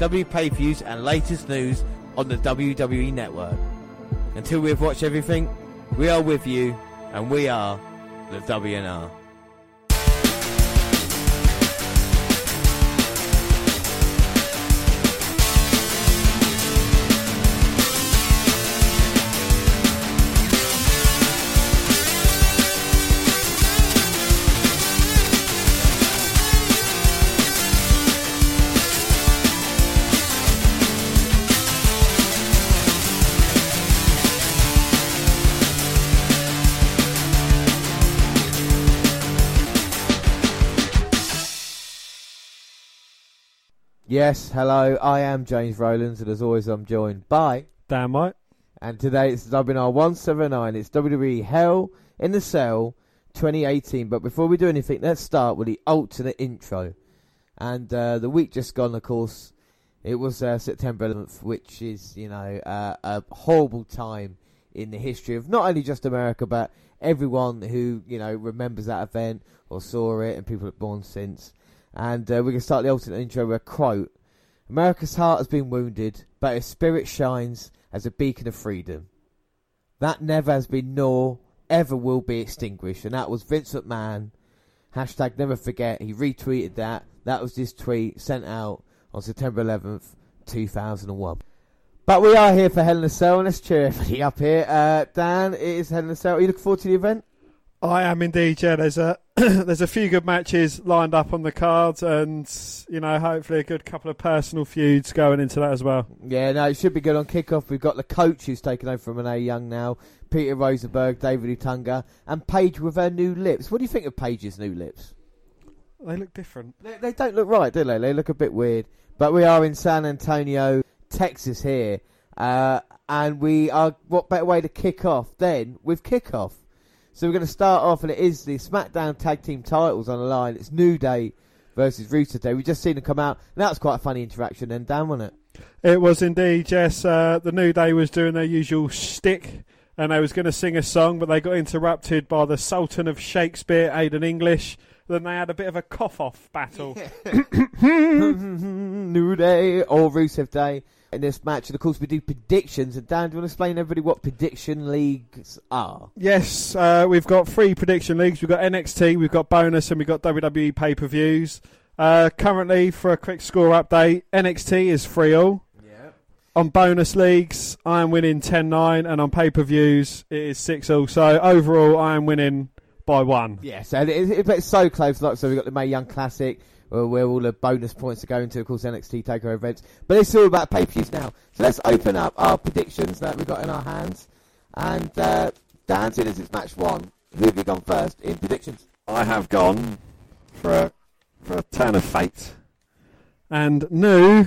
W pay-per-views and latest news on the WWE Network. Until we've watched everything, we are with you, and we are the WNR. Yes, hello, I am James Rowlands, and as always, I'm joined by. Damn right. And today it's WNR 179. It's WWE Hell in the Cell 2018. But before we do anything, let's start with the alternate intro. And uh, the week just gone, of course, it was uh, September 11th, which is, you know, uh, a horrible time in the history of not only just America, but everyone who, you know, remembers that event or saw it and people have born since. And uh, we can start the alternate intro with a quote America's heart has been wounded, but its spirit shines as a beacon of freedom. That never has been nor ever will be extinguished. And that was Vince McMahon. Hashtag never forget. He retweeted that. That was his tweet sent out on September 11th, 2001. But we are here for Hell in a Cell, and let's cheer everybody up here. Uh, Dan, it is Hell in a Cell. Are you looking forward to the event? I am indeed. Yeah, there's a there's a few good matches lined up on the cards, and you know, hopefully a good couple of personal feuds going into that as well. Yeah, no, it should be good on kickoff. We've got the coach who's taken over from Renee Young now, Peter Rosenberg, David Otunga, and Paige with her new lips. What do you think of Paige's new lips? They look different. They, they don't look right, do they? They look a bit weird. But we are in San Antonio, Texas here, uh, and we are. What better way to kick off than with kickoff? So we're going to start off, and it is the SmackDown Tag Team titles on the line. It's New Day versus Rusev Day. We've just seen them come out, and that was quite a funny interaction. Then down on it. It was indeed. Yes, uh, the New Day was doing their usual shtick, and they was going to sing a song, but they got interrupted by the Sultan of Shakespeare, Aiden English. Then they had a bit of a cough off battle. New Day or Rusev Day in this match, and of course we do predictions. And Dan, do you want to explain everybody what prediction leagues are? Yes, uh, we've got three prediction leagues. We've got NXT, we've got bonus, and we've got WWE pay per views. Uh, currently, for a quick score update, NXT is free all. Yeah. On bonus leagues, I am winning 10-9, and on pay per views, it is six all. So overall, I am winning by one. Yes, and it, it, it's so close. Like so, we've got the May Young Classic. Where, where all the bonus points are going to, of course, NXT Takeover events. But it's all about pay per views now. So let's open up our predictions that we've got in our hands. And uh, Dan, seeing as it's match one, who have you gone first in predictions? I have gone for a, for a turn of fate. And new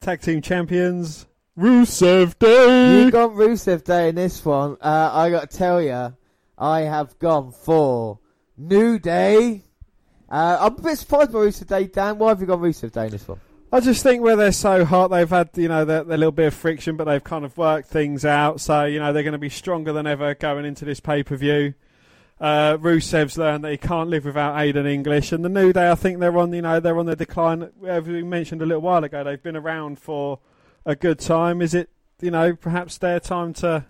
tag team champions, Rusev Day. You got Rusev Day in this one. Uh, I got to tell you, I have gone for New Day. Uh, I'm a bit surprised by Rusev Day, Dan. Why have you gone Rusev Day in this one? I just think where they're so hot, they've had you know their, their little bit of friction, but they've kind of worked things out. So you know they're going to be stronger than ever going into this pay per view. Uh, Rusev's learned that he can't live without Aiden English, and the New Day, I think they're on you know they're on the decline. As we mentioned a little while ago, they've been around for a good time. Is it you know perhaps their time to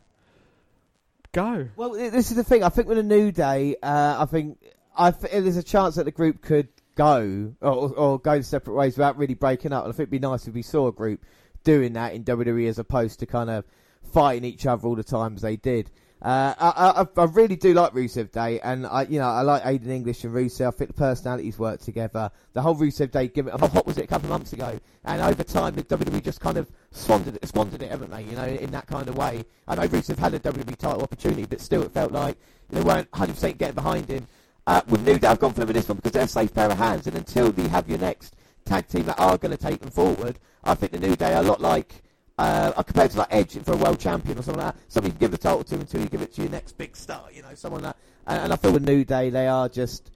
go? Well, this is the thing. I think with a New Day, uh, I think I th- there's a chance that the group could go or, or go separate ways without really breaking up. And I think it'd be nice if we saw a group doing that in WWE as opposed to kind of fighting each other all the time as they did. Uh, I, I, I really do like Rusev Day, and I, you know, I like Aiden English and Rusev. I think the personalities work together. The whole Rusev Day gimmick, how hot was it a couple of months ago? And over time, the WWE just kind of squandered it, squandered it, haven't they? You know, in that kind of way. I know Rusev had a WWE title opportunity, but still, it felt like they weren't 100% getting behind him. Uh, with New Day, I've gone for them in this one because they're a safe pair of hands, and until they have your next tag team that are going to take them forward, I think the New Day are a lot like Uh, I compare to like Edge for a world champion or something like that. Somebody you give the title to until you give it to your next big star. You know, someone like that. And, and I feel with New Day, they are just.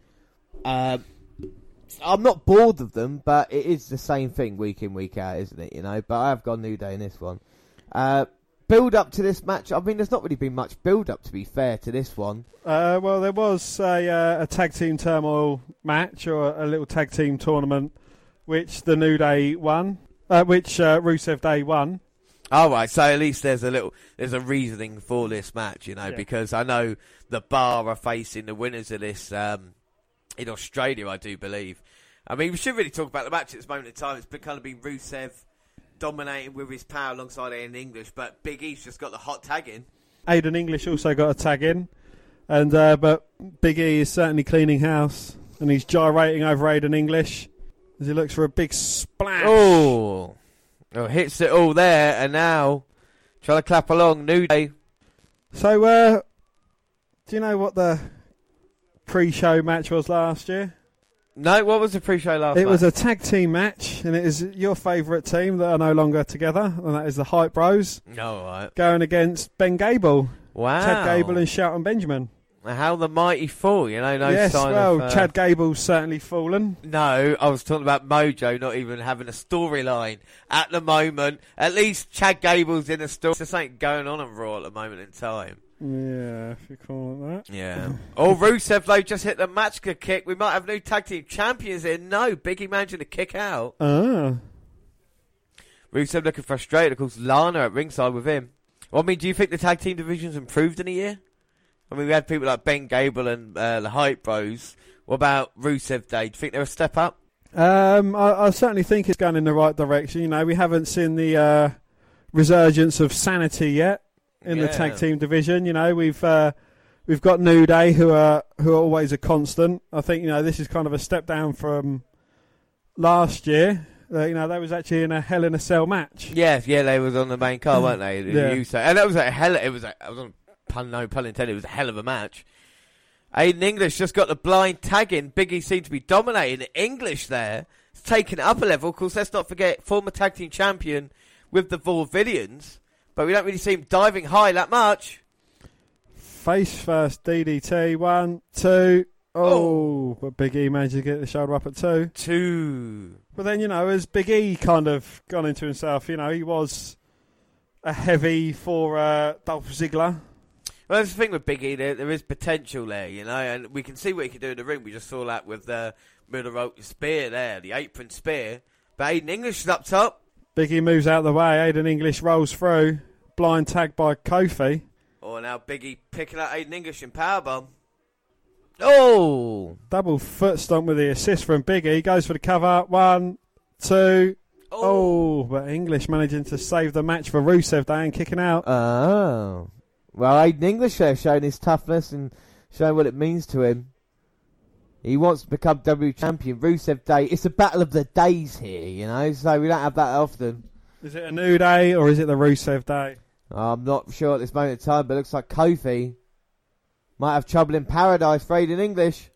Uh, I'm not bored of them, but it is the same thing week in week out, isn't it? You know, but I have gone New Day in this one. Uh, build up to this match. I mean, there's not really been much build up to be fair to this one. Uh, well, there was a, uh, a tag team turmoil match or a little tag team tournament, which the New Day won, uh, which uh, Rusev Day won. All right, so at least there's a little there's a reasoning for this match, you know, Yeah. because I know the Bar are facing the winners of this um, in Australia, I do believe. I mean, we should really talk about the match at this moment in time. It's been kind of been Rusev dominating with his power alongside Aiden English, but Big E's just got the hot tag in. Aiden English also got a tag in, and uh, but Big E is certainly cleaning house, and he's gyrating over Aiden English as he looks for a big splash. Oh, oh hits it all there, and now trying to clap along. New Day. So, uh, do you know what the pre-show match was last year? No, what was the pre-show last night? It night? was a tag team match, and it is your favourite team that are no longer together, and that is the Hype Bros No, all right. going against Ben Gable, Wow. Chad Gable, and Shelton Benjamin. How the mighty fall, you know, no yes, sign well, of... uh, Chad Gable's certainly fallen. No, I was talking about Mojo not even having a storyline at the moment. At least Chad Gable's in a story. There's something going on on Raw at the moment in time. Yeah, if you call it that. Yeah. oh, Rusev though just hit the Machka kick. We might have new tag team champions here. No, Biggie managing to kick out. Ah. Rusev looking frustrated. Of course, Lana at ringside with him. Well, I mean, do you think the tag team division's improved in a year? I mean, we had people like Ben Gable and uh, the Hype Bros. What about Rusev Day? Do you think they're a step up? Um, I, I certainly think it's going in the right direction. You know, we haven't seen the uh, resurgence of sanity yet in the tag team division. You know, we've uh, we've got New Day who are who are always a constant. I think you know this is kind of a step down from last year. Uh, you know, that was actually in a Hell in a Cell match. Yeah, yeah, they was on the main card, weren't they? The Yeah. Uso. and that was a hell. It was. A, I was on pun no pun intended. It was a hell of a match. Aiden English just got the blind tag in. Biggie seemed to be dominating English there. It's taken it up a level. Of course, let's not forget former tag team champion with the Vaudevillains. But we don't really see him diving high that much. Face first DDT. One, two. Oh, but Big E managed to get the shoulder up at two. Two. But then, you know, as Big E kind of gone into himself, you know, he was a heavy for uh, Dolph Ziggler. Well, that's the thing with Big E. There, there is potential there, you know, and we can see what he can do in the ring. We just saw that with the middle rope spear there, the apron spear. But Aiden English is up top. Big E moves out of the way. Aiden English rolls through. Blind tag by Kofi. Oh, now Biggie picking out Aiden English in powerbomb. Oh, Double foot stomp with the assist from Biggie. He Goes for the cover. One, two. Oh. oh, but English managing to save the match for Rusev Day and kicking out. Oh. Well, Aiden English there showing his toughness and showing what it means to him. He wants to become W champion. Rusev Day. It's a battle of the days here, you know, so we don't have that often. Is it a new day or is it the Rusev Day? I'm not sure at this moment in time, but it looks like Kofi might have trouble in paradise for in English.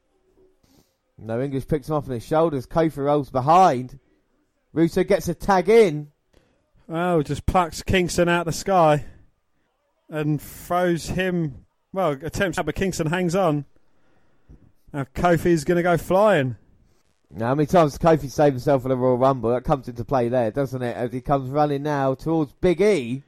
No, English picks him off on his shoulders. Kofi rolls behind. Rusev gets a tag in. Oh, just plucks Kingston out of the sky and throws him. Well, attempts out, but Kingston hangs on. Now Kofi's going to go flying. Now, how many times has Kofi saved himself in the Royal Rumble? That comes into play there, doesn't it? As he comes running now towards Big E.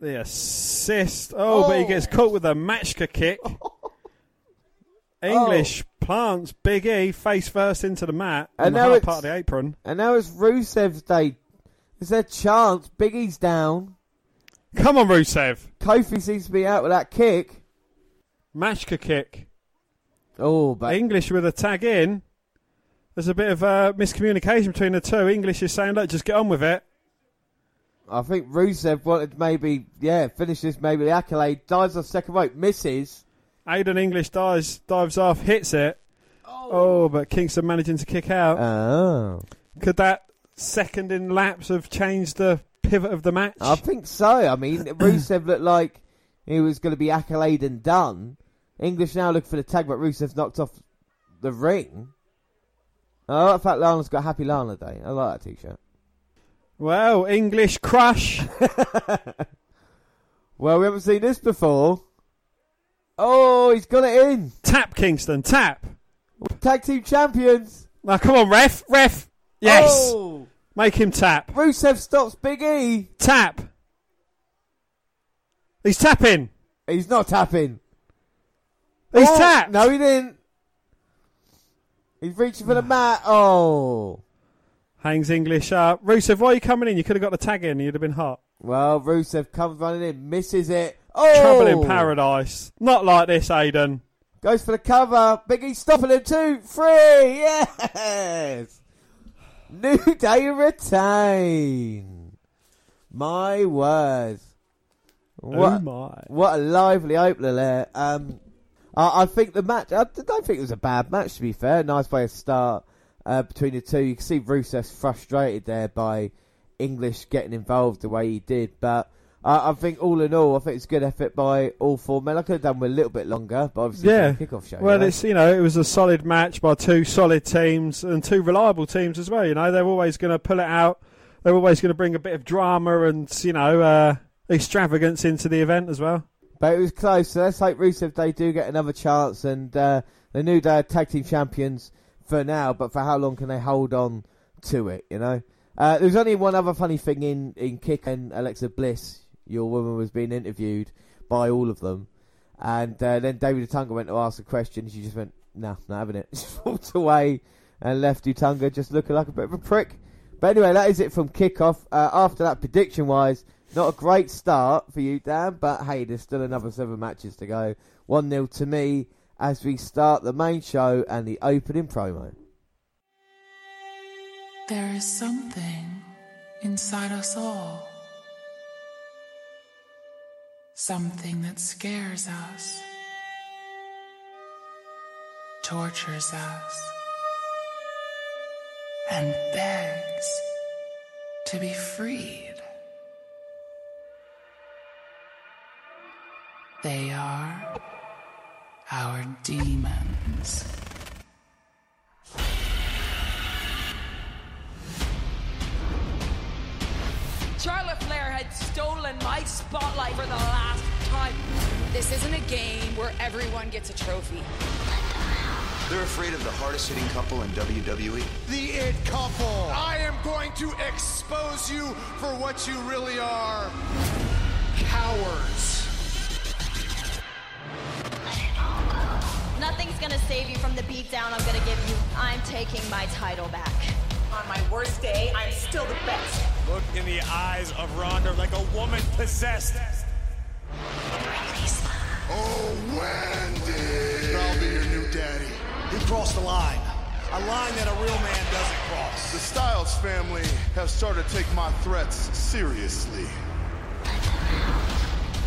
The assist. Oh, but he Oh. gets caught with a Machka kick. English plants Big E face first into the mat And now it's- part of the apron. And now it's Rusev's day. Is there a chance? Big E's down. Come on, Rusev. Kofi seems to be out with that kick. Machka kick. Oh, but English with a tag in. There's a bit of uh, miscommunication between the two. English is saying, look, just get on with it. I think Rusev wanted maybe, yeah, finish this maybe the accolade. Dives off second rope, misses. Aiden English dives, dives off, hits it. Oh, oh but Kingston managing to kick out. Oh. Could that second in lapse have changed the pivot of the match? I think so. I mean, Rusev looked like he was going to be accolade and done. English now looking for the tag, but Rusev's knocked off the ring. Oh, I like fact Lana's got Happy Lana Day. I like that t-shirt. Well, English crush. well, we haven't seen this before. Oh, he's got it in. tap Kingston, tap. Tag team champions. Now, come on, ref, ref. Yes. Oh, Make him tap. Rusev stops Big E. Tap. He's tapping. He's not tapping. He's oh, tapped. No, he didn't. He's reaching for the mat. Oh. Hangs English up. Rusev, why are you coming in? You could have got the tag in. You'd have been hot. Well, Rusev comes running in, misses it. Oh! Trouble in paradise. Not like this, Aiden. Goes for the cover. Big E stopping him. Two, three. Yes. New Day retain. My words. What, Oh my. what a lively opener there. Um, I, I think the match. I don't think it was a bad match. To be fair, nice way to start uh, between the two. You can see Rusev's frustrated there by English getting involved the way he did, but. Uh, I think all in all, I think it's a good effort by all four men. I could have done with a little bit longer, but obviously Yeah. kickoff show. Well, know? it's you know it was a solid match by two solid teams and two reliable teams as well. You know they're always going to pull it out. They're always going to bring a bit of drama and you know uh, extravagance into the event as well. But it was close, so let's hope Rusev they do get another chance. And uh, the new day tag team champions for now, but for how long can they hold on to it? You know, uh, there's only one other funny thing in in Kick and Alexa Bliss. Your woman was being interviewed by all of them, and uh, then David Otunga went to ask a question. She just went, "No, not having it." She walked away and left Otunga just looking like a bit of a prick. But anyway, that is it from kickoff. Uh, after that, prediction wise, not a great start for you, Dan, but hey, there's still another seven matches to go. 1 0 to me as we start the main show and the opening promo. There is something inside us all. Something that scares us, tortures us, and begs to be freed. They are our demons. Charlotte Flair had stolen my spotlight for the last time. This isn't a game where everyone gets a trophy. They're afraid of the hardest hitting couple in WWE. The It Couple. I am going to expose you for what you really are. Cowards. Gonna save you from the beatdown I'm gonna give you. I'm taking my title back. On my worst day, I'm still the best. Look in the eyes of Ronda like a woman possessed. Oh, Wendy. I'll be your new daddy. He crossed the line. A line that a real man doesn't cross. The Styles family have started to take my threats seriously.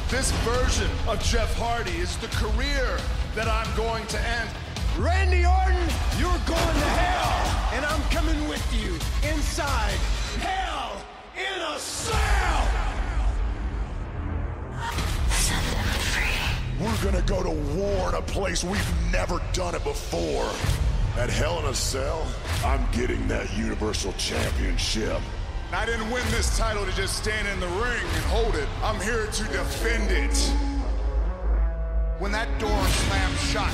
This version of Jeff Hardy is the career that I'm going to end. Randy Orton, you're going to hell, and I'm coming with you inside hell in a cell. We're gonna go to war in a place we've never done it before. At Hell in a Cell, I'm getting that Universal Championship. I didn't win this title to just stand in the ring and hold it. I'm here to defend it. When that door slams shut,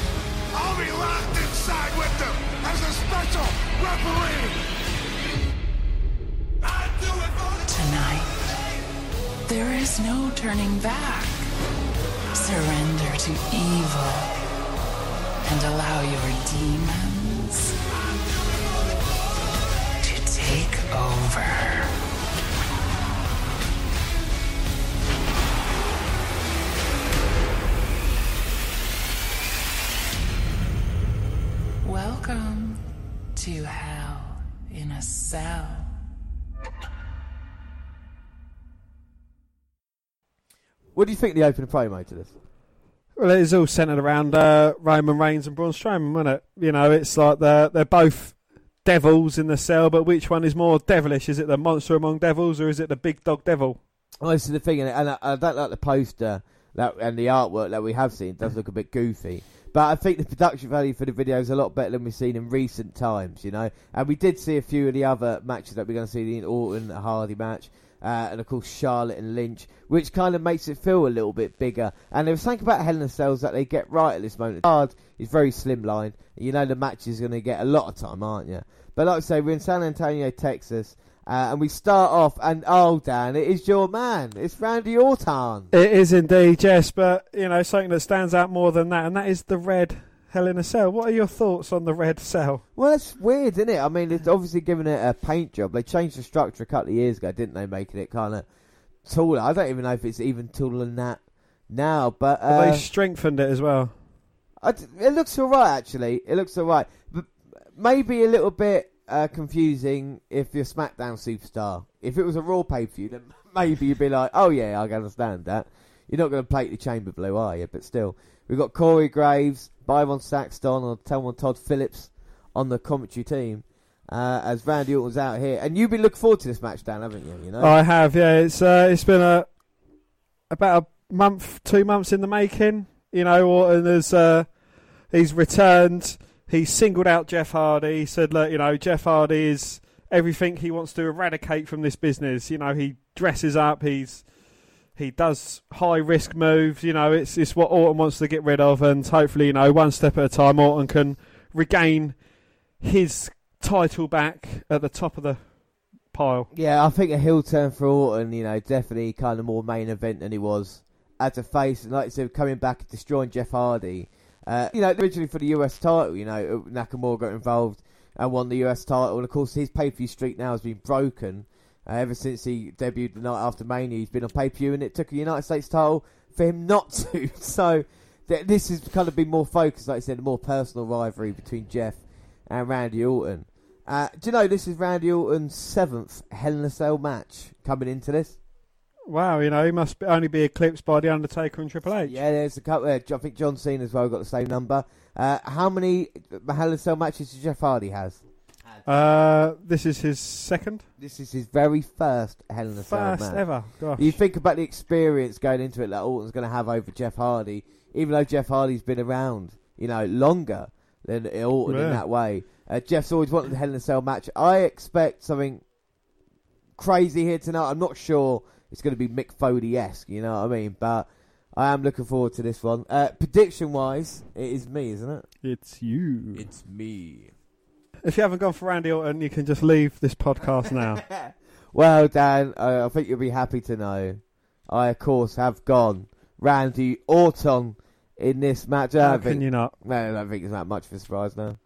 I'll be locked inside with them as a special referee. Tonight, there is no turning back. Surrender to evil and allow your demons to take over. To Hell in a Cell. What do you think of the opening promo to this? Well, it is all centered around uh, Roman Reigns and Braun Strowman, wasn't it? You know, it's like they're they're both devils in the cell, but which one is more devilish? Is it the monster among devils, or is it the big dog devil? Well, this is the thing, and I, I don't like the poster that and the artwork that we have seen. It does look a bit goofy. But I think the production value for the video is a lot better than we've seen in recent times, you know. And we did see a few of the other matches that we're going to see the Orton Hardy match. Uh, and of course Charlotte and Lynch, which kind of makes it feel a little bit bigger. And there was something about Hell in a Cells that they get right at this moment. Hard is very slimline. You know the match is going to get a lot of time, aren't you? But like I say, we're in San Antonio, Texas, uh, and we start off, and oh, Dan, it is your man. It's Randy Orton. It is indeed, yes, but, you know, something that stands out more than that, and that is the red Hell in a Cell. What are your thoughts on the red cell? Well, it's weird, isn't it? I mean, it's obviously given it a paint job. They changed the structure a couple of years ago, didn't they? Making it kind of taller. I don't even know if it's even taller than that now, but uh, they strengthened it as well. it looks all right, actually. It looks all right, but maybe a little bit uh, confusing if you're SmackDown superstar. If it was a Raw pay per view, then maybe you'd be like, "Oh yeah, I can understand that." You're not going to plate the chamber blue, are you? But still, we've got Corey Graves, Byron Saxton, or Telmon Todd Phillips on the commentary team. Uh, as Randy Orton's out here, and you've been looking forward to this match, Dan, haven't you? You know, I have. Yeah, it's uh, it's been a about a month, two months in the making. You know, Orton has uh, he's returned. He singled out Jeff Hardy. He said, "Look, you know, Jeff Hardy is everything he wants to eradicate from this business. You know, he dresses up. He's he does high risk moves. You know, it's it's what Orton wants to get rid of, and hopefully, you know, one step at a time, Orton can regain his title back at the top of the pile. Yeah, I think a heel turn for Orton, you know, definitely kind of more main event than he was as a face. And like I said, coming back and destroying Jeff Hardy. Uh, you know, originally for the US title, you know, Nakamura got involved and won the US title. And of course, his pay per view streak now has been broken uh, ever since he debuted the night after Mania. He's been on pay per view, and it took a United States title for him not to. so th- this has kind of been more focused, like I said, a more personal rivalry between Jeff and Randy Orton. Uh, do you know this is Randy Orton's seventh Hell in a Cell match coming into this? Wow, you know he must only be eclipsed by the Undertaker and Triple H. Yeah, there's a couple. Uh, I think John Cena as well got the same number. Uh, how many Hell in a Cell matches does Jeff Hardy has? Uh, this is his second. This is his very first Hell in a Cell First match. ever. Gosh. You think about the experience going into it that Orton's going to have over Jeff Hardy, even though Jeff Hardy's been around, you know, longer than Orton in that way. Uh, Jeff's always wanted a Hell in a Cell match. I expect something crazy here tonight. I'm not sure it's going to be Mick Foley esque, you know what I mean? But I am looking forward to this one. Uh, prediction wise, it is me, isn't it? It's you. It's me. If you haven't gone for Randy Orton, you can just leave this podcast now. Well, Dan, I, I think you'll be happy to know. I, of course, have gone Randy Orton in this match. How don't can think, you not? No, I don't think it's that much of a surprise now.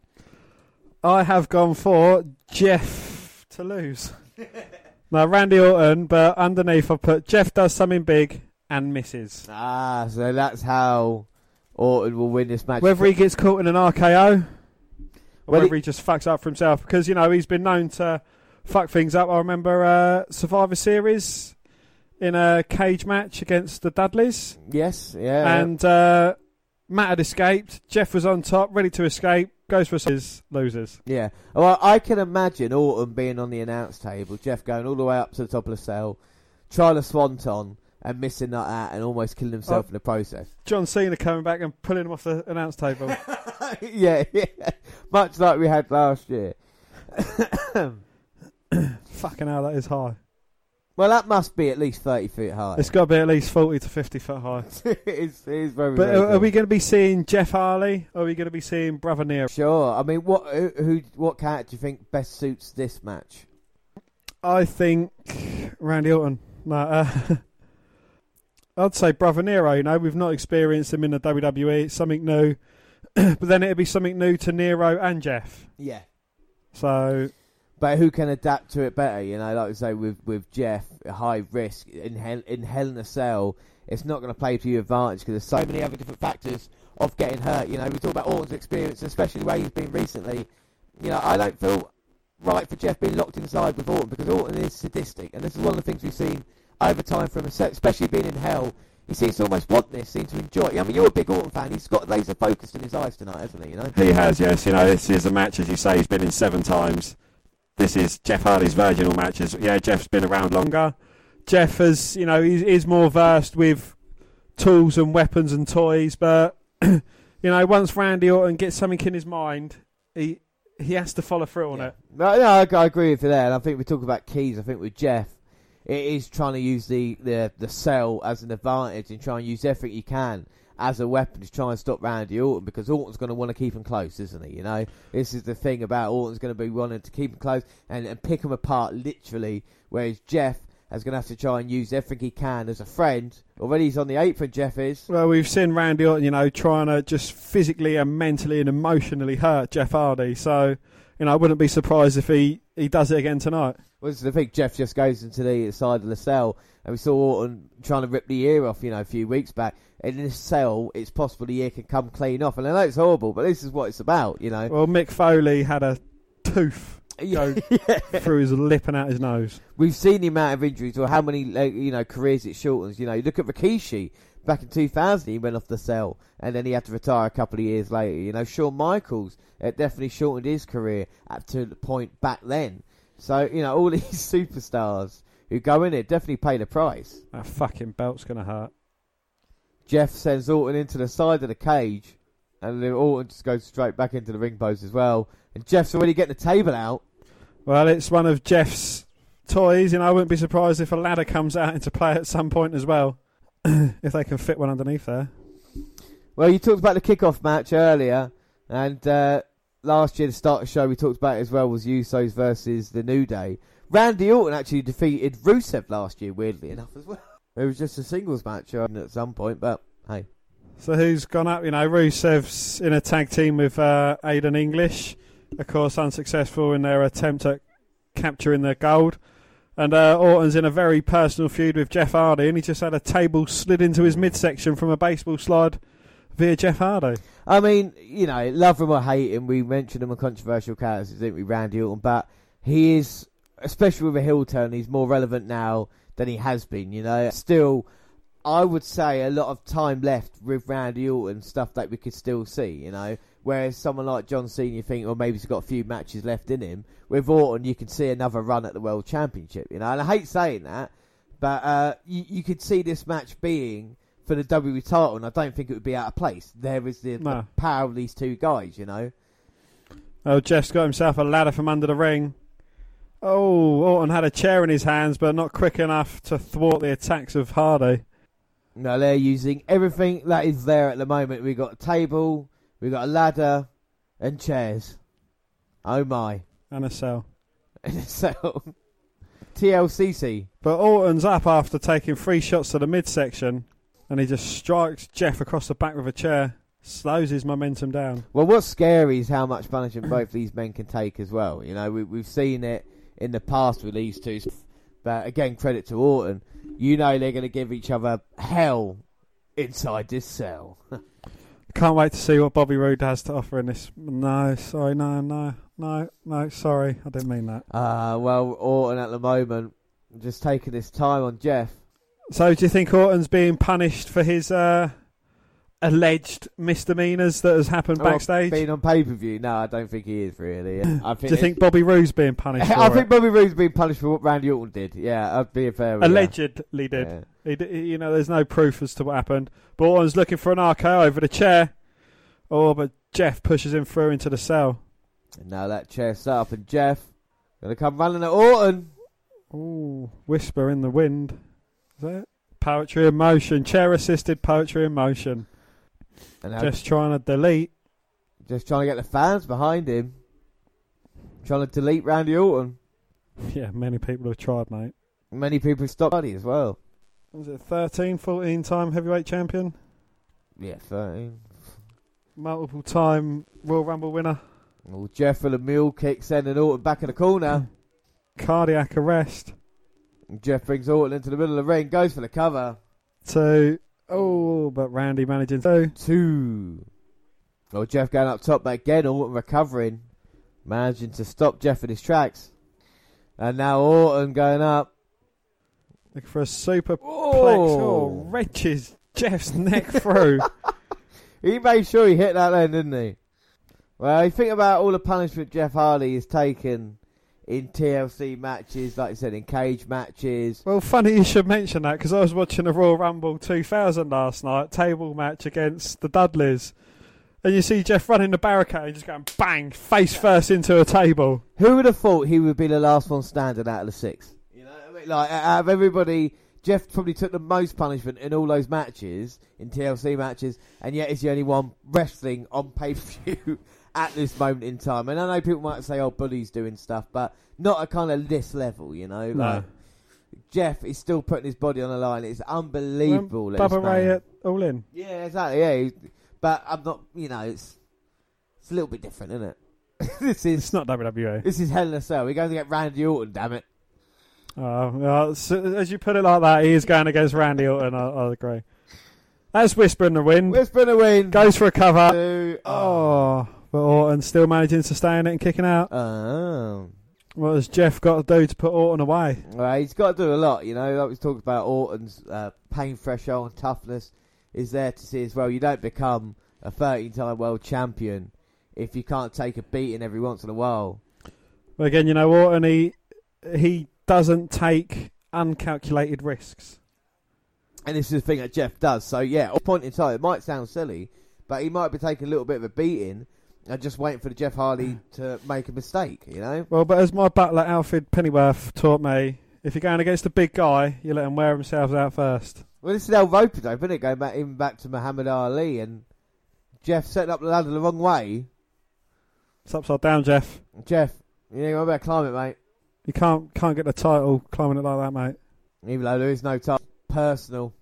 I have gone for Jeff to lose. now Randy Orton, but underneath I put Jeff does something big and misses. Ah, so that's how Orton will win this match. Whether he gets caught in an RKO, or Well, whether he- he just fucks up for himself, because you know he's been known to fuck things up. I remember uh, Survivor Series in a cage match against the Dudleys, Yes, yeah. and uh, Matt had escaped. Jeff was on top, ready to escape. Goes for his losers. Yeah. Well, I can imagine Orton being on the announce table, Jeff going all the way up to the top of the cell, trying to swanton and missing that out and almost killing himself Oh. in the process. John Cena coming back and pulling him off the announce table. yeah, yeah. Much like we had last year. Fucking hell, that is high. Well, that must be at least 30 feet high. It's got to be at least 40 to 50 foot high. it's, it's very, But very are, are we going to be seeing Jeff Hardy? Or are we going to be seeing Brother Nero? Sure. I mean, what who, who what character do you think best suits this match? I think Randy Orton. No, uh, I'd say Brother Nero. You know, we've not experienced him in the WWE. It's something new. but then it'd be something new to Nero and Jeff. Yeah. So But who can adapt to it better? You know, like I say with with Jeff, high risk in hell in Hell in a Cell. It's not going to play to your advantage because there's so many other different factors of getting hurt. You know, we talk about Orton's experience, especially the way he's been recently. You know, I don't feel right for Jeff being locked inside with Orton because Orton is sadistic, and this is one of the things we've seen over time from him, especially being in Hell. He seems to almost want this, seems to enjoy it. I mean, you're a big Orton fan. He's got laser focused in his eyes tonight, hasn't he? You know. He has, yes. You know, this is a match, as you say, he's been in seven times. This is Jeff Hardy's virginal matches. Yeah, Jeff's been around longer. Jeff is, you know, he's, is more versed with tools and weapons and toys, but you know, once Randy Orton gets something in his mind, he he has to follow through on it. No, no, I, I agree with you there. And I think we talk about keys. I think with Jeff, it is trying to use the, the, the cell as an advantage and try and use everything you can as a weapon to try and stop Randy Orton because Orton's going to want to keep him close, isn't he? You know, this is the thing about Orton's going to be wanting to keep him close and, and pick him apart literally, whereas Jeff is going to have to try and use everything he can as a friend. Already he's on the apron, Jeff is. Well, we've seen Randy Orton, you know, trying to just physically and mentally and emotionally hurt Jeff Hardy. So, you know, I wouldn't be surprised if he, he does it again tonight. Well, this is the thing. Jeff just goes into the side of the cell, and we saw Orton trying to rip the ear off, you know, a few weeks back. In this cell, it's possible the ear can come clean off. And I know it's horrible, but this is what it's about, you know. Well, Mick Foley had a tooth go through his lip and out his nose. We've seen the amount of injuries or how many, uh, you know, careers it shortens. You know, you look at Rikishi back in 2000, he went off the cell, and then he had to retire a couple of years later. You know, Shawn Michaels, it definitely shortened his career up to the point back then. So, you know, all these superstars who go in it definitely pay the price. That fucking belt's going to hurt. Jeff sends Orton into the side of the cage, and then Orton just goes straight back into the ring post as well. And Jeff's already getting the table out. Well, it's one of Jeff's toys, and I wouldn't be surprised if a ladder comes out into play at some point as well, if they can fit one underneath there. Well, you talked about the kickoff match earlier, and uh, last year, the start of the show, we talked about it as well, was Usos versus the New Day. Randy Orton actually defeated Rusev last year, weirdly enough, as well. It was just a singles match at some point, but hey. So who's gone up? You know, Rusev's in a tag team with uh, Aiden English. Of course, unsuccessful in their attempt at capturing the gold. And uh, Orton's in a very personal feud with Jeff Hardy, and he just had a table slid into his midsection from a baseball slide via Jeff Hardy. I mean, you know, love him or hate him, we mentioned him a controversial character, didn't we, Randy Orton? But he is, especially with a heel turn, he's more relevant now than he has been, you know. Still, I would say a lot of time left with Randy Orton, stuff that we could still see, you know. Whereas someone like John Cena, you think, well, maybe he's got a few matches left in him. With Orton, you can see another run at the World Championship, you know. And I hate saying that, but uh, you, you could see this match being for the WWE title, and I don't think it would be out of place. There is the, No. the power of these two guys, you know. Oh, Jeff's got himself a ladder from under the ring. Oh, Orton had a chair in his hands, but not quick enough to thwart the attacks of Hardy. Now they're using everything that is there at the moment. We've got a table, we've got a ladder, and chairs. Oh my. And a cell. And a cell. TLCC. But Orton's up after taking three shots to the midsection, and he just strikes Jeff across the back with a chair, slows his momentum down. Well, what's scary is how much punishment both these men can take as well. You know, we, we've seen it in the past with these two. But again, credit to Orton. You know they're going to give each other hell inside this cell. Can't wait to see what Bobby Roode has to offer in this. No, sorry, no, no, no, no, sorry, I didn't mean that. Uh, well, Orton at the moment just taking his time on Jeff. So, do you think Orton's being punished for his uh, alleged misdemeanors that has happened Well, backstage? being on pay per view, no, I don't think he is really. I think do you think Bobby Roode's being punished for I it? think Bobby Roode's punished for what Randy Orton did. Yeah, I'd be fair. Allegedly did. He you know, there's no proof as to what happened. But Orton's looking for an RKO over the chair. Oh, but Jeff pushes him through into the cell. And now that chair set up, and Jeff gonna come running at Orton. Ooh, whisper in the wind. Is that it? Poetry in motion. Chair assisted poetry in motion. And Just trying to delete. just trying to get the fans behind him. Trying to delete Randy Orton. Yeah, many people have tried, mate. Many people have stopped Buddy as well. Was it 13, 14 time heavyweight champion? Yeah, 13. Multiple time Royal Rumble winner. Well, Jeff with a mule kick sending Orton back in the corner. Cardiac arrest. Jeff brings Orton into the middle of the ring, goes for the cover. Two. Oh, but Randy managing to. Two. Well, Jeff going up top, but again, Orton recovering. Managing to stop Jeff in his tracks. And now Orton going up. Looking for a superplex. Oh. Oh, wrenches Jeff's neck through. He made sure he hit that then, didn't he? Well, you think about all the punishment Jeff Hardy has taken in TLC matches, like I said, in cage matches. Well, funny you should mention that because I was watching a Royal Rumble 2000 last night, table match against the Dudleys, and you see Jeff running the barricade and just going bang, face first into a table. Who would have thought he would be the last one standing out of the six? You know, what I mean? like out of everybody, Jeff probably took the most punishment in all those matches, in TLC matches, and yet he's the only one wrestling on pay per view at this moment in time. And I know people might say, "Oh, Bully's doing stuff," but not at kind of this level, you know. No. Like, Jeff is still putting his body on the line. It's unbelievable. this Bubba Ray at All In. Yeah, exactly. Yeah, but I'm not. You know, it's it's a little bit different, isn't it? this is It's not WWE. this is Hell in a Cell. We're going to get Randy Orton. Damn it. Oh, well, so, as you put it like that, he is going against Randy Orton. I, I agree. That's Whisper in the Wind. Whisper in the wind. Goes for a cover. Two. Oh, oh. But Orton still managing to stay in it and kicking out. Oh. What has Jeff got to do to put Orton away? Well, he's got to do a lot, you know. Like we talked about, Orton's uh, pain threshold and toughness is there to see as well. You don't become a 13-time world champion if you can't take a beating every once in a while. But again, you know, Orton, he, he doesn't take uncalculated risks. And this is the thing that Jeff does. So yeah, at point in time, it might sound silly, but he might be taking a little bit of a beating and just waiting for the Jeff Hardy to make a mistake. You know. Well, but as my butler Alfred Pennyworth taught me, if you're going against a big guy, you let him wear themselves out first. Well, this is El Roper though, isn't it? Going back even back to Muhammad Ali and Jeff setting up the ladder the wrong way. It's upside down, Jeff. Jeff, you know, better climb it, mate. You can't can't get the title climbing it like that, mate. Even though there is no title, personal,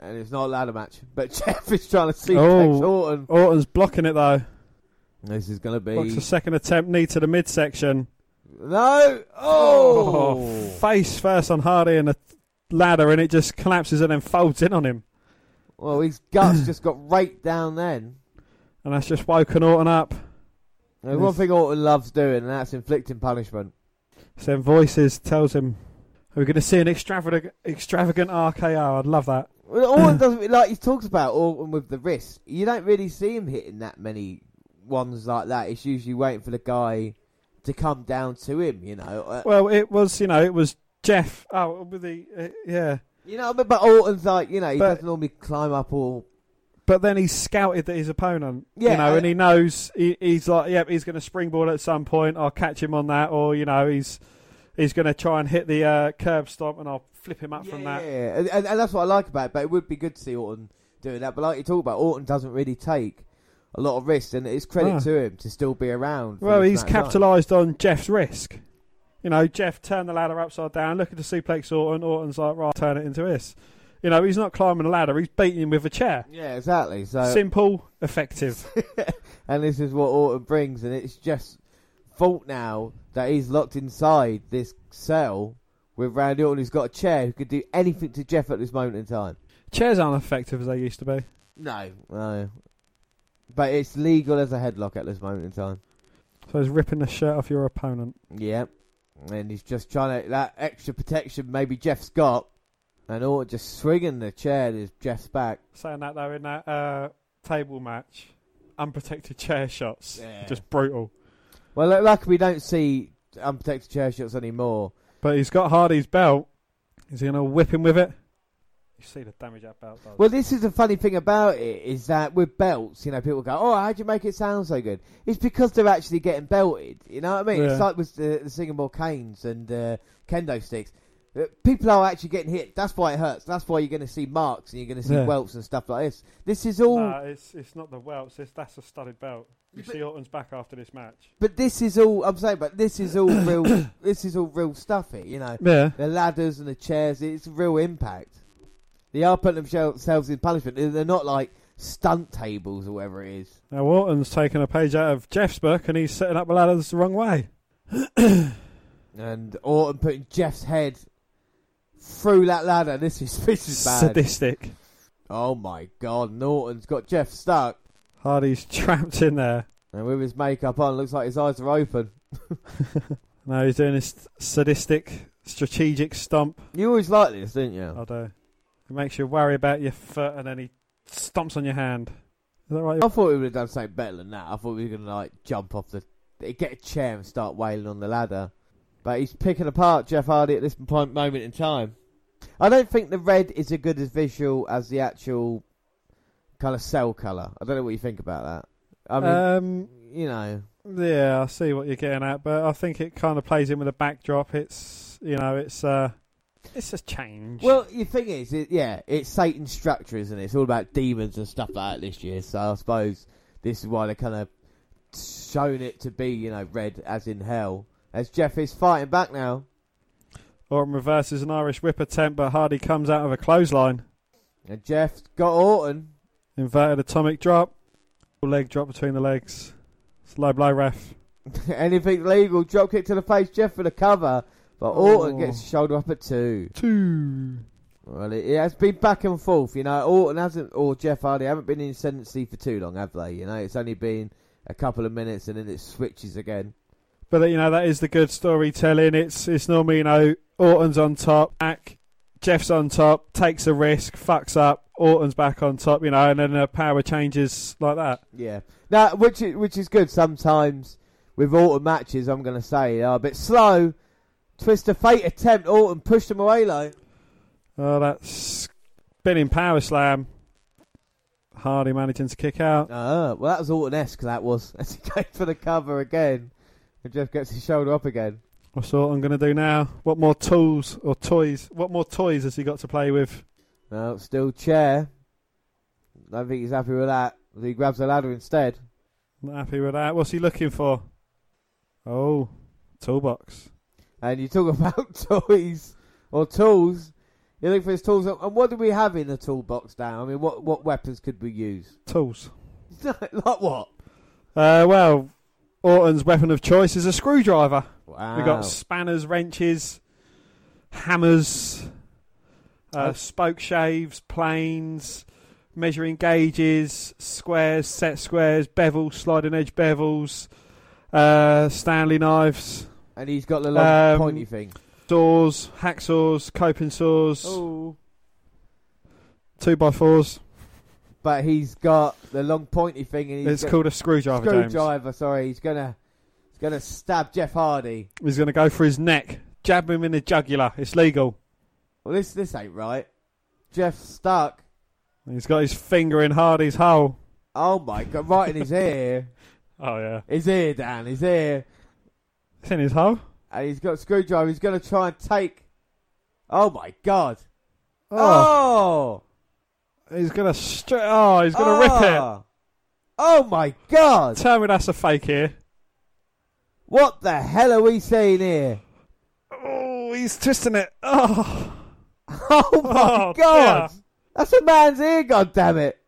and it's not a ladder match. But Jeff is trying to see Oh. Orton. Orton's blocking it though. This is going to be a second attempt, knee to the midsection. no. Oh, oh! face first on Hardy and a ladder, and it just collapses and then folds in on him. well, his guts just got raked down then. And that's just woken Orton up. There's one thing Orton loves doing, and that's inflicting punishment. Then voices tells him, "Are we going to see an extravagant, extravagant RKO?" I'd love that. Well, Orton doesn't like he talks about Orton with the wrist. You don't really see him hitting that many ones like that. It's usually waiting for the guy to come down to him. You know. Uh, Well, it was, you know, it was Jeff. Oh, with the uh, yeah. you know, but, but Orton's like you know he But- doesn't normally climb up or But then he's scouted that his opponent, Yeah, you know, and he knows he, he's like, yep, he's going to springboard at some point. I'll catch him on that, or you know, he's he's going to try and hit the uh, curb stomp, and I'll flip him up from that. Yeah, and, and, and that's what I like about it. But it would be good to see Orton doing that. But like you talk about, Orton doesn't really take a lot of risk, and it's credit Ah. to him to still be around. Well, he's amount of time. capitalised on Jeff's risk. You know, Jeff turned the ladder upside down, looking to suplex Orton. Orton's like, right, turn it into this. You know, he's not climbing the ladder; he's beating him with a chair. Yeah, exactly. So Simple, effective. and this is what Orton brings, and it's just fault now that he's locked inside this cell with Randy Orton, who's got a chair who could do anything to Jeff at this moment in time. Chairs aren't effective as they used to be. No, no. But it's legal as a headlock at this moment in time. So he's ripping the shirt off your opponent. Yep. And he's just trying to that extra protection maybe Jeff's got, and Orton just swinging the chair to Jeff's back. Saying that though, in that uh, table match, unprotected chair shots, Yeah. just brutal. Well, look, luckily we don't see unprotected chair shots anymore. But he's got Hardy's belt. Is he going to whip him with it? You see the damage that belt does. Well, this is the funny thing about it is that with belts, you know, people go, "Oh, how'd you make it sound so good?" It's because they're actually getting belted. You know what I mean? It's like with the, the Singapore canes and uh, kendo sticks. Uh, People are actually getting hit. That's why it hurts. That's why you're going to see marks and you're going to see Yeah. welts and stuff like this. This is all. No, it's it's not the welts. It's that's a studded belt. You see Orton's back after this match. But this is all I'm saying. But this is all real. this is all real stuff. Here, you know, Yeah. the ladders and the chairs. It's real impact. They are putting themselves in punishment. They're not like stunt tables or whatever it is. Now Orton's taking a page out of Jeff's book and he's setting up the ladders the wrong way. And Orton putting Jeff's head through that ladder. This is this is bad. Sadistic. Oh my God! Norton's got Jeff stuck, Hardy's trapped in there. and with his makeup on, looks like his eyes are open. Now he's doing this sadistic, strategic stomp. You always like this, didn't you? I do. It makes you worry about your foot and then he stomps on your hand. Is that right? I thought we would have done something better than that. I thought we were going to like jump off the, get a chair and start wailing on the ladder. But he's picking apart Jeff Hardy at this point, moment in time. I don't think the red is as good as visual as the actual kind of cell colour. I don't know what you think about that. I mean, um, you know, yeah, I see what you're getting at, but I think it kind of plays in with the backdrop. It's you know, it's uh, it's a change. Well, the thing is, it, yeah, it's Satan's structure, isn't it? It's all about demons and stuff like that this year. So I suppose this is why they kind of shown it to be, you know, red as in hell. As Jeff is fighting back now, Orton reverses an Irish whip attempt, but Hardy comes out of a clothesline. and Jeff's got Orton. Inverted atomic drop, leg drop between the legs. It's low blow ref. Anything legal? Drop kick to the face, Jeff for the cover, but Orton Oh. gets oh. shoulder up at two. Two. Well, it, it has been back and forth. You know, Orton hasn't, or Jeff Hardy haven't been in ascendancy for too long, have they? You know, it's only been a couple of minutes and then it switches again. But you know that is the good storytelling. It's it's normally you know Orton's on top, back, Jeff's on top, takes a risk, fucks up, Orton's back on top, you know, and then the power changes like that. Yeah. Now, which is, which is good. Sometimes with Orton matches, I'm going to say, they are a bit slow. Twist of fate attempt. Orton pushed him away low. Oh, that's spinning power slam. Hardy managing to kick out. Ah, well, that was Orton-esque, that was. As he goes for the cover again. And Jeff gets his shoulder up again. What's Orton going to do now? What more tools or toys? What more toys has he got to play with? No, still chair. I don't think he's happy with that. He grabs a ladder instead. Not happy with that. What's he looking for? Oh, toolbox. And you talk about toys or tools. You look for his tools. And what do we have in the toolbox now? I mean, what, what weapons could we use? Tools. like what? Uh, well, Orton's weapon of choice is a screwdriver. Wow. We've got spanners, wrenches, hammers, uh, Oh. spoke shaves, planes, measuring gauges, squares, set squares, bevels, sliding edge bevels, uh, Stanley knives, And he's got the long Um, pointy thing. saws, hacksaws, coping saws, Oh. two by fours. But he's got the long pointy thing, and he's It's got- called a screwdriver, James. screwdriver. Sorry, he's gonna he's gonna stab Jeff Hardy. He's going to go for his neck, jab him in the jugular. It's legal. Well, this this ain't right. Jeff's stuck. He's got his finger in Hardy's hole. Oh my god! Right in his ear. Oh yeah, His ear, Dan. His ear. It's in his hole. And he's got a screwdriver. He's gonna try and take. Oh my god! Oh, Oh! he's going to stri- Oh, he's going to rip oh. it. Oh. Oh my god! Tell me that's a fake here. What the hell are we seeing here? Oh, he's twisting it. Oh, Oh my Oh, god! dear. That's a man's ear. God damn it!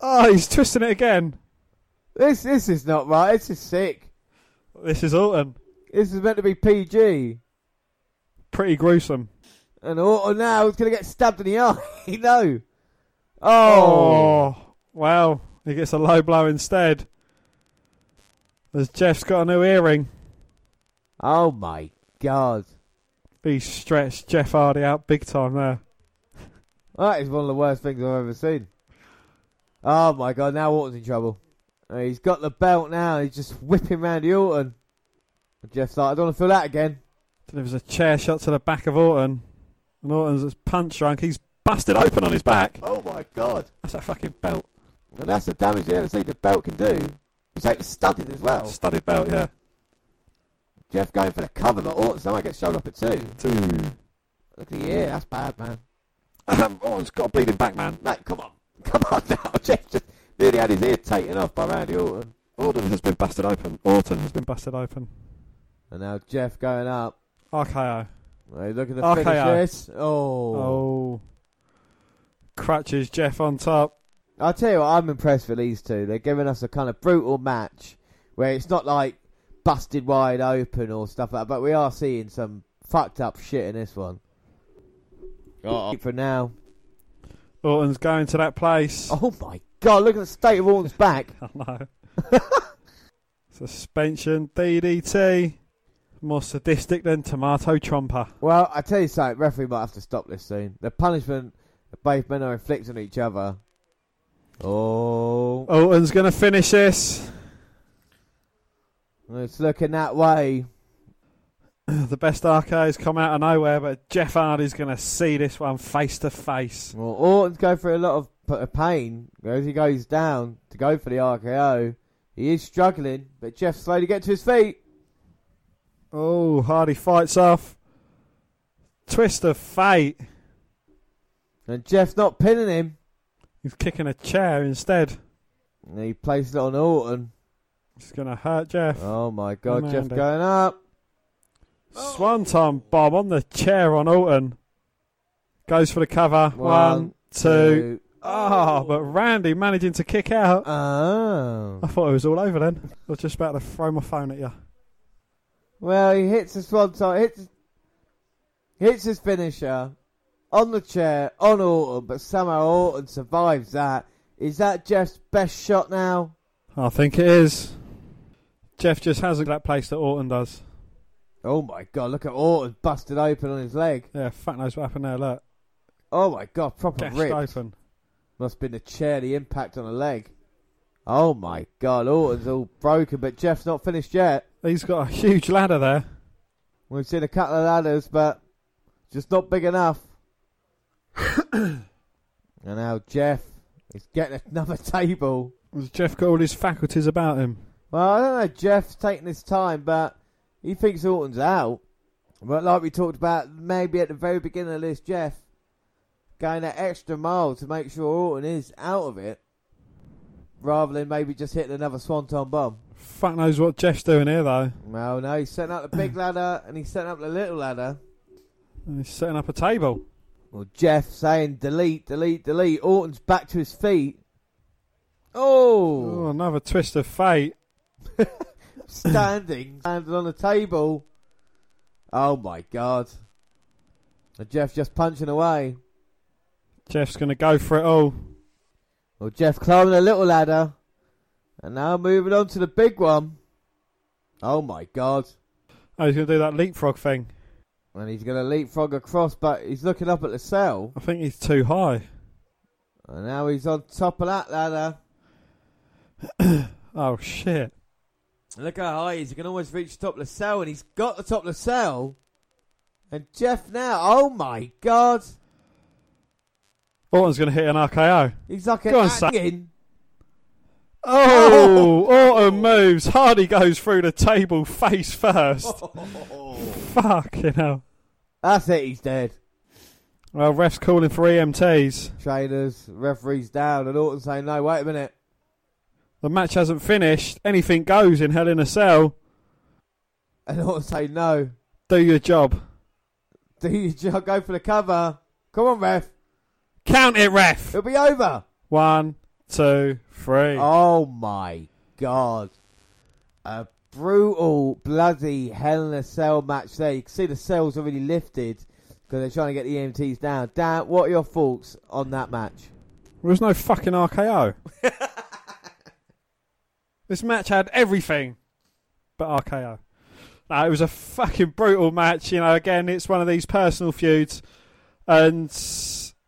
oh, he's twisting it again. This this is not right. This is sick. This is Orton. This is meant to be PG. Pretty gruesome. And Orton now is going to get stabbed in the eye. no. Oh. Oh, well, he gets a low blow instead. As Jeff's got a new earring. Oh my god. He stretched Jeff Hardy out big time there. That is one of the worst things I've ever seen. Oh my god, now Orton's in trouble. He's got the belt now, he's just whipping round the Orton. And Jeff's like, I don't want to feel that again. Delivers a chair shot to the back of Orton. And Orton's punch drunk. He's Busted open on his back. Oh my god. that's a fucking belt. And that's the damage you ever see the belt can do. He's like studded as well. Studded belt, yeah. Jeff going for the cover, but Orton somehow gets showed up at two. Two. Look at the ear, that's bad, man. Um, it's got a bleeding back, man. No, come on. Come on now. Jeff just nearly had his ear taken off by Randy Orton. Orton has been busted open. Orton has Been busted open. And now Jeff going up. RKO. Hey, look at the RKO. finish this. Oh. Oh. Crutches Jeff on top. I'll tell you what, I'm impressed with these two. They're giving us a kind of brutal match where it's not like busted wide open or stuff like that, but we are seeing some fucked up shit in this one. Oh. For now. Orton's going to that place. Oh my god, look at the state of Orton's back. I know. Suspension, DDT. More sadistic than Tomato Tromper. Well, I tell you something, referee might have to stop this soon. The punishment that both men are inflicting on each other. Oh, Orton's going to finish this. it's looking that way. The best RKO's come out of nowhere, but Jeff Hardy's going to see this one face to face. Well, Orton's going through a lot of pain as he goes down to go for the RKO. He is struggling, but Jeff slowly get to his feet. Oh, Hardy fights off. Twist of fate. And Jeff's not pinning him. He's kicking a chair instead. And he places it on Orton. It's going to hurt Jeff. Oh my god, Jeff going up. Swanton bomb on the chair on Orton. Goes for the cover. One, two. Ah, but Randy managing to kick out. Oh. I thought it was all over then. I was just about to throw my phone at you. Well, he hits the swanton, hits, hits his finisher on the chair on Orton, but somehow Orton survives that. Is that Jeff's best shot now? I think it is. Jeff just hasn't that place that Orton does. Oh my god, look at Orton busted open on his leg. Yeah, fuck knows what happened there. Look, Oh my god, proper gashed ripped. open. Must have been the chair, the impact on the leg. Oh my god, Orton's all broken, but Jeff's not finished yet. He's got a huge ladder there. We've seen a couple of ladders, but just not big enough. and now Jeff is getting another table. Has Jeff got all his faculties about him? Well, I don't know. Jeff's taking his time, but he thinks Orton's out. But like we talked about, maybe at the very beginning of this, Jeff going that extra mile to make sure Orton is out of it, rather than maybe just hitting another swanton bomb. Fuck knows what Jeff's doing here though. Well, no, he's setting up the big ladder and he's setting up the little ladder. And he's setting up a table. Well, Jeff saying delete, delete, delete. Orton's back to his feet. Oh, Oh, another twist of fate. standing, standing on the table. Oh my god. And Jeff just punching away. Jeff's going to go for it all. Well, Jeff climbing a little ladder. And now moving on to the big one. Oh my god. Oh, he's going to do that leapfrog thing. And he's going to leapfrog across, but he's looking up at the cell. I think he's too high. And now he's on top of that ladder. Oh shit! Look how high he is. He can almost reach the top of the cell, and he's got the top of the cell. And Jeff now, oh my god. Orton's going to hit an RKO. He's like Go an on. Acting. Oh, oh. Orton moves. Hardy goes through the table face first. Fucking hell. That's it, he's dead. Well, ref's calling for EMTs. Trainers, referees down, and Orton saying, no, wait a minute. The match hasn't finished. Anything goes in Hell in a Cell. And Orton saying, no. Do your job. Do your job, go for the cover. Come on, ref. Count it, ref. It'll be over. One, two, three. Oh my god. A brutal, bloody Hell in a Cell match there. You can see the cell's already lifted because they're trying to get the EMTs down. Dan, what are your thoughts on that match? There was no fucking RKO. this match had everything but RKO. No, it was a fucking brutal match. You know, again, it's one of these personal feuds, and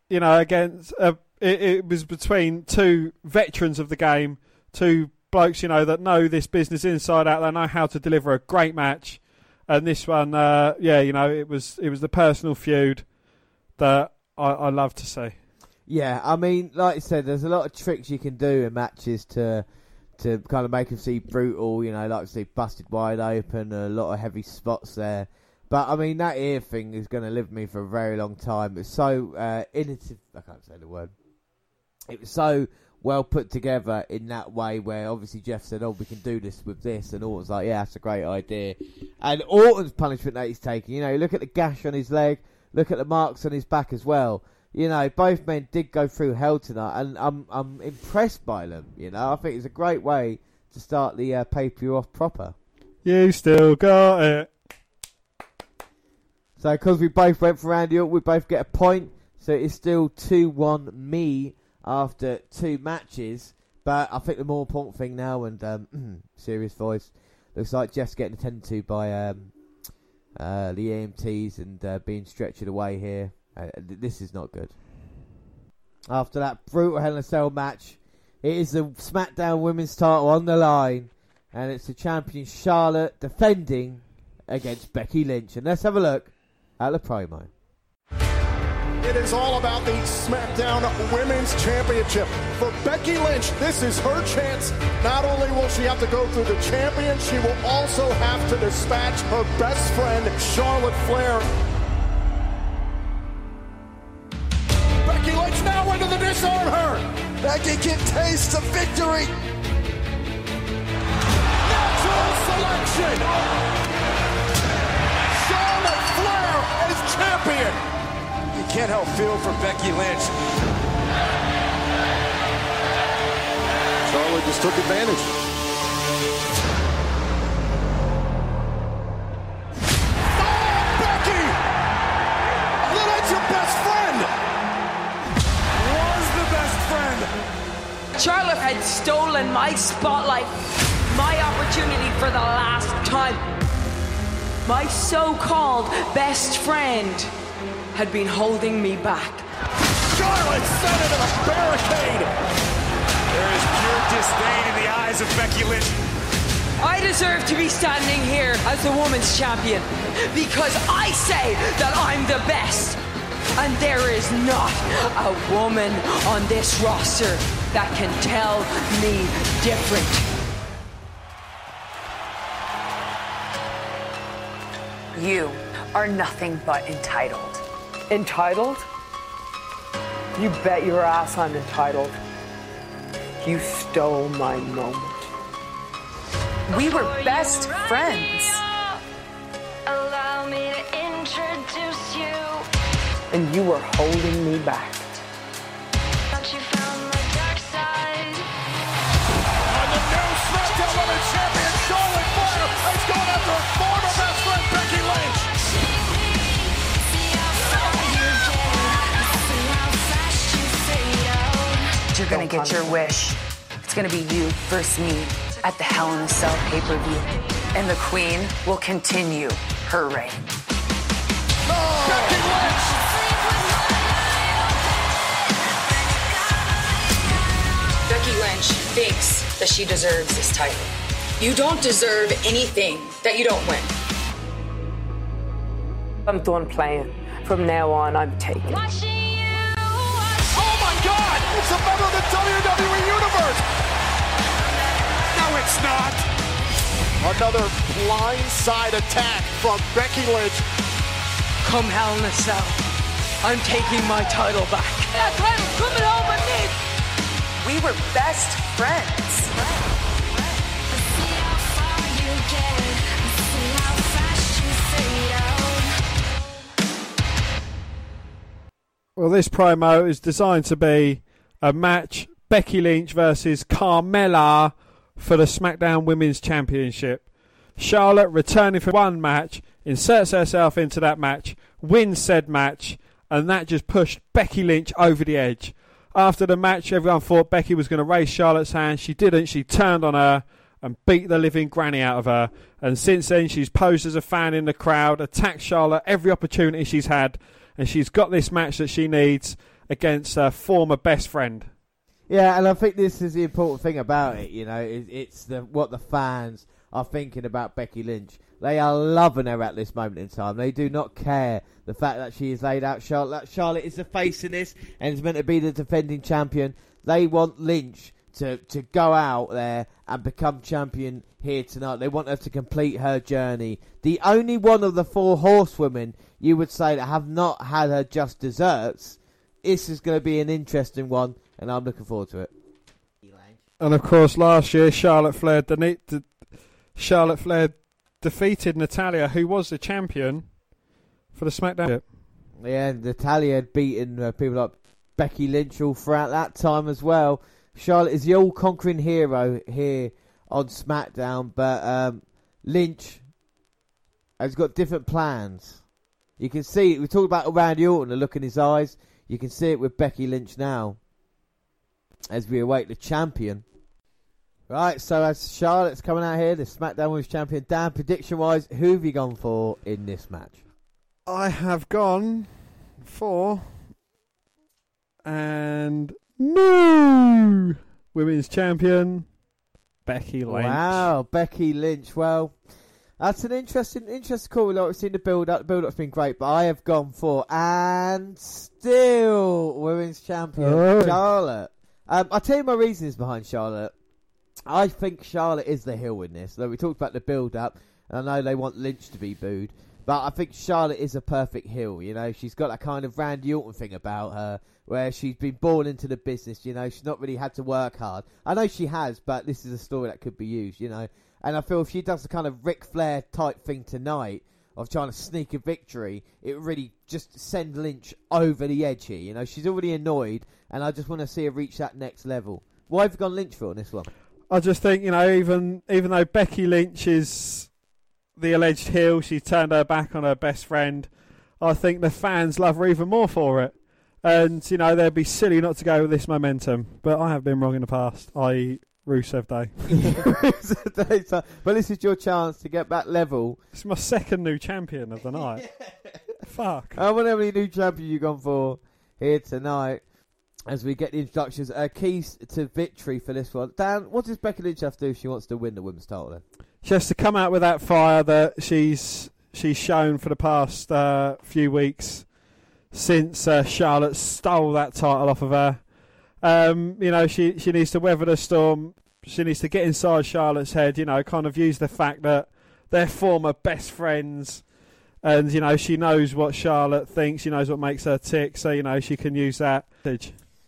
you know, again, uh, it, it was between two veterans of the game, two blokes, you know, that know this business inside out. They know how to deliver a great match, and this one, uh, yeah, you know, it was it was the personal feud that I, I love to see. Yeah, I mean, like you said, there's a lot of tricks you can do in matches to to kind of make them seem brutal. You know, like you see busted wide open, a lot of heavy spots there. But I mean, that ear thing is going to live me for a very long time. It's so uh, innovative. I can't say the word. It was so well put together in that way, where obviously Jeff said, "Oh, we can do this with this," and Orton's like, "Yeah, that's a great idea." And Orton's punishment that he's taking, you know, look at the gash on his leg, look at the marks on his back as well. You know, both men did go through hell tonight, and I'm I'm impressed by them. You know, I think it's a great way to start the uh, pay per view off proper. You still got it. So, because we both went for Randy Orton, we both get a point. So it's still two one me after two matches. But I think the more important thing now, and um, serious voice, looks like Jeff's getting attended to by um, uh, the EMTs and uh, being stretched away here. Uh, th- this is not good. After that brutal Hell in a Cell match, it is the SmackDown Women's title on the line, and it's the champion Charlotte defending against Becky Lynch. And let's have a look at the promo. It is all about the SmackDown Women's Championship. For Becky Lynch, this is her chance. Not only will she have to go through the champion, she will also have to dispatch her best friend, Charlotte Flair. Becky Lynch now into the disarm her. Becky can taste the victory. Natural selection. Charlotte Flair is champion. You can't help feel for Becky Lynch. Charlotte just took advantage. Oh, Becky! Lynch, your best friend! Was the best friend. Charlotte had stolen my spotlight, my opportunity for the last time. My so called best friend had been holding me back. Charlotte sent into the barricade! There is pure disdain in the eyes of Becky Lynch. I deserve to be standing here as the women's champion because I say that I'm the best. And there is not a woman on this roster that can tell me different. You are nothing but entitled. Entitled? You bet your ass I'm entitled. You stole my moment. We were best friends. Allow me to introduce you. And you were holding me back. Thought you found my dark side. You're gonna get your wish. It's gonna be you versus me at the Hell in a Cell pay per view. And the Queen will continue her reign. Becky Lynch! Becky Lynch thinks that she deserves this title. You don't deserve anything that you don't win. I'm done playing. From now on, I'm taking. A member of the WWE Universe! No, it's not. Another blindside attack from Becky Lynch. Come Hell in a Cell. I'm taking my title back. That title's coming home with me. We were best friends. Well, this promo is designed to be a match Becky Lynch versus Carmella for the SmackDown Women's Championship. Charlotte returning for one match, inserts herself into that match, wins said match, and that just pushed Becky Lynch over the edge. After the match, everyone thought Becky was going to raise Charlotte's hand. She didn't. She turned on her and beat the living granny out of her. And since then, she's posed as a fan in the crowd, attacked Charlotte every opportunity she's had, and she's got this match that she needs against her former best friend. Yeah, and I think this is the important thing about it. You know, it, it's the what the fans are thinking about Becky Lynch. They are loving her at this moment in time. They do not care the fact that she has laid out Charlotte. Charlotte is the face in this and is meant to be the defending champion. They want Lynch to, to go out there and become champion here tonight. They want her to complete her journey. The only one of the four horsewomen you would say that have not had her just desserts. This is going to be an interesting one, and I'm looking forward to it. And of course, last year Charlotte Flair, de- de- Charlotte Flair defeated Natalya, who was the champion for the SmackDown. Yeah, Natalya had beaten uh, people like Becky Lynch all throughout that time as well. Charlotte is the all-conquering hero here on SmackDown, but um, Lynch has got different plans. You can see. We talked about Randy Orton, the look in his eyes. You can see it with Becky Lynch now as we await the champion. Right, so as Charlotte's coming out here, the SmackDown Women's Champion, Dan, prediction-wise, who have you gone for in this match? I have gone for and no women's champion Becky Lynch. Wow, Becky Lynch. Well, That's an interesting, interesting call. Like we've seen the build up. The build up's been great, but I have gone for and still women's champion Oh. Charlotte. Um, I'll tell you my reasons behind Charlotte. I think Charlotte is the heel in this. Though we talked about the build up, and I know they want Lynch to be booed, but I think Charlotte is a perfect heel. You know, she's got that kind of Randy Orton thing about her, where she's been born into the business. You know, she's not really had to work hard. I know she has, but this is a story that could be used. You know, and I feel if she does the kind of Ric Flair type thing tonight of trying to sneak a victory, it really just send Lynch over the edge here. You know, she's already annoyed, and I just want to see her reach that next level. Why have you gone Lynch for on this one? I just think you know, even even though Becky Lynch is the alleged heel, she turned her back on her best friend. I think the fans love her even more for it, and you know they'd be silly not to go with this momentum. But I have been wrong in the past, i.e. Rusev Day. So- but this is your chance to get back level. It's my second new champion of the night. Fuck. I wonder how many new champions you've gone for here tonight as we get the introductions. Uh, keys to victory for this one. Dan, what does Becky Lynch have to do if she wants to win the women's title then? She has to come out with that fire that she's she's shown for the past uh, few weeks since uh, Charlotte stole that title off of her. Um, you know, she she needs to weather the storm. She needs to get inside Charlotte's head. You know, kind of use the fact that they're former best friends, and you know she knows what Charlotte thinks. She knows what makes her tick. So you know she can use that.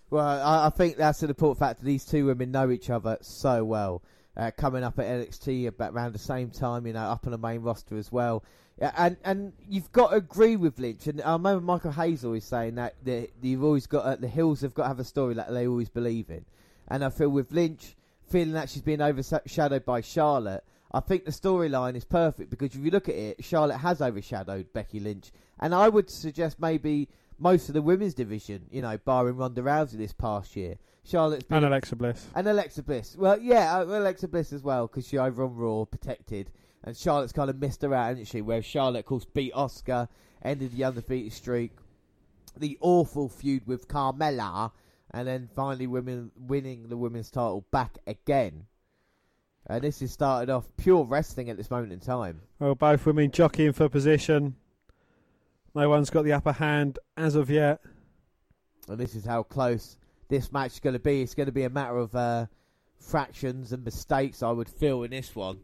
Well, I, I think that's an important factor. These two women know each other so well. Uh, coming up at NXT about around the same time, you know, up on the main roster as well. Yeah, and and you've got to agree with Lynch. And I remember Michael Hayes always saying that the, you've always got uh, the heels have got to have a story that they always believe in. And I feel with Lynch feeling that she's being overshadowed by Charlotte, I think the storyline is perfect because if you look at it, Charlotte has overshadowed Becky Lynch, and I would suggest maybe most of the women's division, you know, barring Ronda Rousey this past year. Charlotte's been And Alexa Bliss. and Alexa Bliss. Well, yeah, uh, Alexa Bliss as well because she over on Raw, protected, and Charlotte's kind of missed her out, hasn't she? Where Charlotte, of course, beat Asuka, ended the undefeated streak, the awful feud with Carmella, and then finally women winning the women's title back again. And this has started off pure wrestling at this moment in time. Well, both women jockeying for position. No one's got the upper hand as of yet. And this is how close this match is going to be. It's going to be a matter of uh, fractions and mistakes, I would feel, in this one.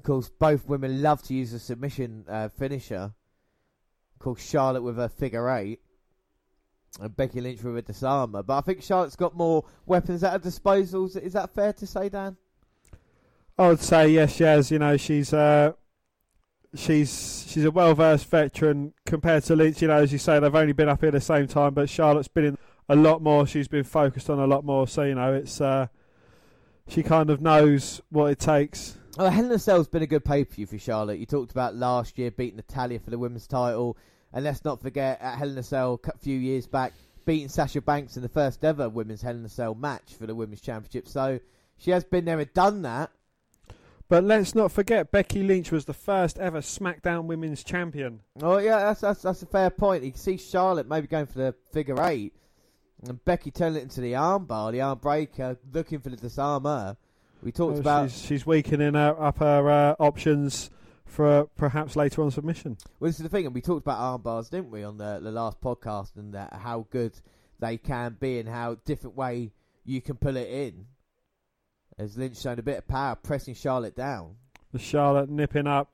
Of course, both women love to use a submission uh, finisher. Of course, Charlotte with a figure eight. And Becky Lynch with a disarmer. But I think Charlotte's got more weapons at her disposal. Is- that fair to say, Dan? I would say yes, has. You know, she's uh, she's she's a well versed veteran compared to Lynch. You know, as you say, they've only been up here the same time, but Charlotte's been in a lot more. She's been focused on a lot more. So you know, it's uh, she kind of knows what it takes. Oh, Hell in a Cell's been a good pay per view for Charlotte. You talked about last year beating Natalya for the women's title, and let's not forget at Hell in a Cell a few years back beating Sasha Banks in the first ever women's Hell in a Cell match for the women's championship. So she has been there and done that. But let's not forget, Becky Lynch was the first ever SmackDown Women's Champion. Oh yeah, that's that's that's a fair point. You can see Charlotte maybe going for the figure eight, and Becky turning it into the armbar, the arm breaker, looking for the disarmer. We talked Well, about she's, she's weakening her, up her uh, options for uh, perhaps later on submission. Well, this is the thing, and we talked about arm bars, didn't we, on the, the last podcast, and that how good they can be, and how different way you can pull it in. As Lynch shown a bit of power, pressing Charlotte down. The Charlotte nipping up.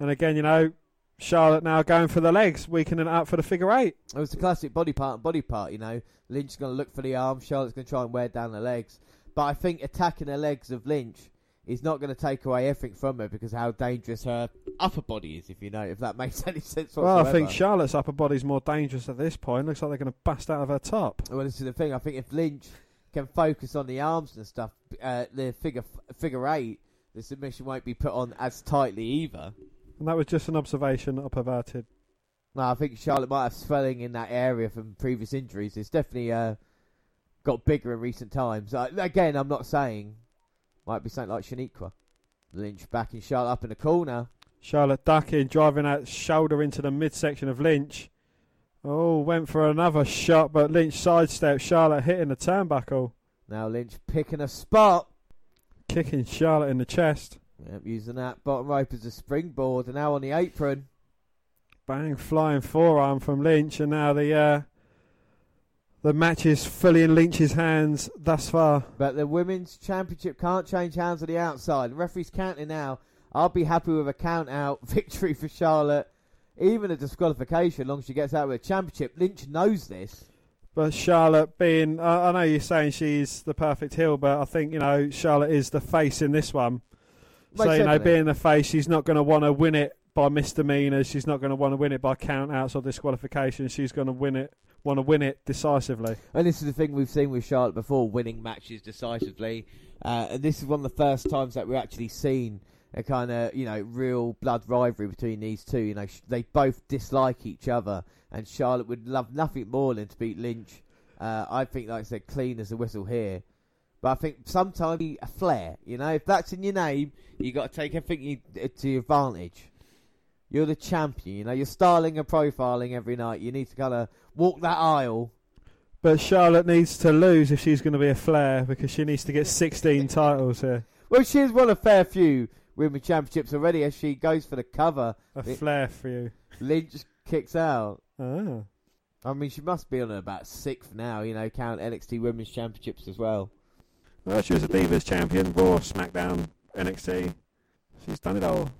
And again, you know, Charlotte now going for the legs, weakening it up for the figure eight. It was the classic body part and body part, you know. Lynch's going to look for the arm, Charlotte's going to try and wear down the legs. But I think attacking the legs of Lynch is not going to take away everything from her because how dangerous her upper body is, if you know, if that makes any sense whatsoever. Well, I think Charlotte's upper body's more dangerous at this point. Looks like they're going to bust out of her top. Well, this is the thing. I think if Lynch can focus on the arms and stuff, uh, the figure figure eight, the submission won't be put on as tightly either. And that was just an observation, not perverted. No, I think Charlotte might have swelling in that area from previous injuries. It's definitely uh, got bigger in recent times. Uh, again, I'm not saying might be something like Shaniqua. Lynch backing Charlotte up in the corner. Charlotte ducking, driving that shoulder into the midsection of Lynch. Oh, went for another shot, but Lynch sidestepped. Charlotte hitting the turnbuckle, Now Lynch picking a spot. kicking Charlotte in the chest. Yep, using that bottom rope as a springboard, and now on the apron. Bang, flying forearm from Lynch, and now the uh, the match is fully in Lynch's hands thus far. But the women's championship can't change hands on the outside. The referee's counting now. I'll be happy with a count out victory for Charlotte, even a disqualification, as long as she gets out with a championship. Lynch knows this. But Charlotte being, I I know you're saying she's the perfect heel, but I think, you know, Charlotte is the face in this one. Most so, you know, being the face, she's not going to want to win it by misdemeanors. She's not going to want to win it by count outs or disqualification. She's going to win it, want to win it decisively. And this is the thing we've seen with Charlotte before, winning matches decisively. Uh, and this is one of the first times that we've actually seen a kind of, you know, real blood rivalry between these two. You know, sh- they both dislike each other, and Charlotte would love nothing more than to beat Lynch. Uh, I think, like I said, clean as a whistle here. But I think sometimes a flair, you know, if that's in your name, you got to take everything you, to your advantage. You're the champion, you know. You're styling and profiling every night. You need to kind of walk that aisle But Charlotte needs to lose if she's going to be a flair because she needs to get 16 titles here. Well, she's won a fair few women championships already as she goes for the cover. A Li- flair for you. Lynch kicks out. Ah. I mean, she must be on about sixth now, you know, count NXT Women's Championships as well. Well, she was a Divas champion, Raw, SmackDown, NXT. She's done it all.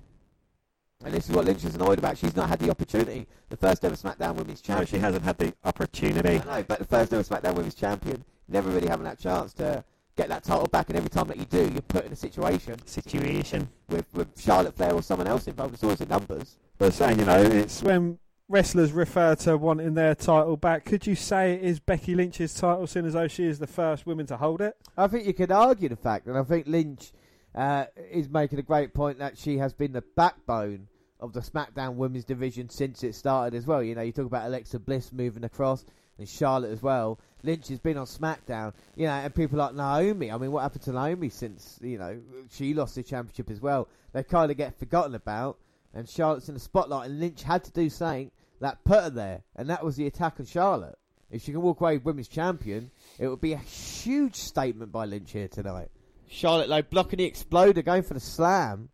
And this is what Lynch is annoyed about. She's not had the opportunity. The first ever SmackDown Women's No, Champion. she hasn't had the opportunity. I know, but the first ever SmackDown Women's Champion, never really having that chance to get that title back. And every time that you do, you're put in a situation Situation. with, with Charlotte Flair or someone else involved. It's always in numbers. But saying, you know, it's When wrestlers refer to wanting their title back, could you say it is Becky Lynch's title, seeing as though she is the first woman to hold it? I think you could argue the fact, and I think Lynch uh, is making a great point that she has been the backbone of the SmackDown Women's division since it started as well. You know, you talk about Alexa Bliss moving across and Charlotte as well. Lynch has been on SmackDown, you know, and people like Naomi. I mean, what happened to Naomi since you know she lost the championship as well? They kind of get forgotten about, and Charlotte's in the spotlight, and Lynch had to do something that put her there, and that was the attack on Charlotte. If she can walk away with women's champion, it would be a huge statement by Lynch here tonight. Charlotte though blocking the exploder, going for the slam.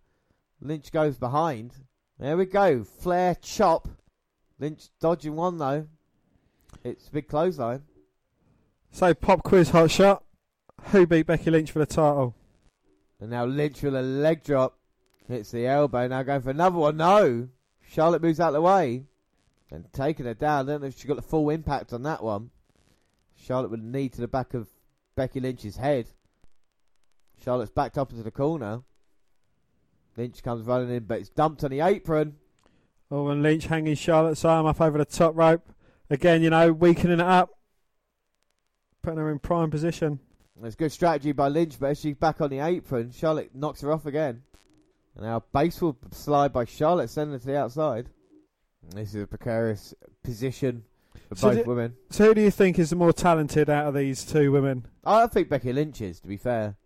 Lynch goes behind. There we go. Flair chop. Lynch dodging one though. It's a big clothesline. So, pop quiz hot shot. Who beat Becky Lynch for the title? And now Lynch with a leg drop. Hits the elbow. Now going for another one. No. Charlotte moves out of the way. And taking her down. I don't know if she got the full impact on that one. Charlotte with a knee to the back of Becky Lynch's head. Charlotte's backed up into the corner. Lynch comes running in, but it's dumped on the apron. Oh, and Lynch hanging Charlotte's arm up over the top rope. Again, you know, weakening it up. Putting her in prime position. It's good strategy by Lynch, but as she's back on the apron, Charlotte knocks her off again. And now baseball slide by Charlotte, sending her to the outside. This is a precarious position for So both do- women. So, who do you think is the more talented out of these two women? I think Becky Lynch is, to be fair.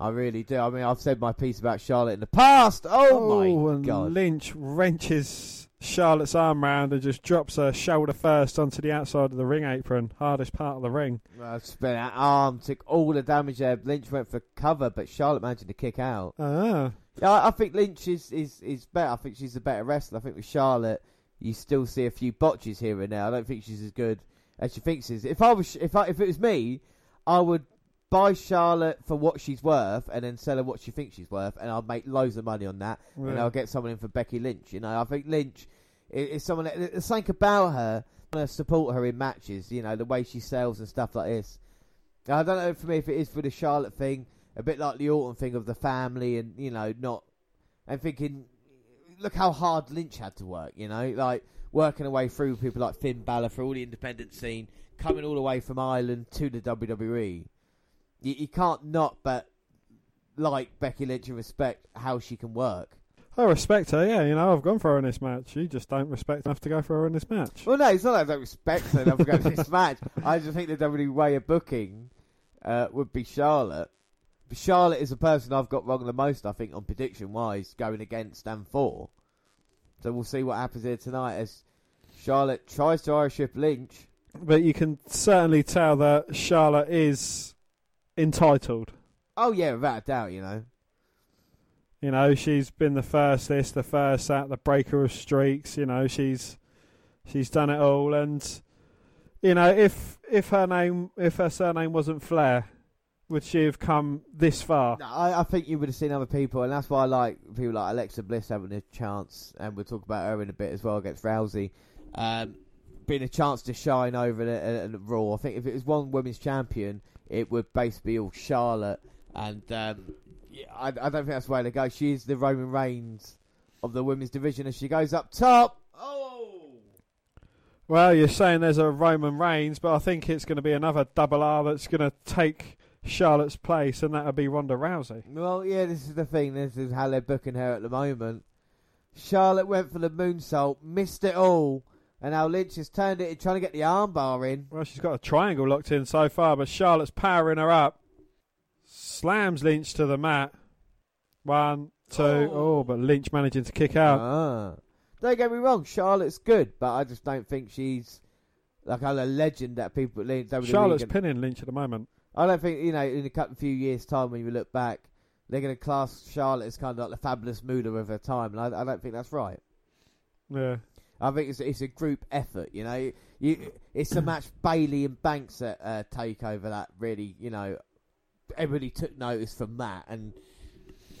I really do. I mean, I've said my piece about Charlotte in the past. Oh, my and god! Lynch wrenches Charlotte's arm round and just drops her shoulder first onto the outside of the ring apron, hardest part of the ring. Uh, spin that arm took all the damage there. Lynch went for cover, but Charlotte managed to kick out. Ah, Yeah, I, I think Lynch is, is, is better. I think she's a better wrestler. I think with Charlotte, you still see a few botches here and there. I don't think she's as good as she thinks she is. If I was, if I, if it was me, I would buy Charlotte for what she's worth and then sell her what she thinks she's worth, and I'll make loads of money on that, and I'll get someone in for Becky Lynch. You know, I think Lynch is, is someone. that- There's something about her. I want to support her in matches. You know, the way she sells and stuff like this. I don't know for me if it is for the Charlotte thing, a bit like the Orton thing of the family, and you know, not. I'm thinking, look how hard Lynch had to work. You know, like working her way through people like Finn Balor for all the independent scene, coming all the way from Ireland to the WWE. You, you can't not but like Becky Lynch and respect how she can work. I respect her, yeah, you know, I've gone for her in this match. You just don't respect enough to go for her in this match. Well, no, it's not that I don't respect her enough to go to this match. I just think the WWE way of booking uh, would be Charlotte. But Charlotte is the person I've got wrong the most, I think, on prediction wise, going against and for. So we'll see what happens here tonight as Charlotte tries to Irish Whip Lynch. But you can certainly tell that Charlotte is entitled. Oh, yeah, without a doubt, you know. You know, she's been the first this, the first that, the breaker of streaks. You know, she's she's done it all, and you know, if if her name, if her surname wasn't Flair, would she have come this far? No, I, I think you would have seen other people, and that's why I like people like Alexa Bliss having a chance, and we'll talk about her in a bit as well against Rousey, um, being a chance to shine over at, at Raw. I think if it was one women's champion, it would basically be all Charlotte, and um, I, I don't think that's the way to go. She's the Roman Reigns of the women's division as she goes up top. Oh! Well, you're saying there's a Roman Reigns, but I think it's going to be another double R that's going to take Charlotte's place, and that'll be Ronda Rousey. Well, yeah, this is the thing. This is how they're booking her at the moment. Charlotte went for the moonsault, missed it all, and now Lynch has turned it, in trying to get the armbar in. Well, she's got a triangle locked in so far, but Charlotte's powering her up. Slams Lynch to the mat. One, two, oh, oh but Lynch managing to kick out. Ah. Don't get me wrong, Charlotte's good, but I just don't think she's like a legend that people. WWE Charlotte's can, pinning Lynch at the moment. I don't think you know in a couple few years' time when you look back, they're going to class Charlotte as kind of like the fabulous Moolah of her time, and I, I don't think that's right. Yeah. I think it's it's a group effort, you know. You, it's a match Bayley and Banks at uh, Takeover that really, you know, everybody took notice from that, and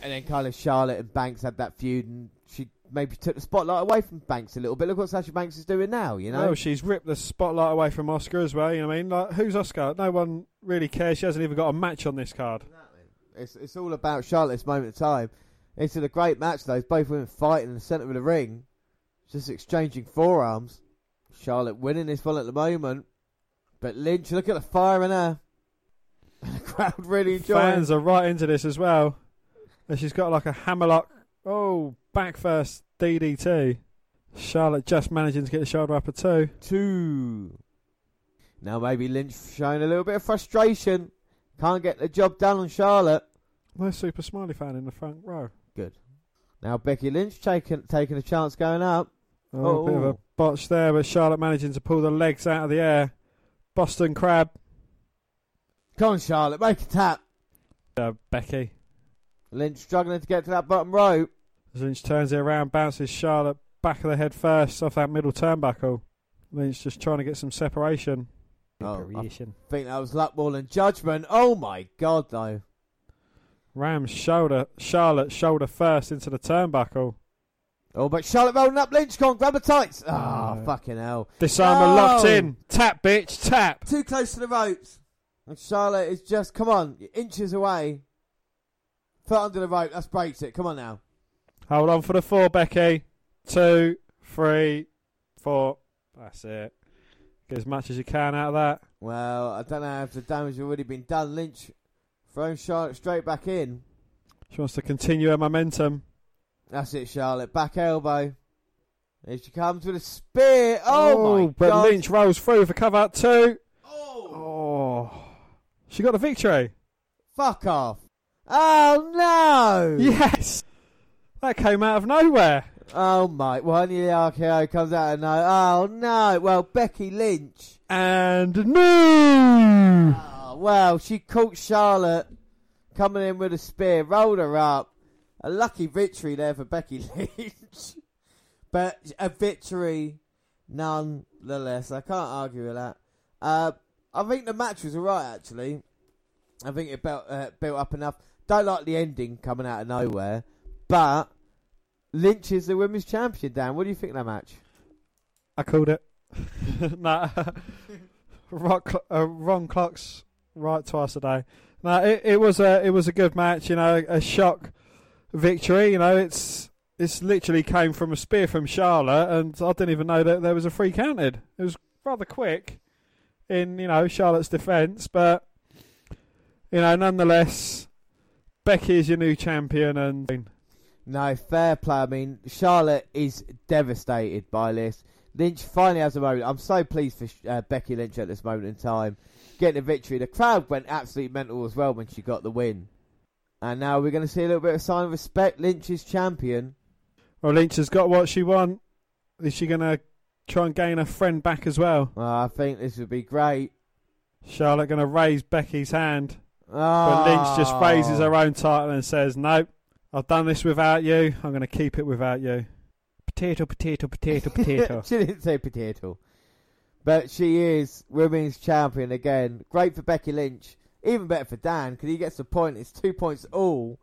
and then kind of Charlotte and Banks had that feud, and she maybe took the spotlight away from Banks a little bit. Look what Sasha Banks is doing now, you know. Oh, she's ripped the spotlight away from Asuka as well. You know what I mean? Like, who's Asuka? No one really cares. She hasn't even got a match on this card. It's it's all about Charlotte's moment of time. It's a great match though. It's both women fighting in the centre of the ring, just exchanging forearms. Charlotte winning this one at the moment, but Lynch, look at the fire in her. the crowd really enjoying. Fans are right into this as well. And she's got like a hammerlock. Oh, back first DDT. Charlotte just managing to get the shoulder up at two. Two. Now maybe Lynch showing a little bit of frustration. Can't get the job done on Charlotte. No Super Smiley fan in the front row. Good. Now Becky Lynch taking taking a chance going up. Oh, oh, a bit of a botch there, but Charlotte managing to pull the legs out of the air. Boston Crab. Come on, Charlotte, make a tap. Uh, Becky. Lynch struggling to get to that bottom rope. Lynch turns it around, bounces Charlotte back of the head first off that middle turnbuckle. Lynch just trying to get some separation. Oh, I think that was luck more than judgment. Oh my god, though. Rams shoulder, Charlotte shoulder first into the turnbuckle. Oh, but Charlotte rolling up Lynch, come on, grab the tights. Oh, fucking hell. Disarmer no. locked in. Tap, bitch, tap. Too close to the ropes. And Charlotte is just, come on, inches away. Foot under the rope. That's breaks it. Come on now. Hold on for the four, Becky. Two, three, four. That's it. Get as much as you can out of that. Well, I don't know if the damage has already been done. Lynch throwing Charlotte straight back in. She wants to continue her momentum. That's it, Charlotte. Back elbow. Here she comes with a spear. Oh, oh my but God. Lynch rolls through for cover out two. Oh. oh. She got the victory. Fuck off. Oh no! Yes, that came out of nowhere. Oh my! Well, only the RKO comes out of nowhere. Oh no! Well, Becky Lynch and no. Oh, ah, well, she caught Charlotte coming in with a spear, rolled her up. A lucky victory there for Becky Lynch, but a victory nonetheless. I can't argue with that. Uh, I think the match was alright actually. I think it built uh, built up enough. Don't like the ending coming out of nowhere, but Lynch is the women's champion. Dan, what do you think of that match? I called it. nah, Rock, uh, wrong clocks right twice a day. No, it, it was a it was a good match. You know, a shock victory. You know, it's it's literally came from a spear from Charlotte, and I didn't even know that there was a free counted. It was rather quick in you know Charlotte's defence, but you know, nonetheless, Becky is your new champion, and no fair play. I mean, Charlotte is devastated by this. Lynch finally has a moment. I'm so pleased for uh, Becky Lynch at this moment in time, getting a victory. The crowd went absolutely mental as well when she got the win. And now we're going to see a little bit of sign of respect. Lynch is champion. Well, Lynch has got what she wants. Is she going to try and gain her friend back as well? well I think this would be great. Charlotte going to raise Becky's hand. Oh. But Lynch just ah. raises her own title and says, nope, I've done this without you. I'm going to keep it without you. Potato, potato, potato, potato. she didn't say potato. But she is women's champion again. Great for Becky Lynch. Even better for Dan because he gets a point. It's two points all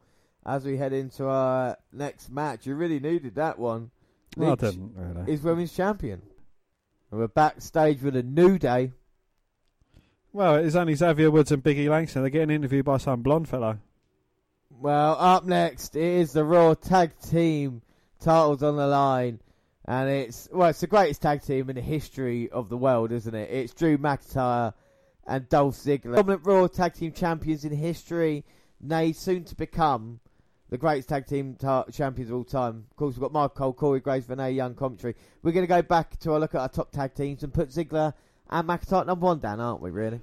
as we head into our next match. You really needed that one. Well, I didn't really. Is women's champion. And we're backstage with a new day. Well, it's only Xavier Woods and Biggie Langston. They're getting interviewed by some blonde fellow. Well, up next is the Raw Tag Team titles on the line. And it's, well, it's the greatest tag team in the history of the world, isn't it? It's Drew McIntyre and Dolph Ziggler. Dominant Raw Tag Team champions in history, nay, soon to become the greatest tag team ta- champions of all time. Of course, we've got Mark Cole, Corey Graves, Renee Young commentary. We're going to go back to a look at our top tag teams and put Ziggler and McIntyre number one down, aren't we, really?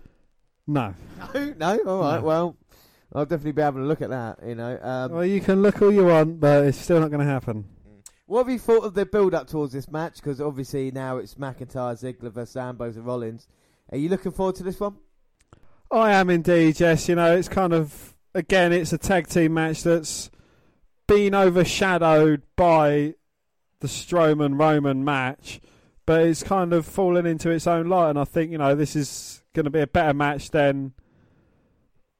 No. No, no, all right, No. well, I'll definitely be having a look at that, you know. Um, Well, you can look all you want, but it's still not going to happen. What have you thought of the build up towards this match? Because obviously now it's McIntyre, Ziggler versus Ambrose and Rollins. Are you looking forward to this one? I am indeed, yes. You know, it's kind of, again, it's a tag team match that's been overshadowed by the Strowman Roman match, but it's kind of fallen into its own light. And I think, you know, this is going to be a better match than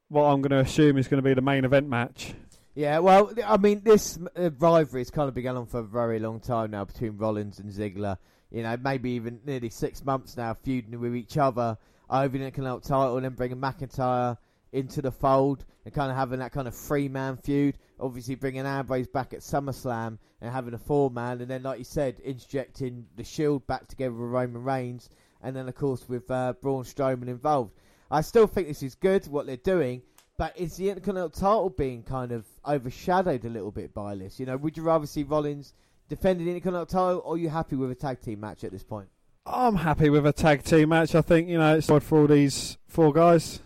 what I'm going to assume is going to be the main event match. Yeah, well, I mean, this uh, rivalry has kind of been going on for a very long time now between Rollins and Ziggler. You know, maybe even nearly six months now, feuding with each other over the Intercontinental title, and then bringing McIntyre into the fold and kind of having that kind of three man feud. Obviously, bringing Ambrose back at SummerSlam and having a four man, and then, like you said, interjecting the Shield back together with Roman Reigns, and then, of course, with uh, Braun Strowman involved. I still think this is good, what they're doing, but is the Intercontinental title being kind of overshadowed a little bit by this? You know, would you rather see Rollins defending the Intercontinental title, or are you happy with a tag team match at this point? I'm happy with a tag team match. I think, you know, it's good for all these four guys.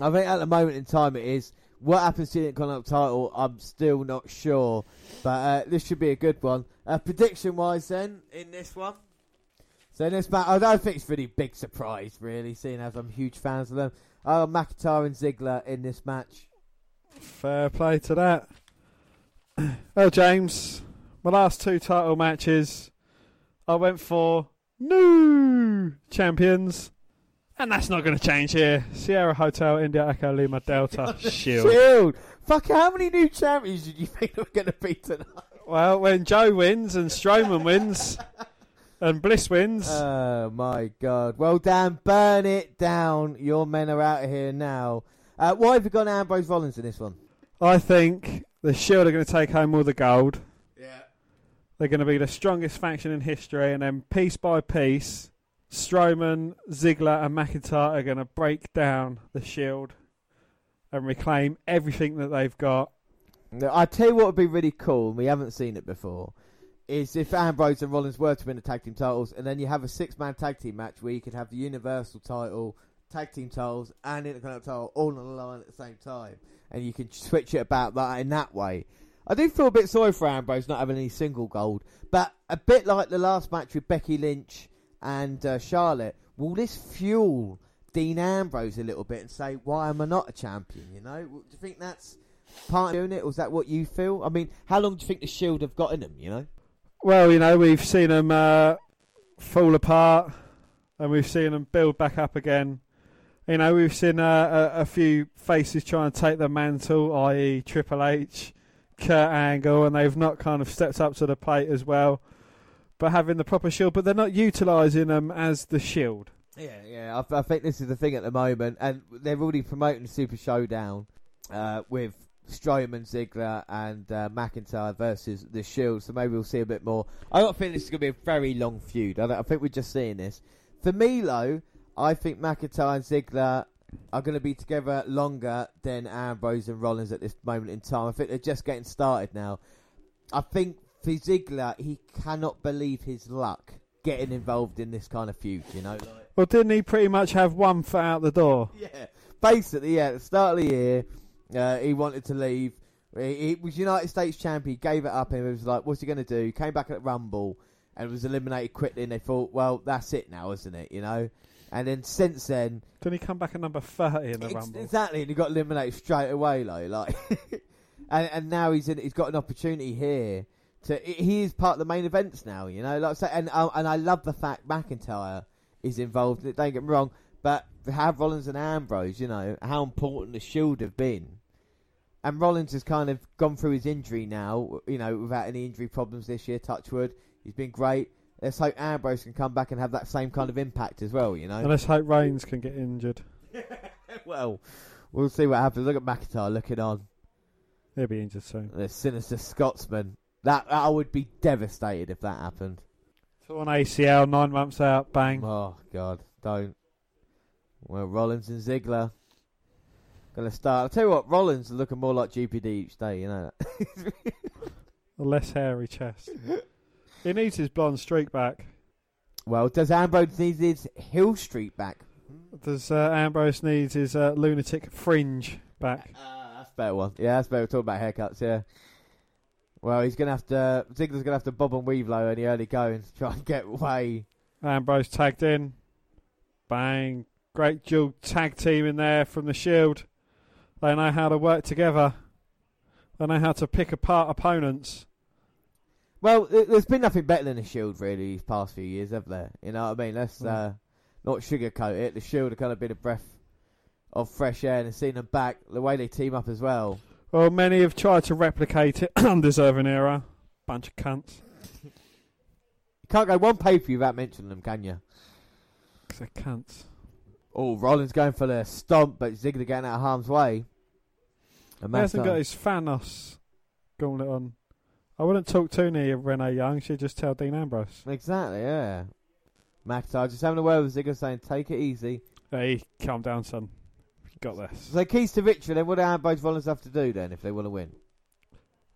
I think at the moment in time it is. What happens to the Intercontinental title, I'm still not sure. But uh, this should be a good one. Uh, prediction wise, then, in this one. So in this match, I don't think it's really big surprise, really, seeing as I'm huge fans of them. Uh, McIntyre and Ziggler in this match. Fair play to that. Oh, James, my last two title matches, I went for new champions, and that's not going to change here. Sierra Hotel, India Echo Lima Delta Shield. Shield! Fuck, how many new champions did you think are going to be tonight? Well, when Joe wins and Strowman wins and Bliss wins, Oh my god. Well, Dan, burn it down. Your men are out of here now. Uh, why have you gone Ambrose Rollins in this one? I think the Shield are going to take home all the gold. They're going to be the strongest faction in history, and then piece by piece, Strowman, Ziggler, and McIntyre are going to break down the Shield and reclaim everything that they've got. No, I tell you what would be really cool, and we haven't seen it before, is if Ambrose and Rollins were to win the tag team titles, and then you have a six man tag team match where you could have the Universal title, tag team titles, and Intercontinental title all on the line at the same time, and you can switch it about that in that way. I do feel a bit sorry for Ambrose not having any single gold, but a bit like the last match with Becky Lynch and uh, Charlotte, will this fuel Dean Ambrose a little bit and say, why am I not a champion? You know, do you think that's part of doing it, or is that what you feel? I mean, how long do you think the Shield have got in them? You know, Well, you know, we've seen them uh, fall apart and we've seen them build back up again. You know, we've seen uh, a, a few faces trying to take the mantle, i.e., Triple H, Kurt Angle, and they've not kind of stepped up to the plate as well. But having the proper shield, but they're not utilising them as the shield. Yeah, yeah. I, I think this is the thing at the moment, and they're already promoting Super Showdown uh, with Strowman, Ziggler, and uh, McIntyre versus the Shield. So maybe we'll see a bit more. I don't think this is going to be a very long feud. I, I think we're just seeing this. For me, though, I think McIntyre and Ziggler are going to be together longer than Ambrose and Rollins at this moment in time. I think they're just getting started now. I think for Ziggler, he cannot believe his luck getting involved in this kind of feud. You know, like, Well, didn't he pretty much have one foot out the door? yeah, basically, yeah. At the start of the year, uh, he wanted to leave. He, he was United States champion. He gave it up, and he was like, "What's he going to do?" He came back at Rumble and was eliminated quickly. And they thought, "Well, that's it now, isn't it?" You know. And then since then, Didn't he come back at number 30 in the ex- Rumble? exactly, and he got eliminated straight away, like, like. and and now he's in, he's got an opportunity here to he is part of the main events now. You know, like I say, and uh, and I love the fact McIntyre is involved. in it, Don't get me wrong, but to have Rollins and Ambrose, you know how important the Shield have been. And Rollins has kind of gone through his injury now, you know, without any injury problems this year. Touchwood, he's been great. Let's hope Ambrose can come back and have that same kind of impact as well. You know, And let's hope Reigns can get injured. well, we'll see what happens. Look at McIntyre looking on. He'll be injured soon. The sinister Scotsman. That I would be devastated if that happened. So on ACL, nine months out, bang. Oh God, don't. Well, Rollins and Ziggler gonna start. I'll tell you what, Rollins is looking more like GPD each day. You know that. A less hairy chest. he needs his blonde streak back. well, does Ambrose need his Hill Street back? Does uh, Ambrose needs his uh, lunatic fringe back? That's a better one. Yeah, that's better. We're talking about haircuts. Yeah. Well, he's gonna have to. Ziggler's gonna have to bob and weave low in the early going to try and get away. Ambrose tagged in. Bang. Great dual tag team in there from the Shield. They know how to work together. They know how to pick apart opponents. Well, there's been nothing better than the Shield really these past few years, have there? You know what I mean? Let's Mm. uh, not sugarcoat it. The Shield have kind of been a breath of fresh air, and seeing them back, the way they team up as well. Well, many have tried to replicate it. Undeserving era. Bunch of cunts. You can't go one pay per view without mentioning them, can you? 'Cause they're cunts. Oh, Rollins going for the stomp, but Ziggler getting out of harm's way. He hasn't got his Thanos gauntlet on. I wouldn't talk too near Renee Young. She'd just tell Dean Ambrose. Exactly, yeah. McIntyre just having a word with Ziggler saying, take it easy. Hey, calm down, son. You got this. So keys to victory, then what do Ambrose Rollins have to do then if they want to win?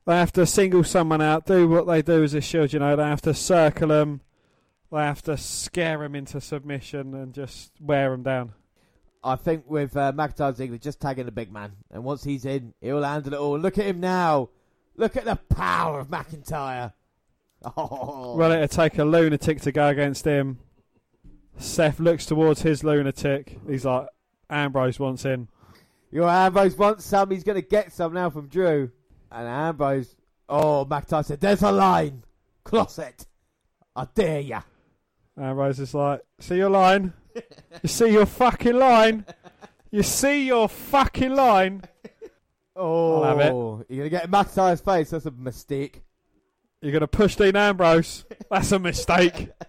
They have to single someone out, do what they do as a shield, you know. They have to circle them. They have to scare them into submission and just wear them down. I think with uh, McIntyre Ziggler just tagging the big man, and once he's in, he'll handle it all. Look at him now. Look at the power of McIntyre. Oh, Well, it'll take a lunatic to go against him. Seth looks towards his lunatic. He's like, Ambrose wants in. your Ambrose wants some. He's going to get some now from Drew. And Ambrose, oh, McIntyre said, "There's a line, closet. I dare ya." Ambrose is like, see your line? you see your fucking line? You see your fucking line? Oh, I'll have it. Oh, you're going to get in McIntyre's face. That's a mistake. You're going to push Dean Ambrose? That's a mistake.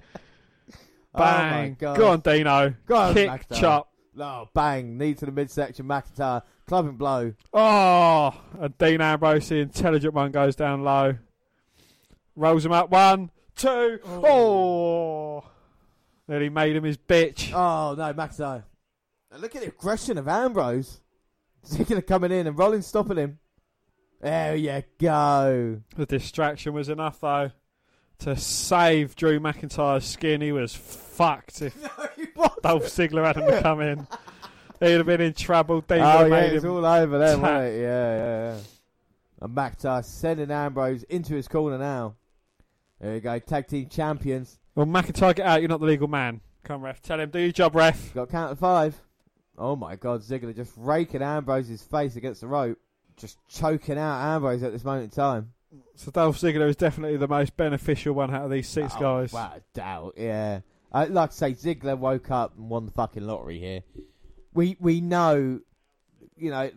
Oh my Bang. God. Go on, Dino. Go on, Kick, McIntyre. chop. No, bang, knee to the midsection, McIntyre, clubbing blow. Oh, and Dean Ambrose, the intelligent one, goes down low. Rolls him up. One, two. Oh. oh. Nearly made him his bitch. Oh no, McIntyre. Look at the aggression of Ambrose. Ziggler coming in and Rollins stopping him. There you go. The distraction was enough, though, to save Drew McIntyre's skin. He was fucked if Dolph Ziggler hadn't come in. He'd have been in trouble. Would oh have yeah, made it's all over there, wasn't it? Yeah, yeah, yeah. And McIntyre sending Ambrose into his corner now. There you go, tag team champions. Well, McIntyre, get out. You're not the legal man. Come, ref. Tell him, do your job, ref. Got count of five. Oh my God, Ziggler just raking Ambrose's face against the rope, just choking out Ambrose at this moment in time. So Dolph Ziggler is definitely the most beneficial one out of these six Oh, guys. Without a doubt, yeah. Uh, like I say, Ziggler woke up and won the fucking lottery here. We we know, you know,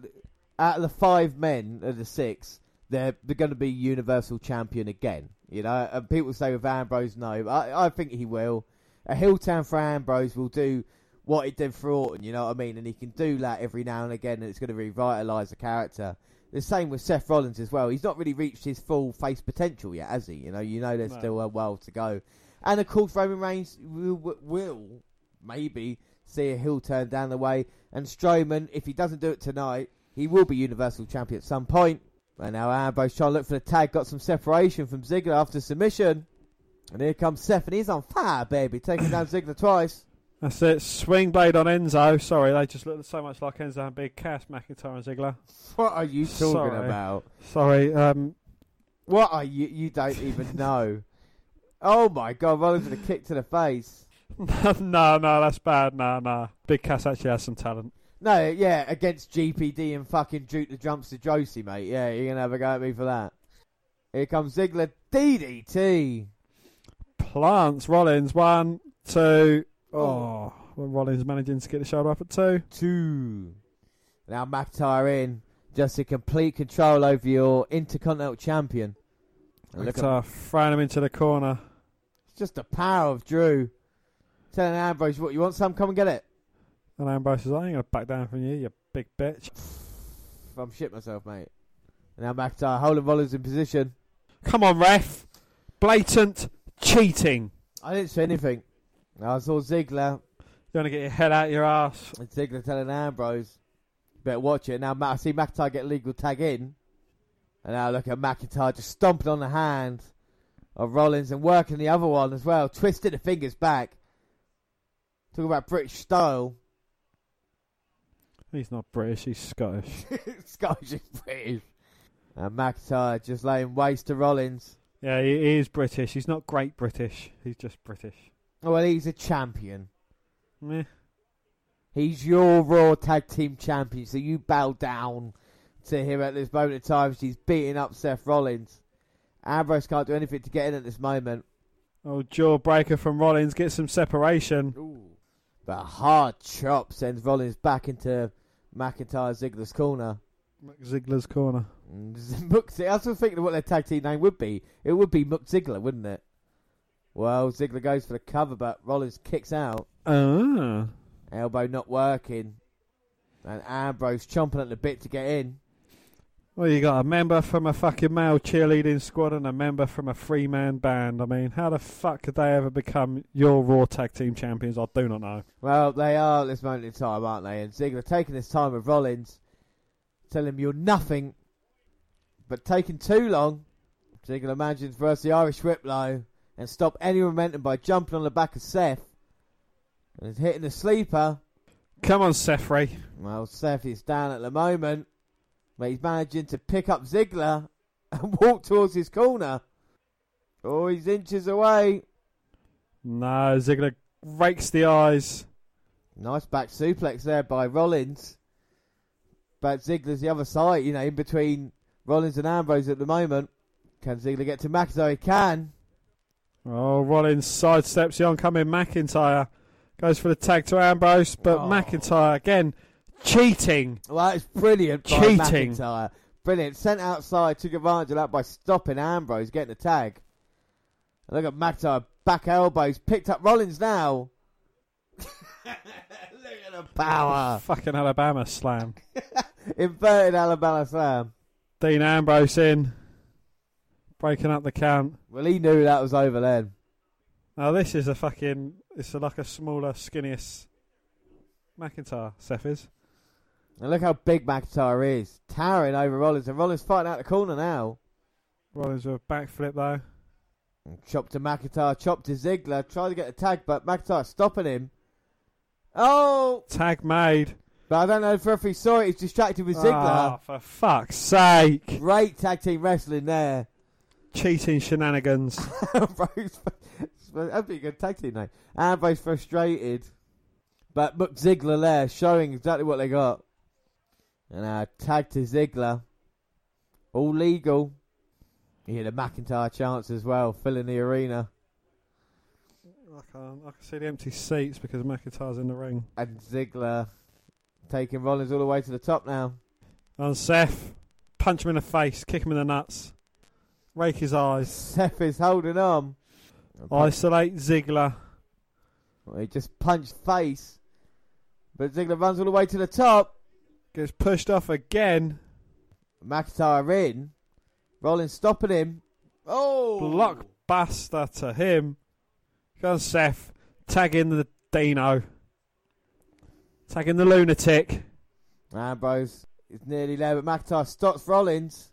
out of the five men of the six, they're they're going to be Universal Champion again. You know, and people say with Ambrose, no, I, I think he will. A heel turn for Ambrose will do what he did for Orton. You know what I mean? And he can do that every now and again, and it's going to revitalise the character. The same with Seth Rollins as well. He's not really reached his full face potential yet, has he? You know, you know, there's No. still a while to go. And of course, Roman Reigns will, will maybe see a heel turn down the way. And Strowman, if he doesn't do it tonight, he will be Universal Champion at some point. And now Ambrose trying to look for the tag, got some separation from Ziggler after submission. And here comes Seth, and he's on fire, baby, taking down Ziggler twice. That's it. Sling blade on Enzo. Sorry, they just look so much like Enzo and Big Cass, McIntyre and Ziggler. What are you talking Sorry. about? Sorry. Um, What are you? You don't even know. Oh my God! Rollins with a kick to the face. no, no, that's bad. No, no. Big Cass actually has some talent. No, yeah, against GPD and fucking Duke the Jumps to Josie, mate. Yeah, you're gonna have a go at me for that. Here comes Ziggler, DDT. Plants Rollins. One, two. Oh. oh, well, Rollins managing to get the shoulder up at two. Two. Now McIntyre in, just a complete control over your Intercontinental Champion. And look at- McIntyre throwing him into the corner. It's just the power of Drew. Telling Ambrose, what, you want some? Come and get it. And Ambrose says, I ain't going to back down from you, you big bitch. I'm shit myself, mate. And now McIntyre holding Rollins in position. Come on, ref. Blatant cheating. I didn't say anything. I saw Ziggler. You want to get your head out of your ass. And Ziggler telling Ambrose, better watch it. Now I see McIntyre get legal tag in. And now look at McIntyre just stomping on the hand of Rollins and working the other one as well. Twisting the fingers back. Talk about British style. He's not British, he's Scottish. Scottish is British. And McIntyre just laying waste to Rollins. yeah, he, he is British. He's not great British. He's just British. Oh, well, he's a champion. Meh. He's your Raw Tag Team Champion, so you bow down to him at this moment in time. She's beating up Seth Rollins. Ambrose can't do anything to get in at this moment. Oh, jawbreaker from Rollins. Get some separation. But a hard chop sends Rollins back into McIntyre Ziggler's corner. Ziggler's corner. Mook I was thinking of what their tag team name would be. It would be Mook Ziggler, wouldn't it? Well, Ziggler goes for the cover, but Rollins kicks out. Ah. Elbow not working. And Ambrose chomping at the bit to get in. Well, you got a member from a fucking male cheerleading squad and a member from a three man band. I mean, how the fuck could they ever become your Raw Tag Team Champions? I do not know. Well, they are at this moment in time, aren't they? And Ziggler taking his time with Rollins, telling him you're nothing, but taking too long. Ziggler imagines versus the Irish Whiplow and stop any momentum by jumping on the back of Seth. And hitting the sleeper. Come on, Sefri. Well, Seth is down at the moment, but he's managing to pick up Ziggler and walk towards his corner. Oh, he's inches away. No, Ziggler rakes the eyes. Nice back suplex there by Rollins. But Ziggler's the other side, you know, in between Rollins and Ambrose at the moment. Can Ziggler get to McIntyre? Oh, he can. Oh, Rollins sidesteps the oncoming McIntyre. Goes for the tag to Ambrose, but Oh. McIntyre again cheating. Well, it's brilliant by Cheating. McIntyre. Brilliant. Sent outside, took advantage of that by stopping Ambrose, getting the tag. And look at McIntyre, back elbows, picked up Rollins now. look at the power. Fucking Alabama slam. Inverted Alabama slam. Dean Ambrose in, breaking up the camp. Well, he knew that was over then. Now this is a fucking. It's a, like a smaller, skinniest McIntyre. Seth is. And look how big McIntyre is. Towering over Rollins. And Rollins fighting out the corner now. Rollins with a backflip though. Chop to McIntyre, chop to Ziggler. Try to get a tag, but McIntyre stopping him. Oh! Tag made. But I don't know if referee saw it. He's distracted with Ah, Ziggler. for fuck's sake! Great tag team wrestling there. Cheating shenanigans. That'd be a good tag team name. Ambrose frustrated. But Muck Ziggler there, showing exactly what they got. And uh, tag to Ziggler. All legal. He had a McIntyre chance as well, filling the arena. I can I can see the empty seats because McIntyre's in the ring. And Ziggler taking Rollins all the way to the top now. And Seth, punch him in the face, kick him in the nuts, rake his eyes, Seth is holding on. isolate Ziggler. Well, he just punched face. But Ziggler runs all the way to the top. Gets pushed off again. McIntyre in. Rollins stopping him. Oh! Blockbuster to him. Go Seth. Tag in the Dino. Tag in the lunatic. Ambrose is nearly there, but McIntyre stops Rollins.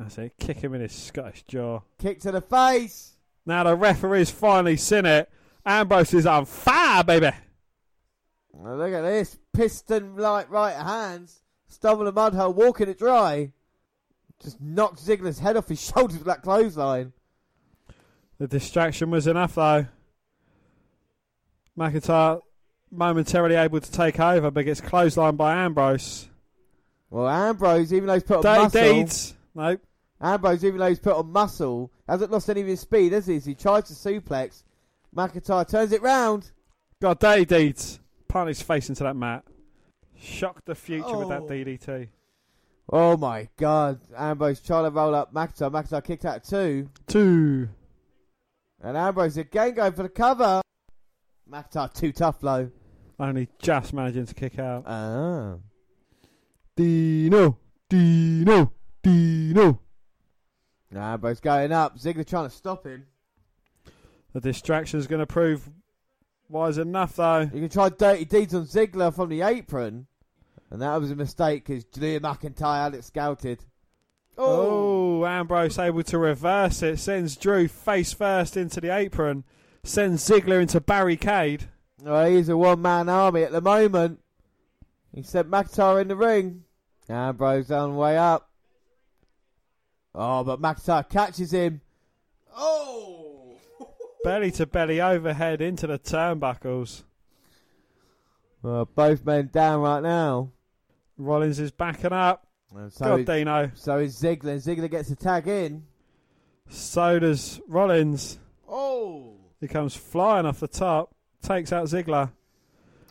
That's it. Kick him in his Scottish jaw. Kick to the face. Now the referee's finally seen it. Ambrose is on fire, baby. Now look at this. Piston like right hands. Stumble the mud hole, walking it dry. Just knocked Ziggler's head off his shoulders with that clothesline. The distraction was enough, though. McIntyre momentarily able to take over, but gets clotheslined by Ambrose. Well, Ambrose, even though he's put on Dirty muscle, deeds. Nope. Ambrose, even though he's put on muscle, hasn't lost any of his speed, has he? As he tries to suplex, McIntyre turns it round. Got dirty deeds. Plant his face into that mat. Shock the future with that Oh. DDT. Oh my God! Ambrose trying to roll up McIntyre. McIntyre kicked out two, Two. and Ambrose again going for the cover. McIntyre too tough though. Only just managing to kick out. Ah. Dino. Dino. Dino. Ambrose going up. Ziggler trying to stop him. The distraction's going to prove wise enough, though. You can try dirty deeds on Ziggler from the apron, and that was a mistake because Drew McIntyre had it scouted. Oh, Ambrose able to reverse it. Sends Drew face first into the apron. Sends Ziggler into barricade. Oh, he's a one-man army at the moment. He sent McIntyre in the ring. Ambrose on the way up. Oh, but McIntyre catches him. Oh! Belly to belly overhead into the turnbuckles. Well, both men down right now. Rollins is backing up. And so God, is- Dino. So is Ziggler. Ziggler gets a tag in. So does Rollins. Oh! He comes flying off the top. Takes out Ziggler.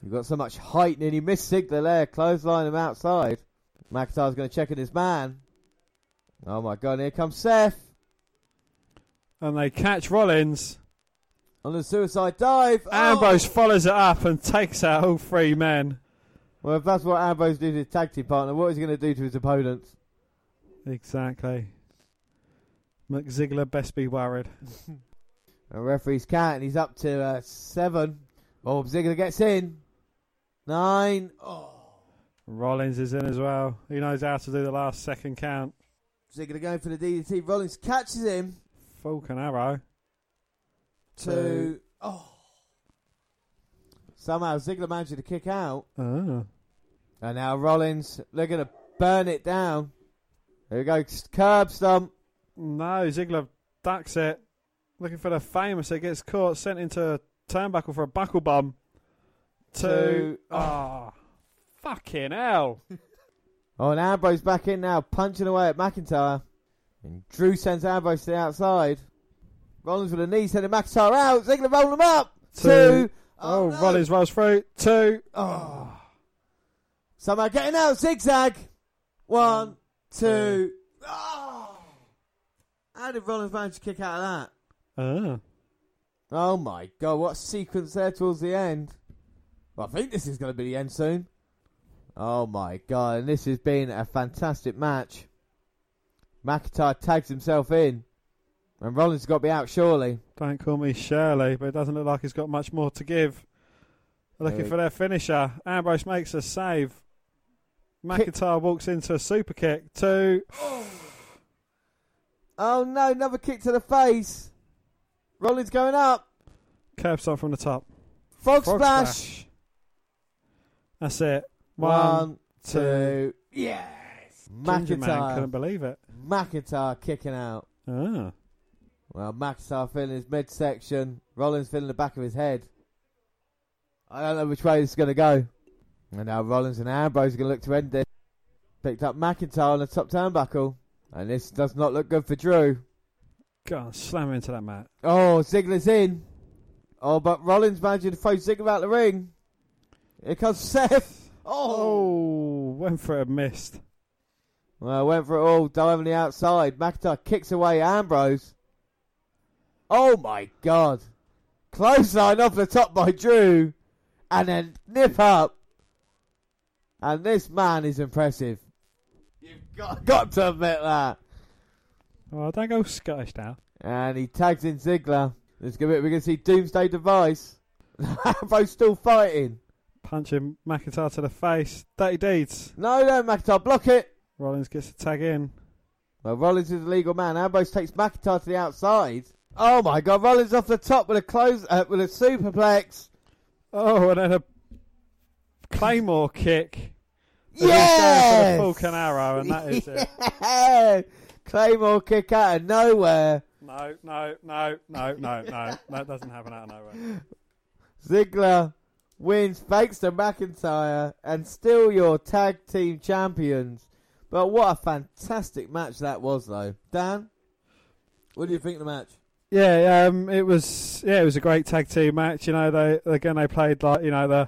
You've got so much height, and he missed Ziggler there. Clothesline him outside. McIntyre's going to check in his man. Oh my god, here comes Seth And they catch Rollins. on the suicide dive. Oh! Ambrose follows it up and takes out all three men. Well, if that's what Ambrose did to his tag team partner, what is he going to do to his opponents? Exactly. McZiggler best be worried. A referee's count, and he's up to uh, seven. Oh, Ziggler gets in. Nine. Oh. Rollins is in as well. He knows how to do the last second count. Ziggler going for the DDT. Rollins catches him. Falcon arrow. Two. Oh. Somehow Ziggler managed to kick out. Ah. And now Rollins, they're going to burn it down. There we go. Curb stomp. No, Ziggler ducks it. Looking for the famous. It gets caught, sent into a turnbuckle for a buckle bomb. Two. Two. Ah. Fucking hell. Oh, and Ambrose back in now, punching away at McIntyre. And Drew sends Ambrose to the outside. Rollins with a knee sending McIntyre out. Ziggler rolling him up. Two. Oh, Rollins rolls through. Two. Oh. Somehow getting out. Zigzag. One, two. Oh. How did Rollins manage to kick out of that? Ah. Oh my god, what a sequence there towards the end. Well, I think this is going to be the end soon. Oh my god, and this has been a fantastic match. McIntyre tags himself in. And Rollins has got to be out surely. Don't call me Shirley, but it doesn't look like he's got much more to give. Looking for their finisher. Ambrose makes a save. McIntyre walks into a super kick. Two. Oh no, another kick to the face. Rollins going up. Curb stomp from the top. Frog, Frog splash. splash. That's it. One, two. Yes. Ginger man couldn't McIntyre. believe it. McIntyre kicking out. Ah. Well, McIntyre feeling his midsection. Rollins feeling the back of his head. I don't know which way this is going to go. And now Rollins and Ambrose are going to look to end this. Picked up McIntyre on the top turnbuckle. And this does not look good for Drew. Go on, slam into that mat. Oh, Ziggler's in. Oh, but Rollins managing to throw Ziggler out the ring. Here comes Seth. Oh! oh, went for a missed. Well, went for it all, dive on the outside. McIntyre kicks away Ambrose. Oh my god. Clothesline off the top by Drew. And then nip up. And this man is impressive. You've got, got to admit that. Oh, don't go Scottish now. And he tags in Ziggler. It's gonna be, we're going to see Doomsday Device. Ambrose still fighting. Punching McIntyre to the face. Dirty deeds. No, no, McIntyre, block it. Rollins gets a tag in. Well, Rollins is a legal man. Ambrose takes McIntyre to the outside. Oh my God! Rollins off the top with a close uh, with a superplex. Oh, and then a Claymore kick. As he's Yes! Going for arrow, and that is it. Claymore kick out of nowhere. No, no, no, no, no, no. That doesn't happen out of nowhere. Ziggler wins thanks to McIntyre and still your tag team champions. But what a fantastic match that was, though. Dan, what do you think of the match? Yeah, um, it was. Yeah, it was a great tag team match. You know, they again they played like you know the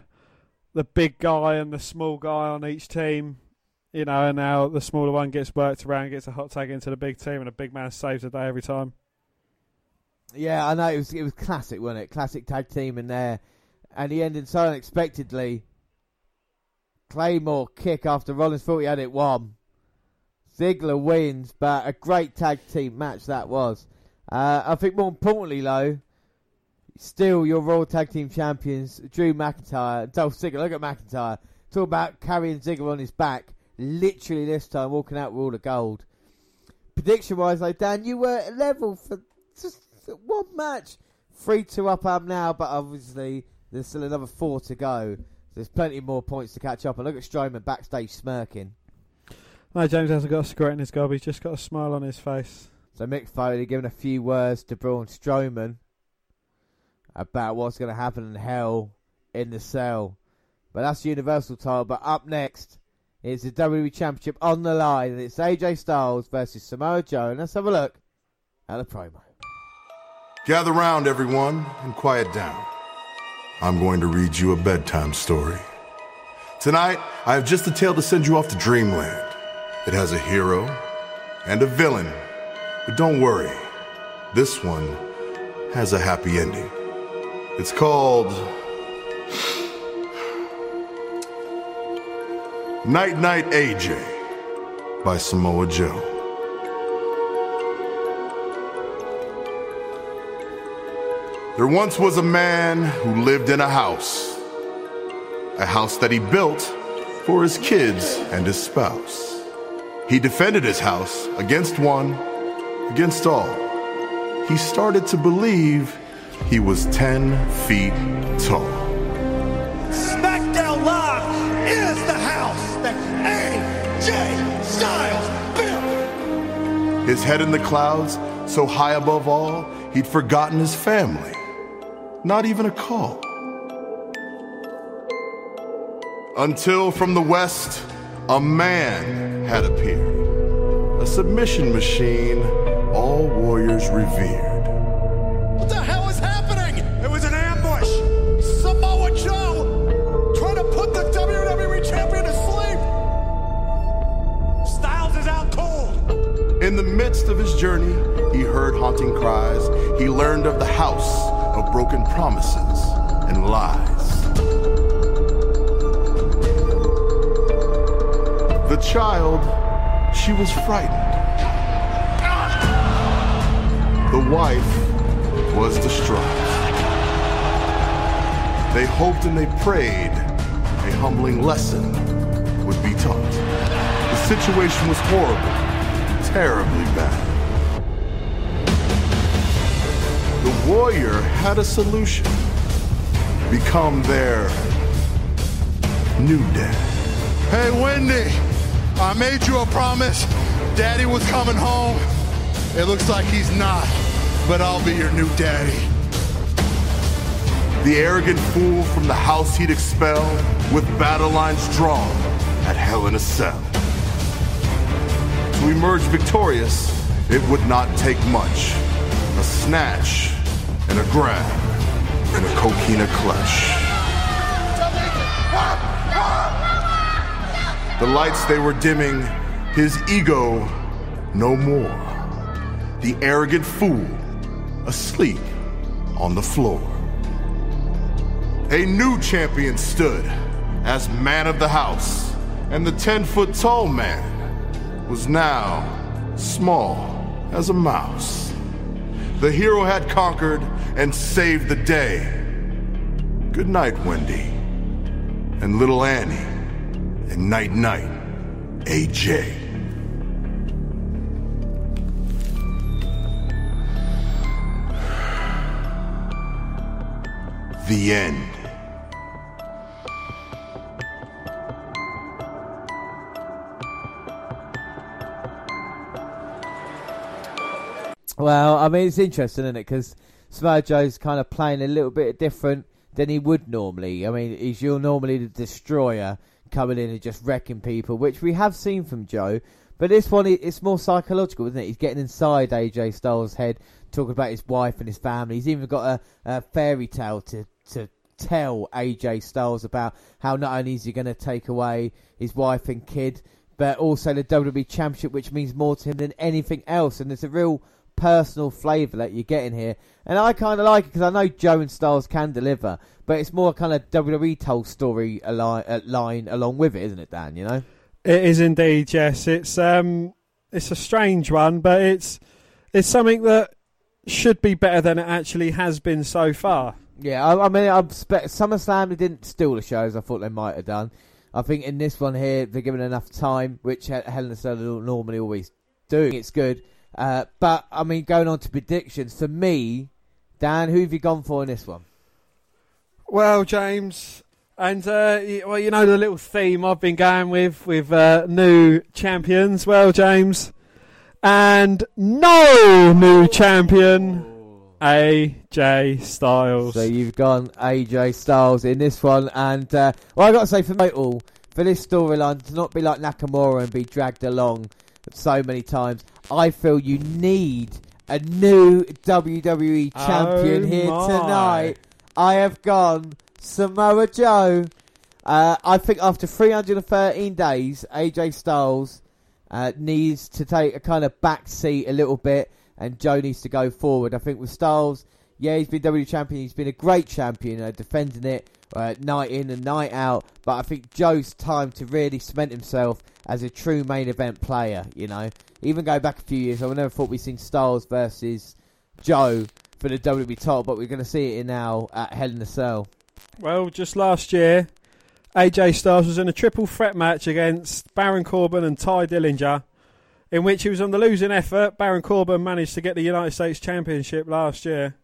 the big guy and the small guy on each team. You know, and now the smaller one gets worked around, gets a hot tag into the big team, and the big man saves the day every time. Yeah, I know it was it was classic, wasn't it? Classic tag team in there, and he ended so unexpectedly. Claymore kick after Rollins thought he had it won. Ziggler wins, but a great tag team match that was. Uh, I think more importantly, though, still your Raw Tag Team Champions, Drew McIntyre Dolph Ziggler. Look at McIntyre. Talk about carrying Ziggler on his back. Literally this time, walking out with all the gold. Prediction wise, though, Dan, you were level for just one match. 3 2 up am now, but obviously there's still another four to go. There's plenty more points to catch up. And look at Strowman backstage smirking. No, James hasn't got a cigarette in his gob. He's just got a smile on his face. So Mick Foley giving a few words to Braun Strowman about what's going to happen in hell in the cell. But that's the Universal title. But up next is the WWE Championship on the line. And it's AJ Styles versus Samoa Joe. And let's have a look at the promo. Gather round, everyone, and quiet down. I'm going to read you a bedtime story. Tonight, I have just a tale to send you off to dreamland. It has a hero and a villain. But don't worry, this one has a happy ending. It's called Night Night AJ by Samoa Joe. There once was a man who lived in a house, a house that he built for his kids and his spouse. He defended his house against one, against all. He started to believe he was 10 feet tall. SmackDown Live is the house that AJ Styles built. His head in the clouds, so high above all, he'd forgotten his family. Not even a call. Until from the west, a man had appeared. A submission machine all warriors revered. What the hell is happening? It was an ambush. Samoa Joe trying to put the WWE champion to sleep. Styles is out cold. In the midst of his journey, he heard haunting cries. He learned of the house broken promises and lies. The child, she was frightened. The wife was distraught. They hoped and they prayed a humbling lesson would be taught. The situation was horrible, terribly bad. Warrior had a solution. Become their new dad. Hey, Wendy, I made you a promise. Daddy was coming home. It looks like he's not, but I'll be your new daddy. The arrogant fool from the house he'd expel with battle lines drawn at Hell in a Cell. To emerge victorious, it would not take much. A snatch and a grab and a coquina clutch. The lights they were dimming, his ego no more. The arrogant fool asleep on the floor. A new champion stood as man of the house, and the 10 foot tall man was now small as a mouse. The hero had conquered and saved the day. Good night, Wendy, and little Annie, and night night, AJ. The end. Well, I mean, it's interesting, isn't it? Because Samoa Joe's kind of playing a little bit different than he would normally. I mean, he's you're normally the destroyer coming in and just wrecking people, which we have seen from Joe. But this one, it's more psychological, isn't it? He's getting inside AJ Styles' head, talking about his wife and his family. He's even got a, a fairy tale to, to tell AJ Styles about how not only is he going to take away his wife and kid, but also the WWE Championship, which means more to him than anything else. And there's a real personal flavour that you're getting here. And I kind of like it because I know Joe and Styles can deliver, but it's more kind of WWE told story ali- uh, line along with it, isn't it, Dan? You know? It is indeed, yes. It's um, it's a strange one, but it's it's something that should be better than it actually has been so far. Yeah, I, I mean, I expect SummerSlam they didn't steal the shows. I thought they might have done. I think in this one here they're given enough time, which Hell in a Cell normally always do. It's good, uh, but I mean, going on to predictions for me, Dan, who have you gone for in this one? Well, James, and uh, well, you know the little theme I've been going with with uh, new champions. Well, James, and no new champion. AJ Styles. So you've gone AJ Styles in this one, and uh, well, I got to say for all for this storyline to not be like Nakamura and be dragged along so many times, I feel you need a new WWE champion oh here my. tonight. I have gone Samoa Joe. Uh, I think after 313 days, AJ Styles uh, needs to take a kind of back seat a little bit and Joe needs to go forward. I think with Styles, yeah, he's been WWE champion. He's been a great champion, uh, defending it uh, night in and night out. But I think Joe's time to really cement himself as a true main event player. You know, even go back a few years, I never thought we'd seen Styles versus Joe for the WWE title, but we're going to see it now at Hell in a Cell. Well, just last year, AJ Styles was in a triple threat match against Baron Corbin and Tye Dillinger in which he was on the losing effort. Baron Corbin managed to get the United States Championship last year.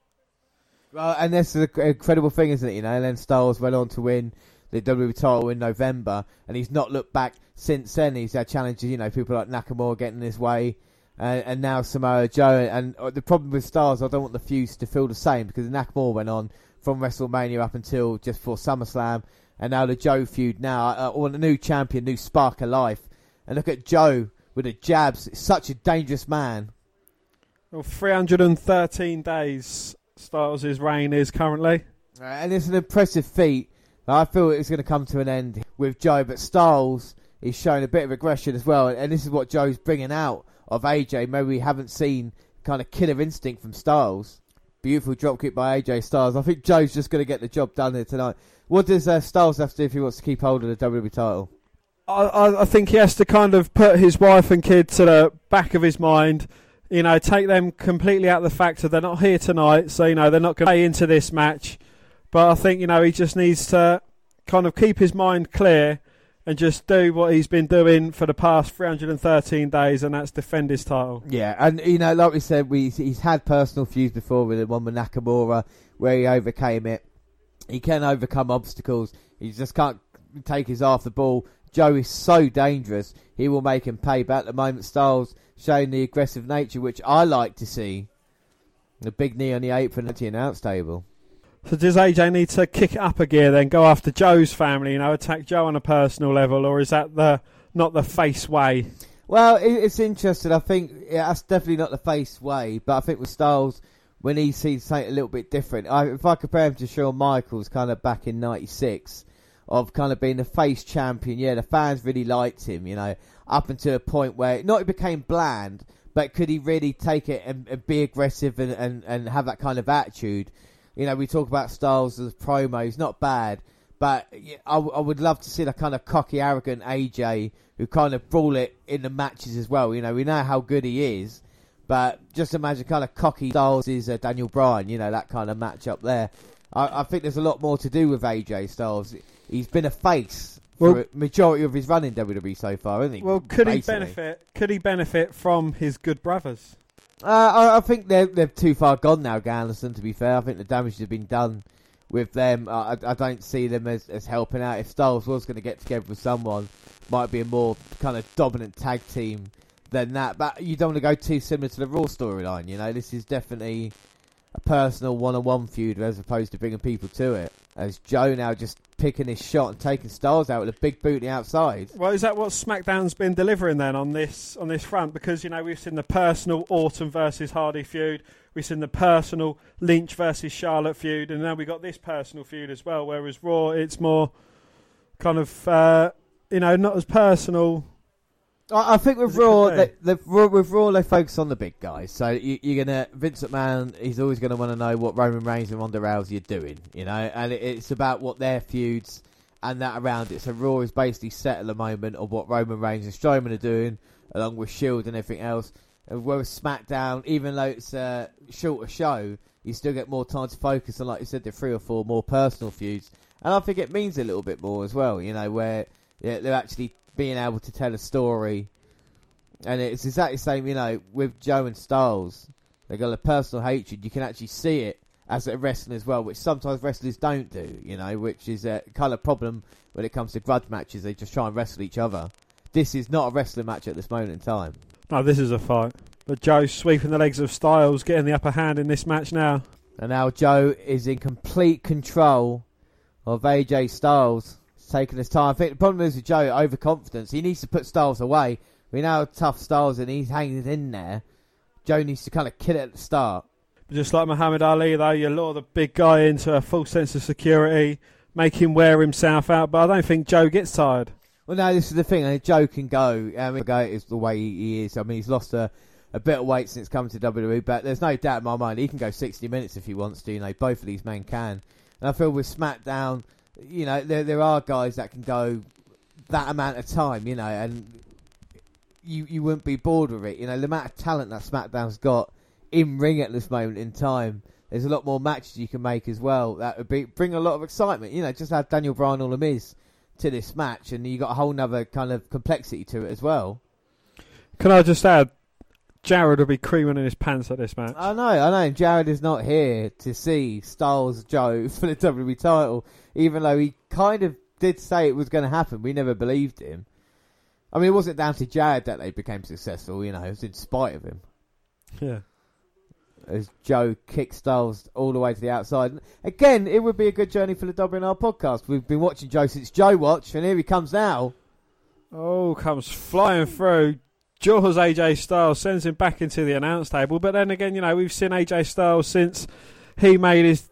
Well, and this is an incredible thing, isn't it? You know, and then Styles went on to win the WWE title in November, and he's not looked back since then. He's had challenges, you know, people like Nakamura getting in his way, and, and now Samoa Joe. And uh, the problem with Styles, I don't want the fuse to feel the same because Nakamura went on from WrestleMania up until just before SummerSlam, and now the Joe feud. Now, I, I want a new champion, new spark of life. And look at Joe with the jabs. Such a dangerous man. Well, 313 days Styles' reign is currently. and it's an impressive feat. I feel it's going to come to an end with Joe, but Styles is showing a bit of aggression as well, and this is what Joe's bringing out of AJ. Maybe we haven't seen kind of killer instinct from Styles. Beautiful dropkick by AJ Styles. I think Joe's just going to get the job done here tonight. What does uh, Styles have to do if he wants to keep hold of the WWE title? I, I think he has to kind of put his wife and kid to the back of his mind. You know, take them completely out of the factor. They're not here tonight, so you know they're not going to play into this match. But I think you know he just needs to kind of keep his mind clear and just do what he's been doing for the past 313 days, and that's defend his title. Yeah, and you know, like we said, we he's had personal feuds before with the one with Nakamura where he overcame it. He can overcome obstacles. He just can't take his half the ball. Joe is so dangerous, he will make him pay. But at the moment, Styles showing the aggressive nature, which I like to see. The big knee on the apron at the announce table. So does AJ need to kick it up a gear then, go after Joe's family, you know, attack Joe on a personal level, or is that the not the face way? Well, it's interesting. I think yeah, that's definitely not the face way, but I think with Styles, when he sees something a little bit different, I, if I compare him to Shawn Michaels, kind of back in '96, of kind of being the face champion. Yeah, the fans really liked him, you know, up until a point where not he became bland, but could he really take it and, and be aggressive and, and, and have that kind of attitude? You know, we talk about Styles as promos, not bad, but I, I would love to see the kind of cocky, arrogant AJ who kind of brawl it in the matches as well. You know, we know how good he is, but just imagine kind of cocky Styles is uh, Daniel Bryan, you know, that kind of match up there. I, I think there's a lot more to do with AJ Styles he's been a face well, for a majority of his run in WWE so far, hasn't he? Well, could Basically. he benefit? Could he benefit from his good brothers? Uh, I, I, think they're they're too far gone now, Anderson. To be fair, I think the damage has been done with them. I, I don't see them as, as helping out. If Styles was going to get together with someone, might be a more kind of dominant tag team than that. But you don't want to go too similar to the Raw storyline. You know, this is definitely a personal one-on-one feud as opposed to bringing people to it. As Joe now just picking his shot and taking Styles out with a big boot outside. Well, is that what SmackDown's been delivering then on this on this front? Because you know we've seen the personal Orton versus Hardy feud, we've seen the personal Lynch versus Charlotte feud, and now we got this personal feud as well. Whereas Raw, it's more kind of uh, you know not as personal. I, think with Raw, they, be. the, Raw, with Raw, they focus on the big guys. So you, you're gonna Vince McMahon. He's always gonna want to know what Roman Reigns and Ronda Rousey are doing. You know, and it, it's about what their feuds and that around it. So Raw is basically set at the moment of what Roman Reigns and Strowman are doing, along with Shield and everything else. And whereas SmackDown, even though it's a shorter show, you still get more time to focus on, like you said, the three or four more personal feuds. And I think it means a little bit more as well. You know, where yeah, they're actually being able to tell a story and it's exactly the same, you know, with Joe and Styles. They've got a personal hatred. You can actually see it as a wrestling as well, which sometimes wrestlers don't do, you know, which is a kind of problem when it comes to grudge matches. They just try and wrestle each other. This is not a wrestling match at this moment in time. No, this is a fight. But Joe's sweeping the legs of Styles, getting the upper hand in this match now. And now Joe is in complete control of AJ Styles. Taking his time. I think the problem is with Joe, overconfidence. He needs to put Styles away. We know how tough Styles and he's hanging in there. Joe needs to kind of kill it at the start. Just like Muhammad Ali, though, you lure the big guy into a full sense of security, make him wear himself out. But I don't think Joe gets tired. Well, no, this is the thing. I mean, Joe can go. I mean, go is the way he is. I mean, he's lost a, a bit of weight since coming to WWE, but there's no doubt in my mind he can go 60 minutes if he wants to. You know, both of these men can. And I feel with SmackDown, you know, there there are guys that can go that amount of time. You know, and you you wouldn't be bored with it. You know, the amount of talent that SmackDown's got in ring at this moment in time. There's a lot more matches you can make as well. That would be bring a lot of excitement. You know, just have Daniel Bryan or The Miz to this match, and you got a whole nother kind of complexity to it as well. Can I just add, Jared will be creaming in his pants at this match. I know, I know. Jared is not here to see Styles Joe for the WWE title, even though he kind of did say it was going to happen. We never believed him. I mean, it wasn't down to Jared that they became successful. You know, it was in spite of him. Yeah. As Joe kicks Styles all the way to the outside. Again, it would be a good journey for the WNR podcast. We've been watching Joe since Joe watch, and here he comes now. Oh, comes flying through. Jaws AJ Styles sends him back into the announce table. But then again, you know, we've seen AJ Styles since he made his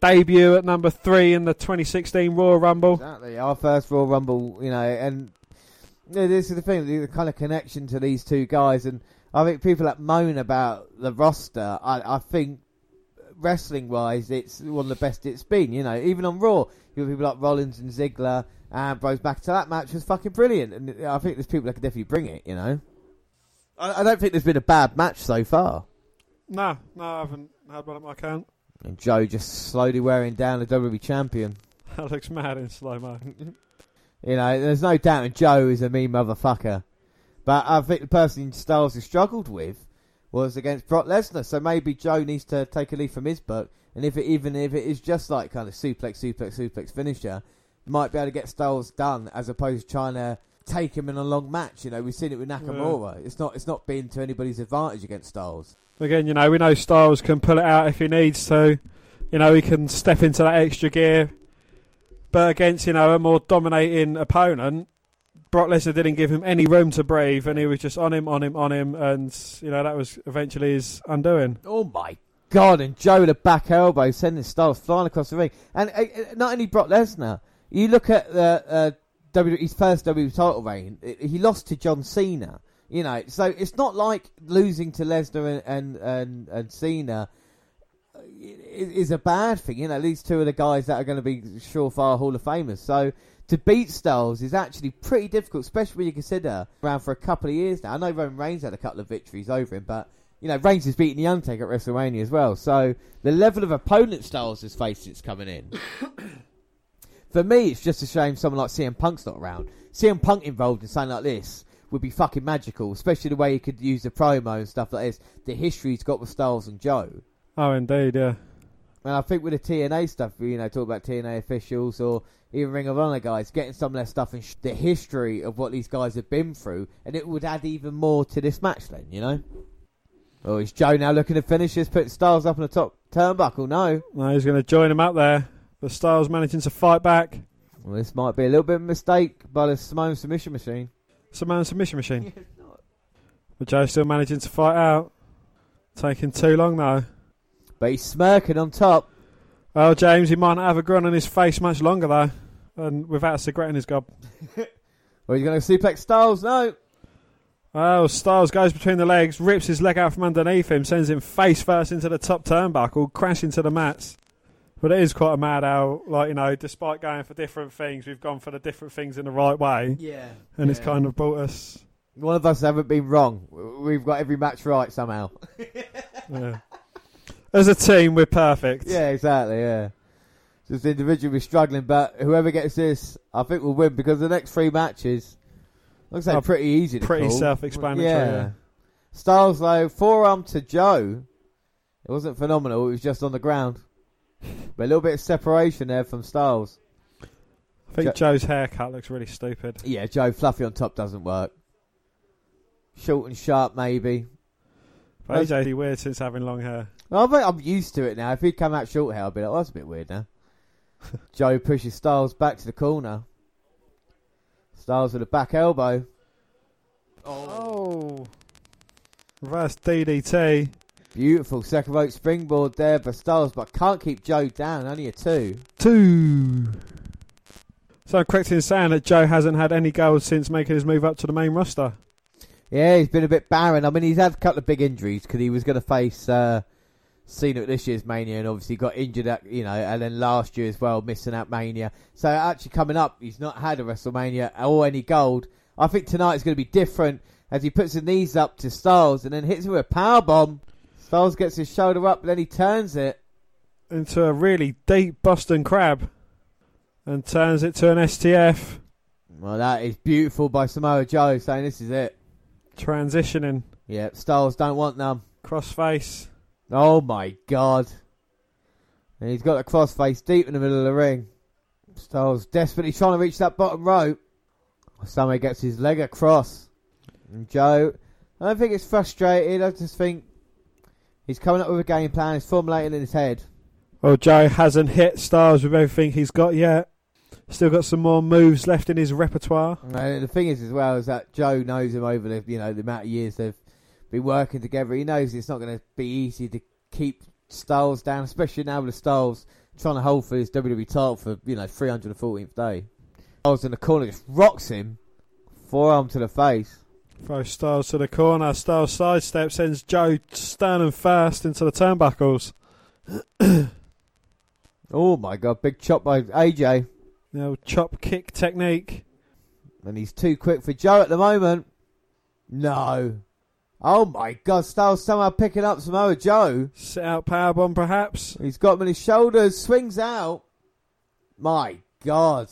debut at number three in the 2016 Royal Rumble. Exactly, our first Royal Rumble, you know, and this is the thing, the kind of connection to these two guys, and I think people that moan about the roster, I, I think wrestling wise, it's one of the best it's been. You know, even on Raw, you have people like Rollins and Ziggler, and Bros back to that match was fucking brilliant, and I think there's people that can definitely bring it. You know, I, I don't think there's been a bad match so far. No, no, I haven't had one at my count. And Joe just slowly wearing down the WWE champion. That looks mad in slow mo. You know, there's no doubt Joe is a mean motherfucker. But I think the person Styles has struggled with was against Brock Lesnar. So maybe Joe needs to take a leaf from his book. And if it, even if it is just like kind of suplex, suplex, suplex finisher, might be able to get Styles done as opposed to trying to take him in a long match. You know, we've seen it with Nakamura. It's not it's not been to anybody's advantage against Styles. Again, you know, we know Styles can pull it out if he needs to. You know, he can step into that extra gear. But against, you know, a more dominating opponent, Brock Lesnar didn't give him any room to breathe, and he was just on him, on him, on him, and you know that was eventually his undoing. Oh my god! And Joe with a back elbow sending Styles flying across the ring, and uh, uh, not only Brock Lesnar. You look at the uh, WWE, his first WWE title reign. He lost to John Cena. You know, so it's not like losing to Lesnar and and and, and Cena uh, is a bad thing. You know, these two are the guys that are going to be surefire Hall of Famers. So to beat Styles is actually pretty difficult, especially when you consider around for a couple of years now. I know Roman Reigns had a couple of victories over him, but you know Reigns has beaten the Undertaker at WrestleMania as well. So the level of opponent Styles has faced since coming in. For me, it's just a shame someone like CM Punk's not around. CM Punk involved in something like this would be fucking magical, especially the way he could use the promo and stuff like this. The history he's got with Styles and Joe. Oh, indeed, yeah. And I think with the TNA stuff, you know, talk about TNA officials or even Ring of Honor guys, getting some of their stuff and sh- the history of what these guys have been through, and it would add even more to this match then, you know? Oh, is Joe now looking to finish this, putting Styles up on the top turnbuckle? No. No, he's going to join him up there. But Styles managing to fight back. Well, this might be a little bit of a mistake by the Samoan submission machine. Samoan submission machine. But Joe still managing to fight out. Taking too long though. But he's smirking on top. Well, James, he might not have a grin on his face much longer though, and without a cigarette in his gob. Well, he's going to suplex Styles. No. Oh, Styles goes between the legs, rips his leg out from underneath him, sends him face first into the top turnbuckle, crashing to the mats. But it is quite a mad how, like, you know, despite going for different things, we've gone for the different things in the right way. Yeah. And it's kind of brought us. One of us haven't been wrong. We've got every match right somehow. Yeah. As a team, we're perfect. Yeah, exactly. Yeah, just individually struggling, but whoever gets this, I think we'll win because the next three matches looks like pretty easy. To pretty call. self-explanatory, yeah. Styles though, forearm to Joe. It wasn't phenomenal. It was just on the ground, but a little bit of separation there from Styles. I think Jo- Joe's haircut looks really stupid. Yeah, Joe fluffy on top doesn't work. Short and sharp, maybe. But AJ's weird since having long hair. Well, I think I'm used to it now. If he'd come out short hair, I'd be like, oh, that's a bit weird now. Joe pushes Styles back to the corner. Styles with a back elbow. Oh. Reverse DDT. Beautiful second rope springboard there for Styles, but can't keep Joe down. Only a two. Two. So I'm correct in saying that Joe hasn't had any goals since making his move up to the main roster. Yeah, he's been a bit barren. I mean, he's had a couple of big injuries because he was going to face uh, Cena at this year's Mania, and obviously got injured at you know, and then last year as well, missing out Mania. So actually coming up, he's not had a WrestleMania or any gold. I think tonight is going to be different as he puts his knees up to Styles and then hits him with a power bomb. Styles gets his shoulder up, then he turns it. Into a really deep Boston crab. And turns it to an STF. Well, that is beautiful by Samoa Joe, saying this is it. Transitioning. Yep, Styles don't want none. Crossface. Oh my god. And he's got the crossface deep in the middle of the ring. Styles desperately trying to reach that bottom rope. Samoa gets his leg across. And Joe, I don't think it's frustrated. I just think he's coming up with a game plan. He's formulating in his head. Well, Joe hasn't hit Styles with everything he's got yet. Still got some more moves left in his repertoire. And the thing is, as well, is that Joe knows him over the you know the amount of years they've been working together. He knows it's not going to be easy to keep Styles down, especially now with Styles trying to hold for his WWE title for you know 314th day. Styles in the corner just rocks him, forearm to the face. Throw Styles to the corner. Styles sidestep sends Joe sternum fast into the turnbuckles. Oh my god, big chop by AJ. The old chop kick technique. And he's too quick for Joe at the moment. No. Oh my god, Styles somehow picking up Samoa Joe. Sit out powerbomb perhaps. He's got him in his shoulders, swings out. My god.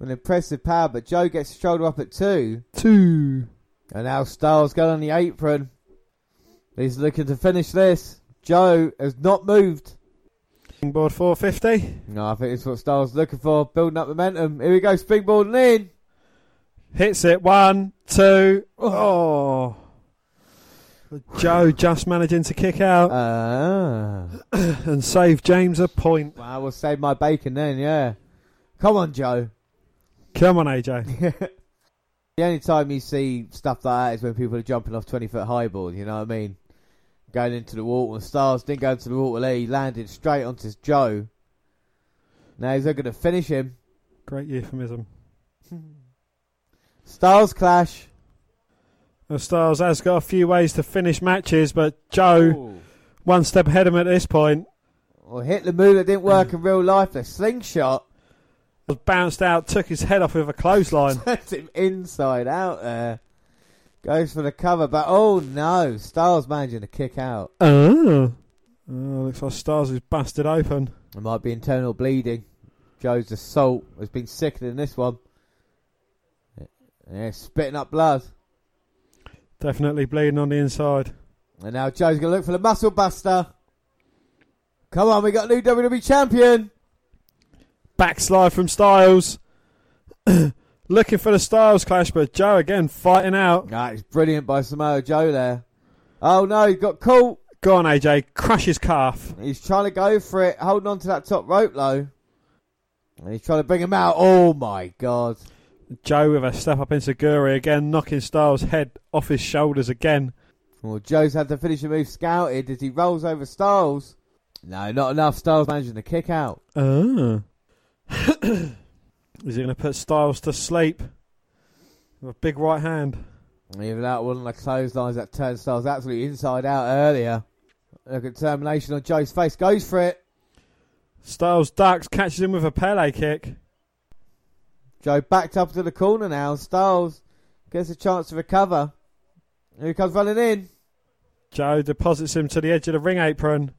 An impressive power, but Joe gets his shoulder up at two. Two. And now Styles got on the apron. He's looking to finish this. Joe has not moved. Springboard 450. No, I think it's what Styles looking for, building up momentum. Here we go, springboarding in. Hits it. One, two. Oh. Joe just managing to kick out Ah. and save James a point. I will save my bacon then, yeah. Come on, Joe. Come on, AJ. The only time you see stuff like that is when people are jumping off 20 foot high board, you know what I mean? Going into the water. Stars didn't go into the water, he landed straight onto Joe. Now he's looking to finish him. Great euphemism. Styles clash. Well, Styles has got a few ways to finish matches, but Joe, one step ahead of him at this point, Or hit the move that didn't work in real life, the slingshot. Was bounced out, took his head off with a clothesline. Turns him inside out there. Goes for the cover, but oh no, Styles managing to kick out. oh. oh, looks like Styles is busted open. It might be internal bleeding. Joe's assault has been sicker than this one. Yeah, spitting up blood. Definitely bleeding on the inside. And now Joe's going to look for the muscle buster. Come on, we got a new WWE champion. Backslide from Styles. Looking for the Styles clash, but Joe again fighting out. That is brilliant by Samoa Joe there. Oh no, he got caught. Go on, AJ. Crush his calf. He's trying to go for it, holding on to that top rope though. And he's trying to bring him out. Oh my god. Joe with a step up into Guri again, knocking Styles' head off his shoulders again. Well, Joe's had to finish the finishing move scouted as he rolls over Styles. No, not enough. Styles managing to kick out. Ah. Is he going to put Styles to sleep? With a big right hand. Even that one of the clotheslines that turned Styles absolutely inside out earlier. Look at determination on Joe's face. Goes for it. Styles ducks, catches him with a Pele kick. Joe backed up to the corner now. Styles gets a chance to recover. Here he comes running in. Joe deposits him to the edge of the ring apron.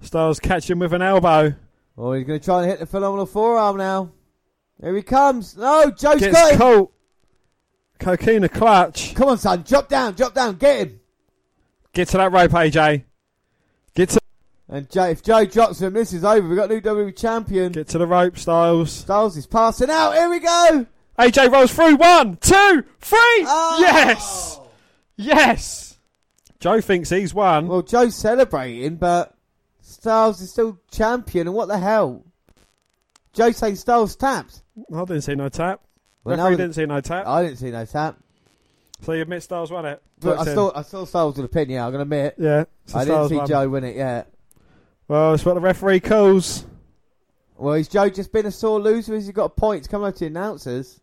Styles catches him with an elbow. Oh, he's going to try and hit the phenomenal forearm now. Here he comes. No, Joe's Gets got him. caught. Coquina clutch. Come on, son. Drop down. Drop down. Get him. Get to that rope, AJ. Get to And Joe, if Joe drops him, this is over. We've got new WWE champion. get to the rope, Styles. Styles is passing out. Here we go. AJ rolls through. One, two, three. Oh. Yes. Yes. Joe thinks he's won. Well, Joe's celebrating, but Styles is still champion. And what the hell? Joe saying Styles tapped. I didn't see no tap. Well, Referee no, didn't see no tap. I didn't see no tap. So you admit Styles won it. But I saw, I saw Styles with a pin, yeah, I'm going to admit. Yeah. so I didn't see won. Joe win it yet. Well, it's what the referee calls. Well, is Joe just been a sore loser? Has he got points coming up to the announcers?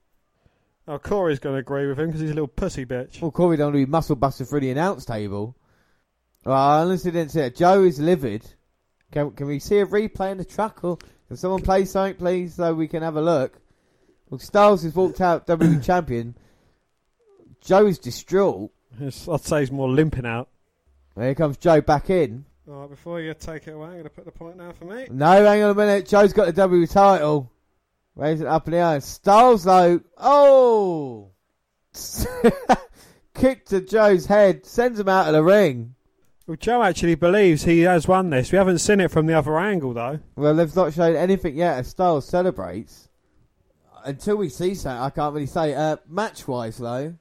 Oh, Corey's going to agree with him because he's a little pussy bitch. Well, Corey don't want to be muscle busting through the announce table. Well, I honestly didn't see it. Joe is livid. Can can we see a replay in the truck or can someone play something, please, so we can have a look? Well, Styles has walked out WWE champion. Joe is distraught. It's- I'd say he's more limping out. Here comes Joe back in. All right, before you take it away, I'm going to put the point down for me. No, hang on a minute. Joe's got the W title. Raise it up in the air. Styles though. Oh! Kick to Joe's head. Sends him out of the ring. Well, Joe actually believes he has won this. We haven't seen it from the other angle, though. Well, they've not shown anything yet as Styles celebrates. Until we see something, I can't really say. Uh, match wise, though,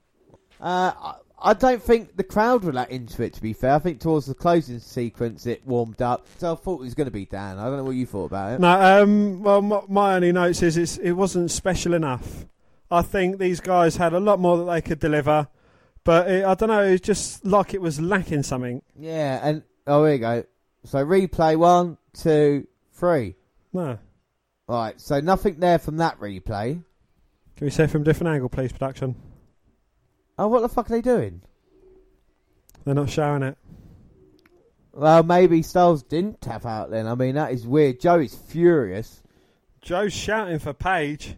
uh, I, I don't think the crowd were that into it, to be fair. I think towards the closing sequence it warmed up. So I thought it was going to be Dan. I don't know what you thought about it. No, um, well, my, my only notes is it's, it wasn't special enough. I think these guys had a lot more that they could deliver, but it, I don't know. It's just like it was lacking something. Yeah, and oh, here you go. So replay one, two, three. No, All right, so nothing there from that replay. can we say from a different angle, please, production? Oh, what the fuck are they doing? They're not showing it. Well, maybe Styles didn't tap out then. I mean, that is weird. Joe is furious. Joe's shouting for Paige.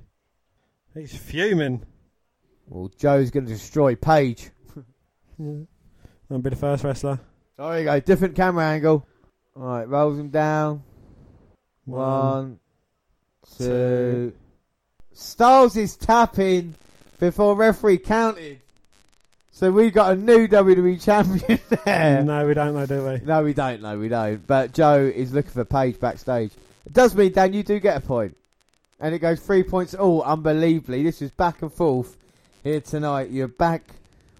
He's fuming. Well, Joe's going to destroy Paige. Won't be the first wrestler. Oh, there you go. Different camera angle. All right, rolls him down. One, One, two. Styles is tapping before referee counted. So we got a new WWE champion there. No, we don't know, do we? No, we don't. No, we don't. But Joe is looking for Paige backstage. It does mean, Dan, you do get a point. And it goes three points all, unbelievably. This is back and forth here tonight. You're back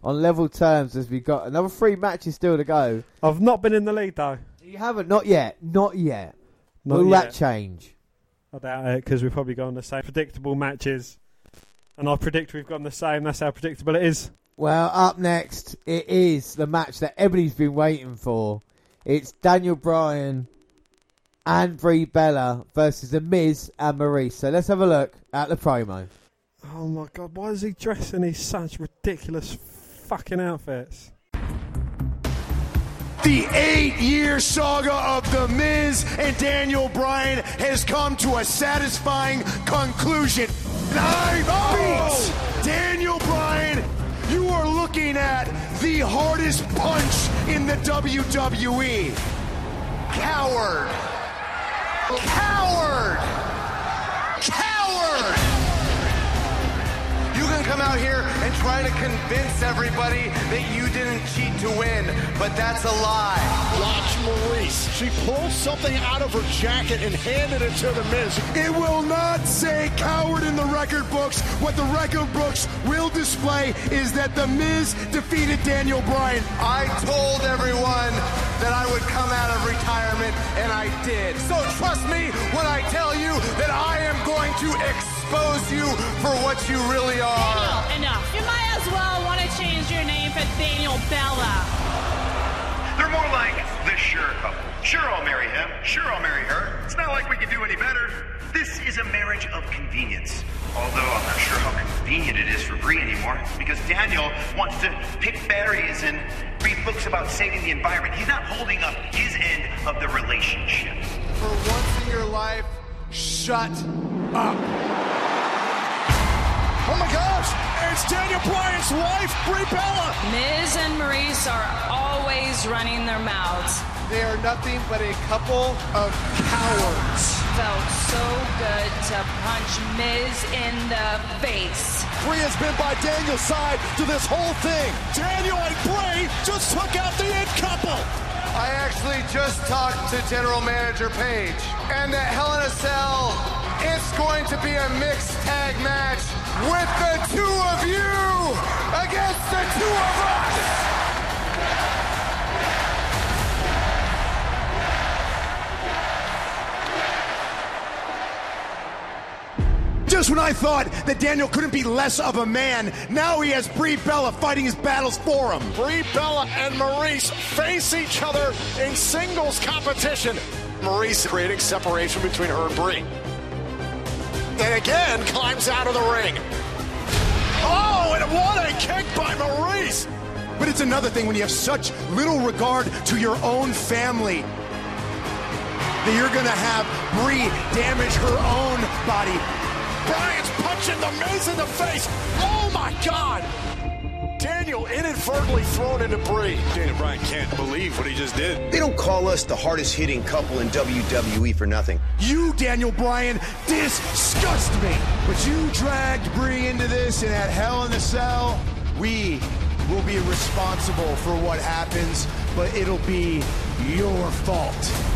on level terms as we've got another three matches still to go. I've not been in the lead though. You haven't? Not yet. Not yet. Not Will yet. that change? I doubt it because we've probably gone the same predictable matches, and I predict we've gone the same. That's how predictable it is. Well, up next, it is the match that everybody's been waiting for. It's Daniel Bryan and Brie Bella versus The Miz and Maryse. So let's have a look at the promo. Oh my god, why is he dressed in these such ridiculous fucking outfits? The eight year saga of The Miz and Daniel Bryan has come to a satisfying conclusion. Nine beats! Daniel Bryan, you are looking at the hardest punch in the WWE. Coward! Coward! Coward! You can come out here and try to convince everybody that you didn't cheat to win, but that's a lie. Watch Maryse. She pulled something out of her jacket and handed it to The Miz. It will not say coward in the record books. What the record books will display is that The Miz defeated Daniel Bryan. I told everyone that I would come out of retirement, and I did. So trust me when I tell you that I am going to expose you for what you really are. Daniel, enough. You might as well want to change your name for Daniel Bella. They're more like the sure couple. Sure, I'll marry him. Sure, I'll marry her. It's not like we can do any better. This is a marriage of convenience. Although I'm not sure how convenient it is for Brie anymore, because Daniel wants to pick berries and read books about saving the environment. He's not holding up his end of the relationship. For once in your life, shut up. Oh my gosh! It's Daniel Bryan's wife, Brie Bella. Miz and Maryse are always running their mouths. They are nothing but a couple of cowards. Felt so good to punch Miz in the face. Brie has been by Daniel's side to this whole thing. Daniel and Brie just took out the in couple. I actually just talked to General Manager Paige, and that Hell in a Cell, it's going to be a mixed tag match with the two of you against the two of us. Just when I thought that Daniel couldn't be less of a man, now he has Brie Bella fighting his battles for him. Brie Bella and Maryse face each other in singles competition. Maryse creating separation between her and Brie. And again climbs out of the ring. Oh, and what a kick by Maryse! But it's another thing when you have such little regard to your own family that you're gonna have Brie damage her own body. Bryan's punching the Miz in the face. Oh my God! Daniel inadvertently thrown into Brie. Daniel Bryan can't believe what he just did. They don't call us the hardest hitting couple in WWE for nothing. You, Daniel Bryan, disgust me. But you dragged Brie into this, and at Hell in the Cell, we will be responsible for what happens, but it'll be your fault.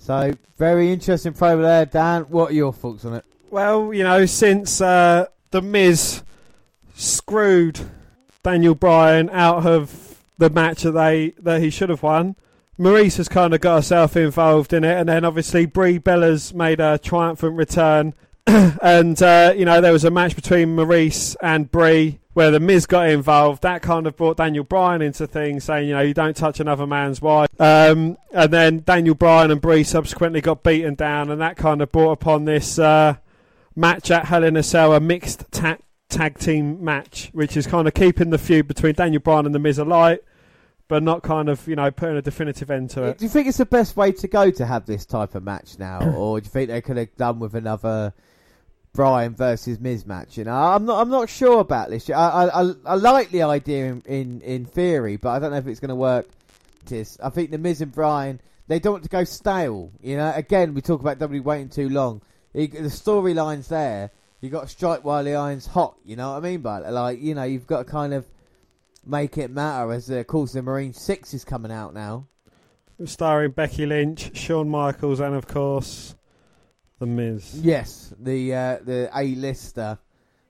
So, very interesting promo there, Dan. What are your thoughts on it? Well, you know, since uh, The Miz screwed Daniel Bryan out of the match that they that he should have won, Maryse has kind of got herself involved in it, and then obviously Brie Bella's made a triumphant return, and uh, you know there was a match between Maryse and Brie where the Miz got involved. That kind of brought Daniel Bryan into things, saying you know you don't touch another man's wife. Um, and then Daniel Bryan and Brie subsequently got beaten down, and that kind of brought upon this uh, match at Hell in a Cell, a mixed ta- tag team match, which is kind of keeping the feud between Daniel Bryan and the Miz alight. But not kind of, you know, putting a definitive end to it. Do you think it's the best way to go to have this type of match now, or do you think they could have done with another Bryan versus Miz match? You know, I'm not. I'm not sure about this. I I, I, like the idea in, in in theory, but I don't know if it's going to work. This, I think the Miz and Bryan they don't want to go stale. You know, again we talk about WWE waiting too long. The storylines there. You got to strike while the iron's hot. You know what I mean? But like, you know, you've got to kind of make it matter. As uh, of course, the Marine Six is coming out now. Starring Becky Lynch, Shawn Michaels, and of course, The Miz. Yes, the uh, the A lister,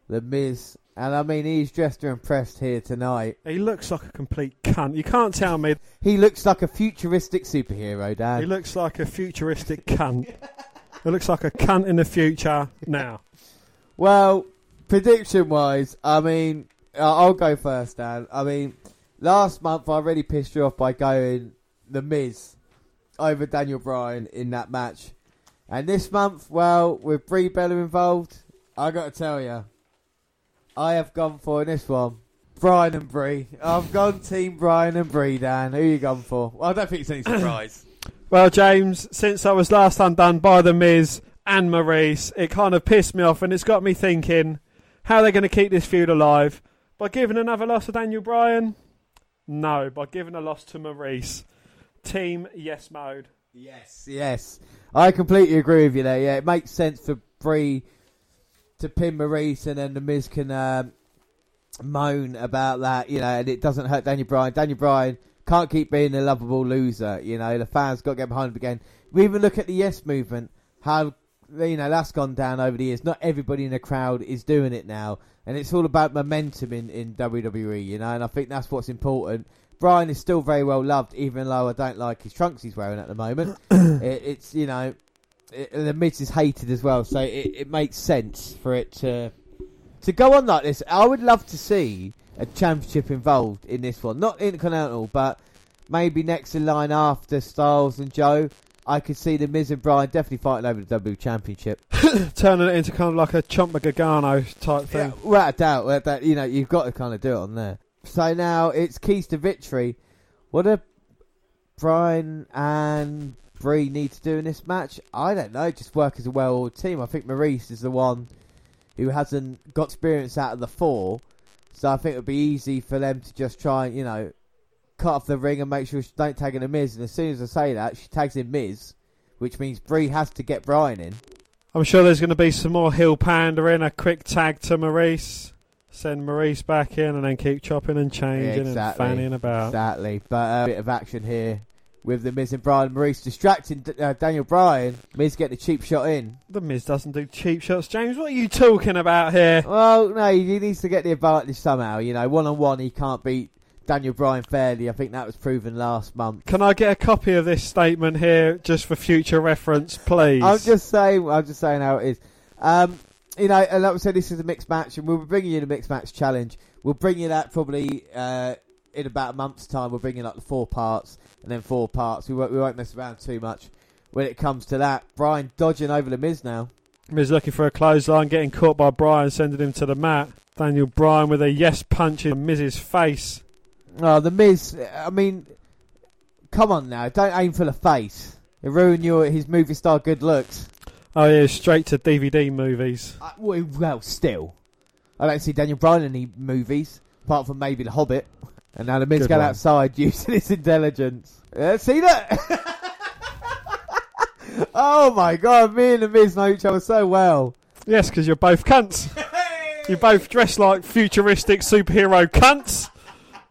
the Miz, and I mean he's dressed to impressed here tonight. He looks like a complete cunt. You can't tell me. He looks like a futuristic superhero, Dan. He looks like a futuristic cunt. It looks like a cunt in the future now. Well, prediction wise, I mean, uh, I'll go first, Dan. I mean, last month I really pissed you off by going the Miz over Daniel Bryan in that match, and this month, well, with Brie Bella involved, I got to tell you, I have gone for in this one. Bryan and Brie. I've gone Team Bryan and Brie, Dan. Who you gone for? Well, I don't think it's any surprise. Well, James, since I was last undone by The Miz and Maryse, it kind of pissed me off and it's got me thinking how they're they going to keep this feud alive? By giving another loss to Daniel Bryan? No, by giving a loss to Maryse. Team Yes Mode. Yes, yes. I completely agree with you there. Yeah, it makes sense for Brie to pin Maryse, and then the Miz can um, moan about that, you know, and it doesn't hurt Daniel Bryan. Daniel Bryan can't keep being a lovable loser, you know. The fans got to get behind him again. We even look at the Yes movement, how you know that's gone down over the years. Not everybody in the crowd is doing it now, and it's all about momentum in in WWE, you know. And I think that's what's important. Bryan is still very well loved, even though I don't like his trunks he's wearing at the moment. it, it's you know, it, the Miz is hated as well, so it, it makes sense for it to to go on like this. I would love to see a championship involved in this one, not Intercontinental, but maybe next in line after Styles and Joe. I could see the Miz and Bryan definitely fighting over the W Championship. Turning it into kind of like a Ciampa Gargano type thing. Yeah, without a doubt, without that you know you've got to kind of do it on there. So now it's keys to victory. What do Bryan and Brie need to do in this match? I don't know. Just work as a well-oiled team. I think Maryse is the one who hasn't got experience out of the four, so I think it would be easy for them to just try and you know cut off the ring and make sure she don't tag in a Miz. And as soon as I say that, she tags in Miz, which means Brie has to get Bryan in. I'm sure there's going to be some more heel pandering, a quick tag to Maryse, send Maryse back in, and then keep chopping and changing exactly, and fanning about. Exactly. But uh, a bit of action here with the Miz and Bryan. Maryse distracting uh, Daniel Bryan. Miz getting a cheap shot in. The Miz doesn't do cheap shots, James. What are you talking about here? Well, no, he needs to get the advantage somehow. You know, one on one, he can't beat Daniel Bryan fairly. I think that was proven last month. Can I get a copy of this statement here, just for future reference, please? I'm just saying. I'm just saying how it is. Um, you know, and like we said, this is a mixed match, and we'll be bringing you the mixed match challenge. We'll bring you that probably uh, in about a month's time. We'll bring you like the four parts, and then four parts. We won't, we won't mess around too much when it comes to that. Bryan dodging over the Miz now. Miz looking for a clothesline, getting caught by Bryan, sending him to the mat. Daniel Bryan with a yes punch in Miz's face. Oh, the Miz. I mean, come on now, don't aim for the face. It ruined your his movie star good looks. Oh yeah, straight to DVD movies. Uh, well, well, still, I don't see Daniel Bryan in any movies apart from maybe The Hobbit. And now the Miz got outside using his intelligence. Uh, see that? oh my god, me and the Miz know each other so well. Yes, because you're both cunts. You both dress like futuristic superhero cunts.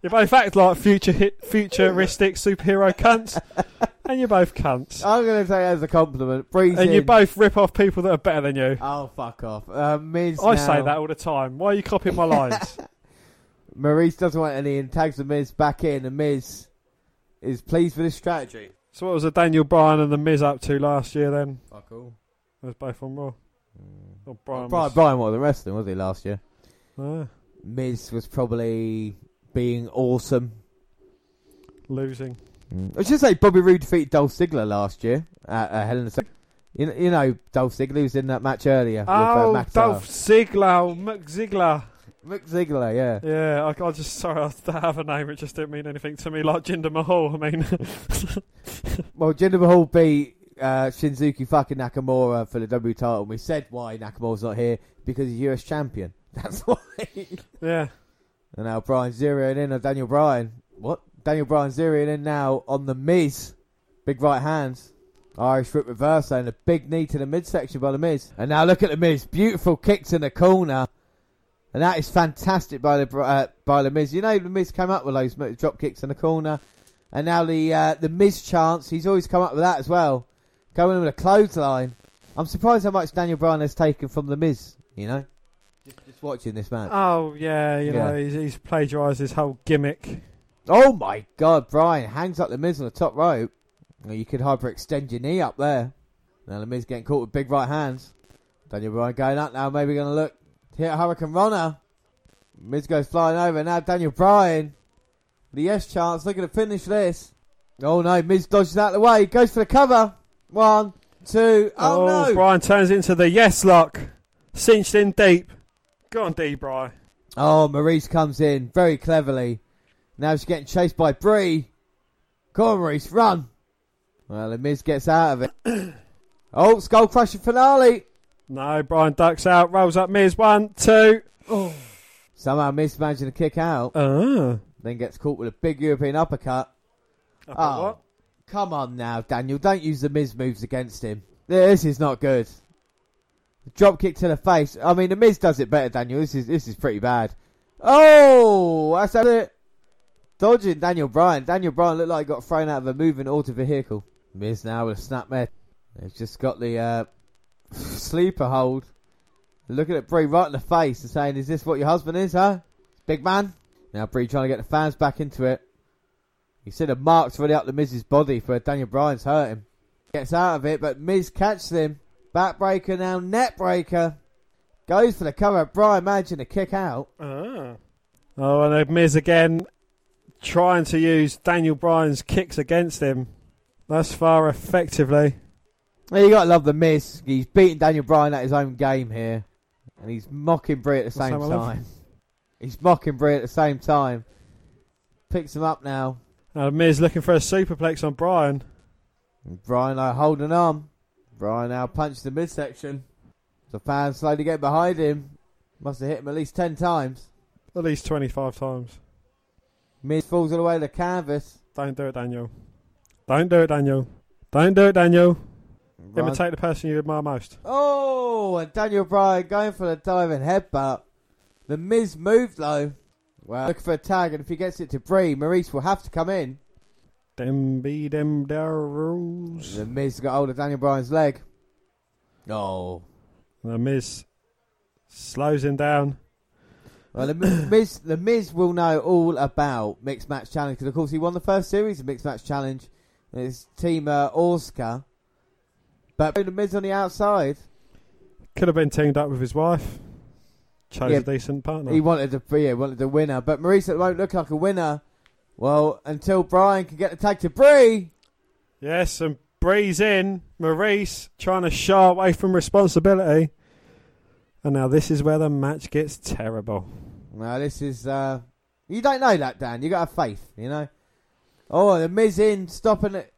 You both act like future hit, futuristic superhero cunts. And you're both cunts. I'm going to take it as a compliment. Breeze And you both rip off people that are better than you. Oh, fuck off. Uh, Miz I now- say that all the time. Why are you copying my lines? Maryse doesn't want any and tags the Miz back in. And Miz is pleased with his strategy. so what was the Daniel Bryan and the Miz up to last year then? Fuck all. It was both on Raw. Or Bryan Brian, was- Bryan wasn't wrestling, was he, last year? Ah, Miz was probably being awesome. losing. I should say Bobby Roode defeated Dolph Ziggler last year at uh, Hell in a Cell. You know, you know Dolph Ziggler was in that match earlier Oh, with uh, Dolph Ziggler, Mick Ziggler. Mick Ziggler, yeah. Yeah, I, I just sorry I have a name. It just didn't mean anything to me. Like Jinder Mahal. I mean, Well, Jinder Mahal beat uh, Shinsuke fucking Nakamura for the W title. And we said why Nakamura's not here because he's US champion. That's why. yeah. And now Bryan zeroing in on Daniel Bryan. What? Daniel Bryan zeroing in now on the Miz. Big right hands. Irish foot reverse and a big knee to the midsection by the Miz. And now look at the Miz. Beautiful kicks in the corner. And that is fantastic by the uh, by the Miz. You know the Miz came up with those drop kicks in the corner. And now the uh, the Miz chance, he's always come up with that as well. Going in with a clothesline. I'm surprised how much Daniel Bryan has taken from the Miz, you know? Just, just watching this match. oh yeah, you know he's, he's plagiarised his whole gimmick. Oh my god, Bryan hangs up the Miz on the top rope. You could hyperextend your knee up there. Now the Miz getting caught with big right hands. Daniel Bryan going up now, maybe going to look hit hurricanrana. Miz goes flying over. Now Daniel Bryan, the yes chance, looking to finish this. Oh no, Miz dodges out of the way, goes for the cover. One, two, oh, oh no. Bryan turns into the yes lock, cinched in deep. Go on, D. Bry. Oh, Maryse comes in very cleverly. Now she's getting chased by Brie. Come on, Maryse, run. Well, the Miz gets out of it. oh, Skull Crushing Finale. No, Bryan ducks out, rolls up Miz. One, two. Somehow Miz managing to kick out. Ah. Then gets caught with a big European uppercut. oh, what? come on now, Daniel. Don't use the Miz moves against him. This is not good. Drop kick to the face. I mean, the Miz does it better, Daniel. This is this is pretty bad. Oh, that's it. Dodging Daniel Bryan. Daniel Bryan looked like he got thrown out of a moving auto vehicle. Miz now with a snap snapmare. He's just got the uh, sleeper hold. Looking at Brie right in the face and saying, "Is this what your husband is, huh, big man?" Now Brie trying to get the fans back into it. You see the marks really up the Miz's body for Daniel Bryan's hurt him. Gets out of it, but Miz catches him. Backbreaker now, neckbreaker. Goes for the cover. Bryan managing to kick out. Ah. Oh, and Miz again trying to use Daniel Bryan's kicks against him. Thus far, effectively. Well, you gotta love the Miz. He's beating Daniel Bryan at his own game here, and he's mocking Brie at the same What's that, my love? time. He's mocking Brie at the same time. Picks him up now. Uh, Miz looking for a superplex on Bryan. And Bryan like holding on. Bryan now punched the midsection. The fans slowly get behind him. Must have hit him at least ten times. At least 25 times. Miz falls all the way to the canvas. Don't do it, Daniel. Don't do it, Daniel. Don't do it, Daniel. Bryan- Imitate the person you admire most. Oh, and Daniel Bryan going for the diving headbutt. The Miz moved though. Well, looking for a tag, and if he gets it to Brie, Maryse will have to come in. Them be them there rules. The Miz got hold of Daniel Bryan's leg. Oh. The Miz slows him down. Well, the Miz, the Miz will know all about mixed match challenge because, of course, he won the first series of mixed match challenge. His Team uh, Asuka, but the Miz on the outside. Could have been teamed up with his wife. Chose Yeah, a decent partner. He wanted to be, yeah, wanted the winner, but Maryse won't look like a winner. Well, until Bryan can get the tag to Brie. Yes, and Brie's in. Maryse trying to shy away from responsibility. And now this is where the match gets terrible. Now this is uh you don't know that, Dan. You got to have faith, you know. Oh, the Miz in stopping it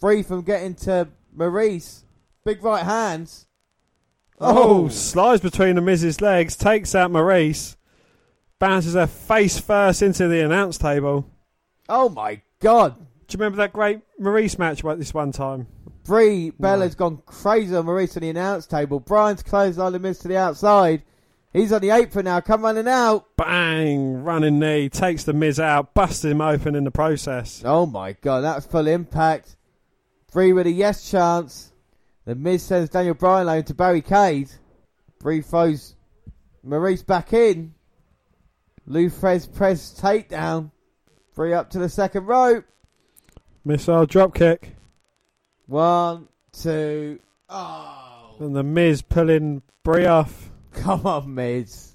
free from getting to Maryse. Big right hands. Oh, Oh, slides between the Miz's legs, takes out Maryse, bounces her face first into the announce table. oh my God! Do you remember that great Maryse match about this one time? Brie Bella's gone crazy on Maryse on the announce table. Bryan's closed on the Miz to the outside. He's on the apron now. Come running out. Bang! Running knee, takes the Miz out, busts him open in the process. Oh my God, that was full impact. Brie with a yes chance. The Miz sends Daniel Bryan over to barricade. Brie throws Maryse back in. Lou Thesz press takedown. Brie up to the second rope. Missile dropkick. One, two. Oh. And the Miz pulling Brie off. Come on, Miz.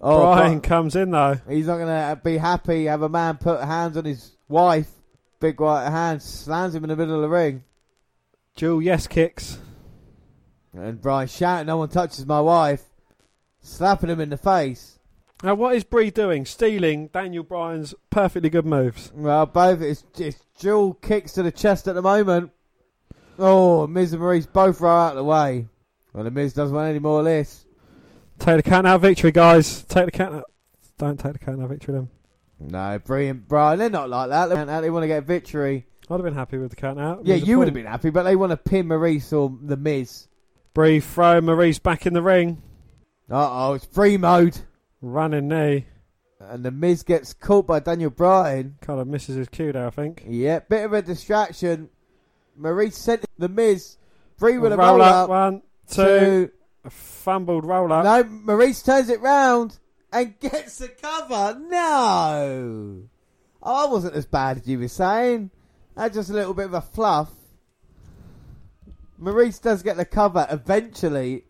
Oh, Bryan Bri- comes in though. he's not gonna be happy. Have a man put hands on his wife. Big white hand slams him in the middle of the ring. Dual yes kicks. And Bryan shouting, "No one touches my wife!" Slapping him in the face. Now what is Brie doing? Stealing Daniel Bryan's perfectly good moves. Well, both it's, it's dual kicks to the chest at the moment. Oh, Miz and Maryse both roll out of the way. Well, the Miz doesn't want any more of this. Take the count out victory, guys. Take the count out. Don't take the count out victory then. No, Brie and Bryan, they're not like that. They, want- they want to get victory. I'd have been happy with the count out. Yeah, you would have been happy, but they want to pin Maryse or the Miz. Brie throw Maryse back in the ring. Uh oh, it's Brie mode. Running knee. And the Miz gets caught by Daniel Bryan. Kind of misses his cue there, I think. Yeah, bit of a distraction. Maryse sent the Miz. Brie with a roll, roll, up. up. One, two. two. A fumbled roll up. No, Maryse turns it round and gets the cover. No. I wasn't as bad as you were saying. That's just a little bit of a fluff. Maryse does get the cover eventually,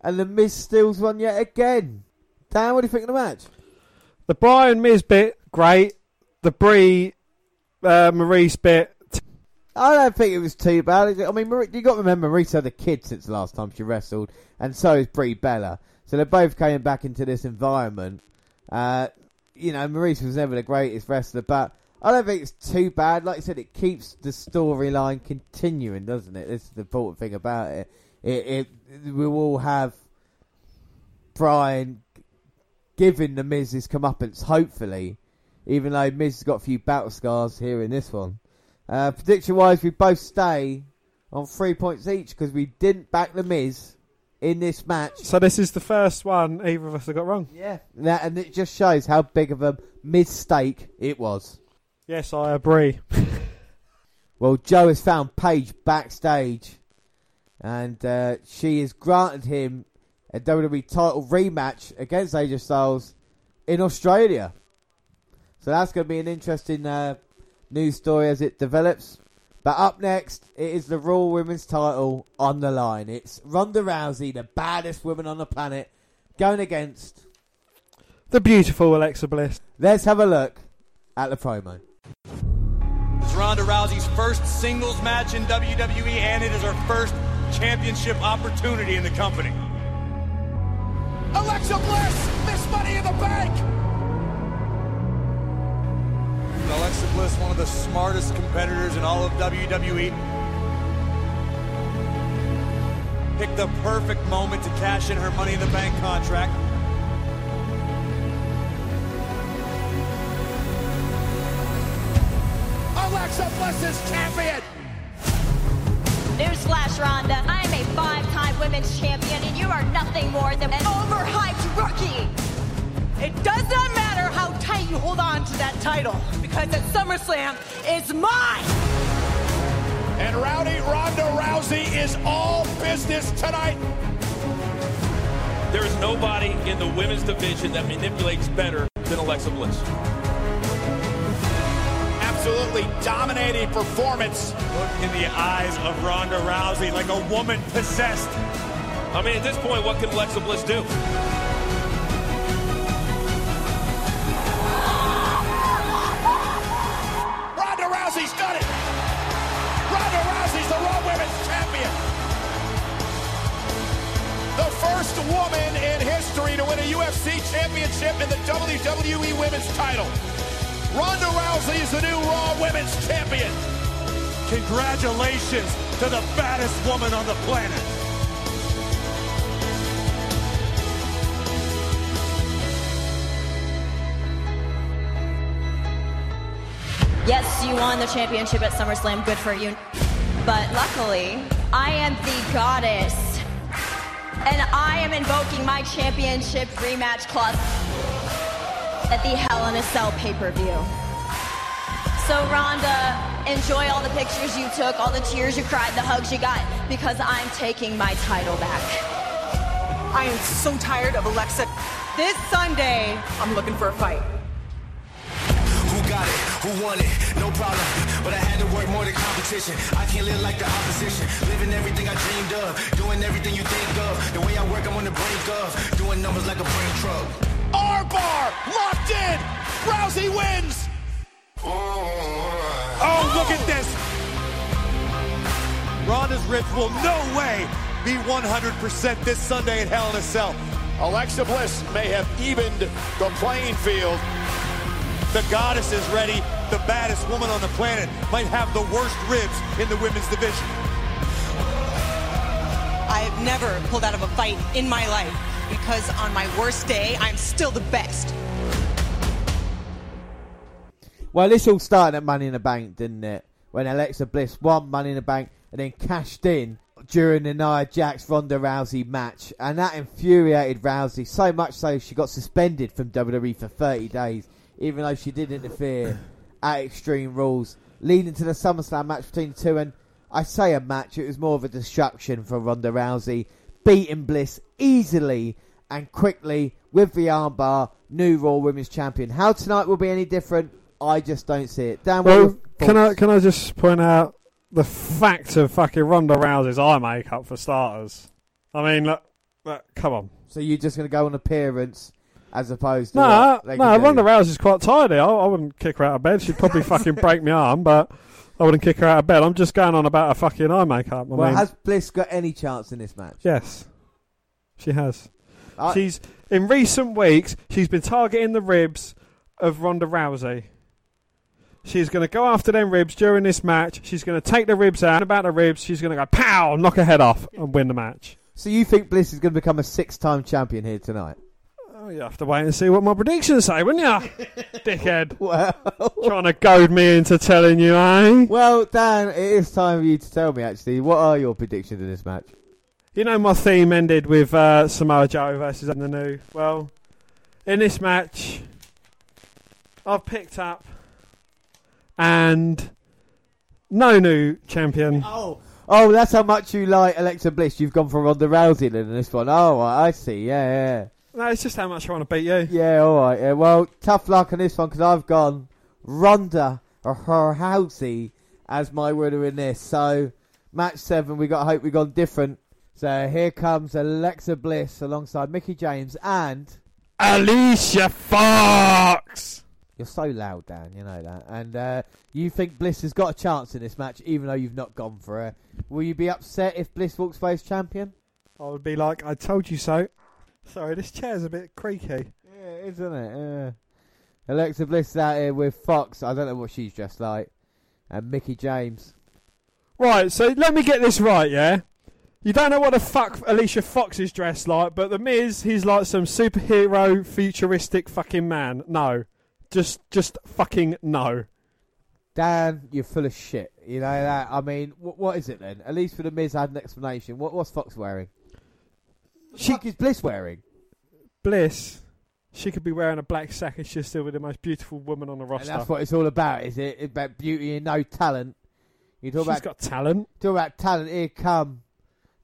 and the Miz steals one yet again. Dan, what do you think of the match? The Bryan Miz bit, great. The Brie uh, Maryse bit, I don't think it was too bad. I mean, you got to remember, Maryse had a kid since the last time she wrestled, and so is Brie Bella. So they're both coming back into this environment. Uh, you know, Maryse was never the greatest wrestler, but I don't think it's too bad. Like I said, it keeps the storyline continuing, doesn't it? This is the important thing about it. It, it we will have Bryan giving the Miz his comeuppance, hopefully, even though Miz has got a few battle scars here in this one. Uh, prediction wise, we both stay on three points each because we didn't back the Miz in this match. So this is the first one either of us have got wrong. Yeah. That, and it just shows how big of a mistake it was. Yes, I agree. Well, Joe has found Paige backstage, and uh, she has granted him a WWE title rematch against AJ Styles in Australia. So that's going to be an interesting uh, news story as it develops. But up next, it is the Raw Women's title on the line. It's Ronda Rousey, the baddest woman on the planet, going against The beautiful Alexa Bliss. Let's have a look at the promo. It's Ronda Rousey's first singles match in WWE, and it is her first championship opportunity in the company. Alexa Bliss, Miss Money in the Bank. Alexa Bliss, one of the smartest competitors in all of WWE. Picked the perfect moment to cash in her Money in the Bank contract. Alexa Bliss is champion. Newsflash, Ronda. I am a five-time women's champion, and you are nothing more than an overhyped rookie. It does not matter tight you hold on to that title, because at SummerSlam, it's mine. And Rowdy Ronda Rousey is all business tonight. There is nobody in the women's division that manipulates better than Alexa Bliss. Absolutely dominating performance. Look in the eyes of Ronda Rousey like a woman possessed. I mean, at this point, what can Alexa Bliss do? Done it. Ronda Rousey's the Raw Women's Champion. The first woman in history to win a UFC championship in the WWE Women's title. Ronda Rousey is the new Raw Women's Champion. Congratulations to the baddest woman on the planet. Yes, you won the championship at SummerSlam. Good for you. But luckily, I am the goddess. And I am invoking my championship rematch clause at the Hell in a Cell pay-per-view. So Ronda, enjoy all the pictures you took, all the tears you cried, the hugs you got, because I'm taking my title back. I am so tired of Alexa. This Sunday, I'm looking for a fight. Who got it? Who won it? No problem. But I had to work more than competition. I can't live like the opposition. Living everything I dreamed of. Doing everything you think of. The way I work, I'm on the brink of. Doing numbers like a brain truck. Armbar locked in. Rousey wins. Oh, oh look at this. Ronda's ribs will no way be 100% this Sunday at Hell in a Cell. Alexa Bliss may have evened the playing field. The goddess is ready. The baddest woman on the planet might have the worst ribs in the women's division. I have never pulled out of a fight in my life because on my worst day, I'm still the best. Well, this all started at Money in the Bank, didn't it? When Alexa Bliss won Money in the Bank and then cashed in during the Nia Jax Ronda Rousey match, and that infuriated Rousey so much so she got suspended from WWE for 30 days, even though she did interfere at Extreme Rules, leading to the SummerSlam match between the two. And I say a match, it was more of a destruction for Ronda Rousey, beating Bliss easily and quickly with the armbar, new Raw Women's Champion. How tonight will be any different? I just don't see it. Dan, Well, can I can I just point out the fact of fucking Ronda Rousey's eye makeup for starters? I mean, look, look, come on. So you're just going to go on appearance as opposed to what they no, can? Ronda Rousey's quite tidy. I, I wouldn't kick her out of bed. She'd probably fucking break my arm, but I wouldn't kick her out of bed. I'm just going on about her fucking eye makeup. I Well, mean, has Bliss got any chance in this match? yes, she has. I- she's in recent weeks. She's been targeting the ribs of Ronda Rousey. She's going to go after them ribs during this match. She's going to take the ribs out. About the ribs, she's going to go pow, knock her head off, and win the match. So you think Bliss is going to become a six-time champion here tonight? Oh, you have to wait and see what my predictions say, wouldn't you, dickhead? Well, Trying to goad me into telling you, eh? well, Dan, it is time for you to tell me. Actually, what are your predictions in this match? You know, my theme ended with uh, Samoa Joe versus Nanu. Well, in this match, I've picked up and no new champion. Oh, oh, that's how much you like Alexa Bliss. You've gone for Ronda Rousey in this one. Oh, I see. Yeah, yeah. No, it's just how much I want to beat you. Yeah, all right. Yeah, well, tough luck on this one because I've gone Ronda or her Rousey as my winner in this. So, match seven, we got hope we gone different. So here comes Alexa Bliss alongside Mickie James and Alicia Fox. You're so loud, Dan. You know that. And uh, you think Bliss has got a chance in this match, even though you've not gone for her. Will you be upset if Bliss walks away as champion? I would be like, I told you so. Sorry, this chair's a bit creaky. Yeah, isn't it? Yeah. Alexa Bliss is out here with Fox. I don't know what she's dressed like. And Mickie James. Right, so let me get this right, yeah? You don't know what the fuck Alicia Fox is dressed like, but the Miz, he's like some superhero, futuristic fucking man. No. Just, just fucking no. Dan, you're full of shit. You know that? I mean, wh- what is it then? At least for the Miz, I had an explanation. What what's Fox wearing? She is Bliss wearing. Bliss, she could be wearing a black sack and she's still be the most beautiful woman on the And roster. that's what it's all about, is it? It's about beauty and no talent. You talk She's about got talent. talk about talent. Here come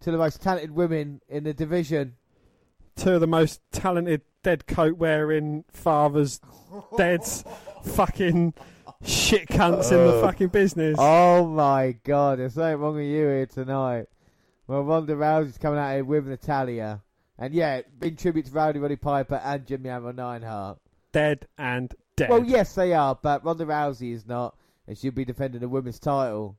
to the most talented women in the division. Two of the most talented dead coat wearing fathers, deads, fucking shit cunts in the Uh, fucking business. Oh my god, there's something wrong with you here tonight. Well, Ronda Rousey's coming out here with Natalya. And yeah, in tribute to Rowdy Roddy Piper and Jimmy Hammer Neidhart. Dead and dead. Well, yes, they are, but Ronda Rousey is not, and she'll be defending the women's title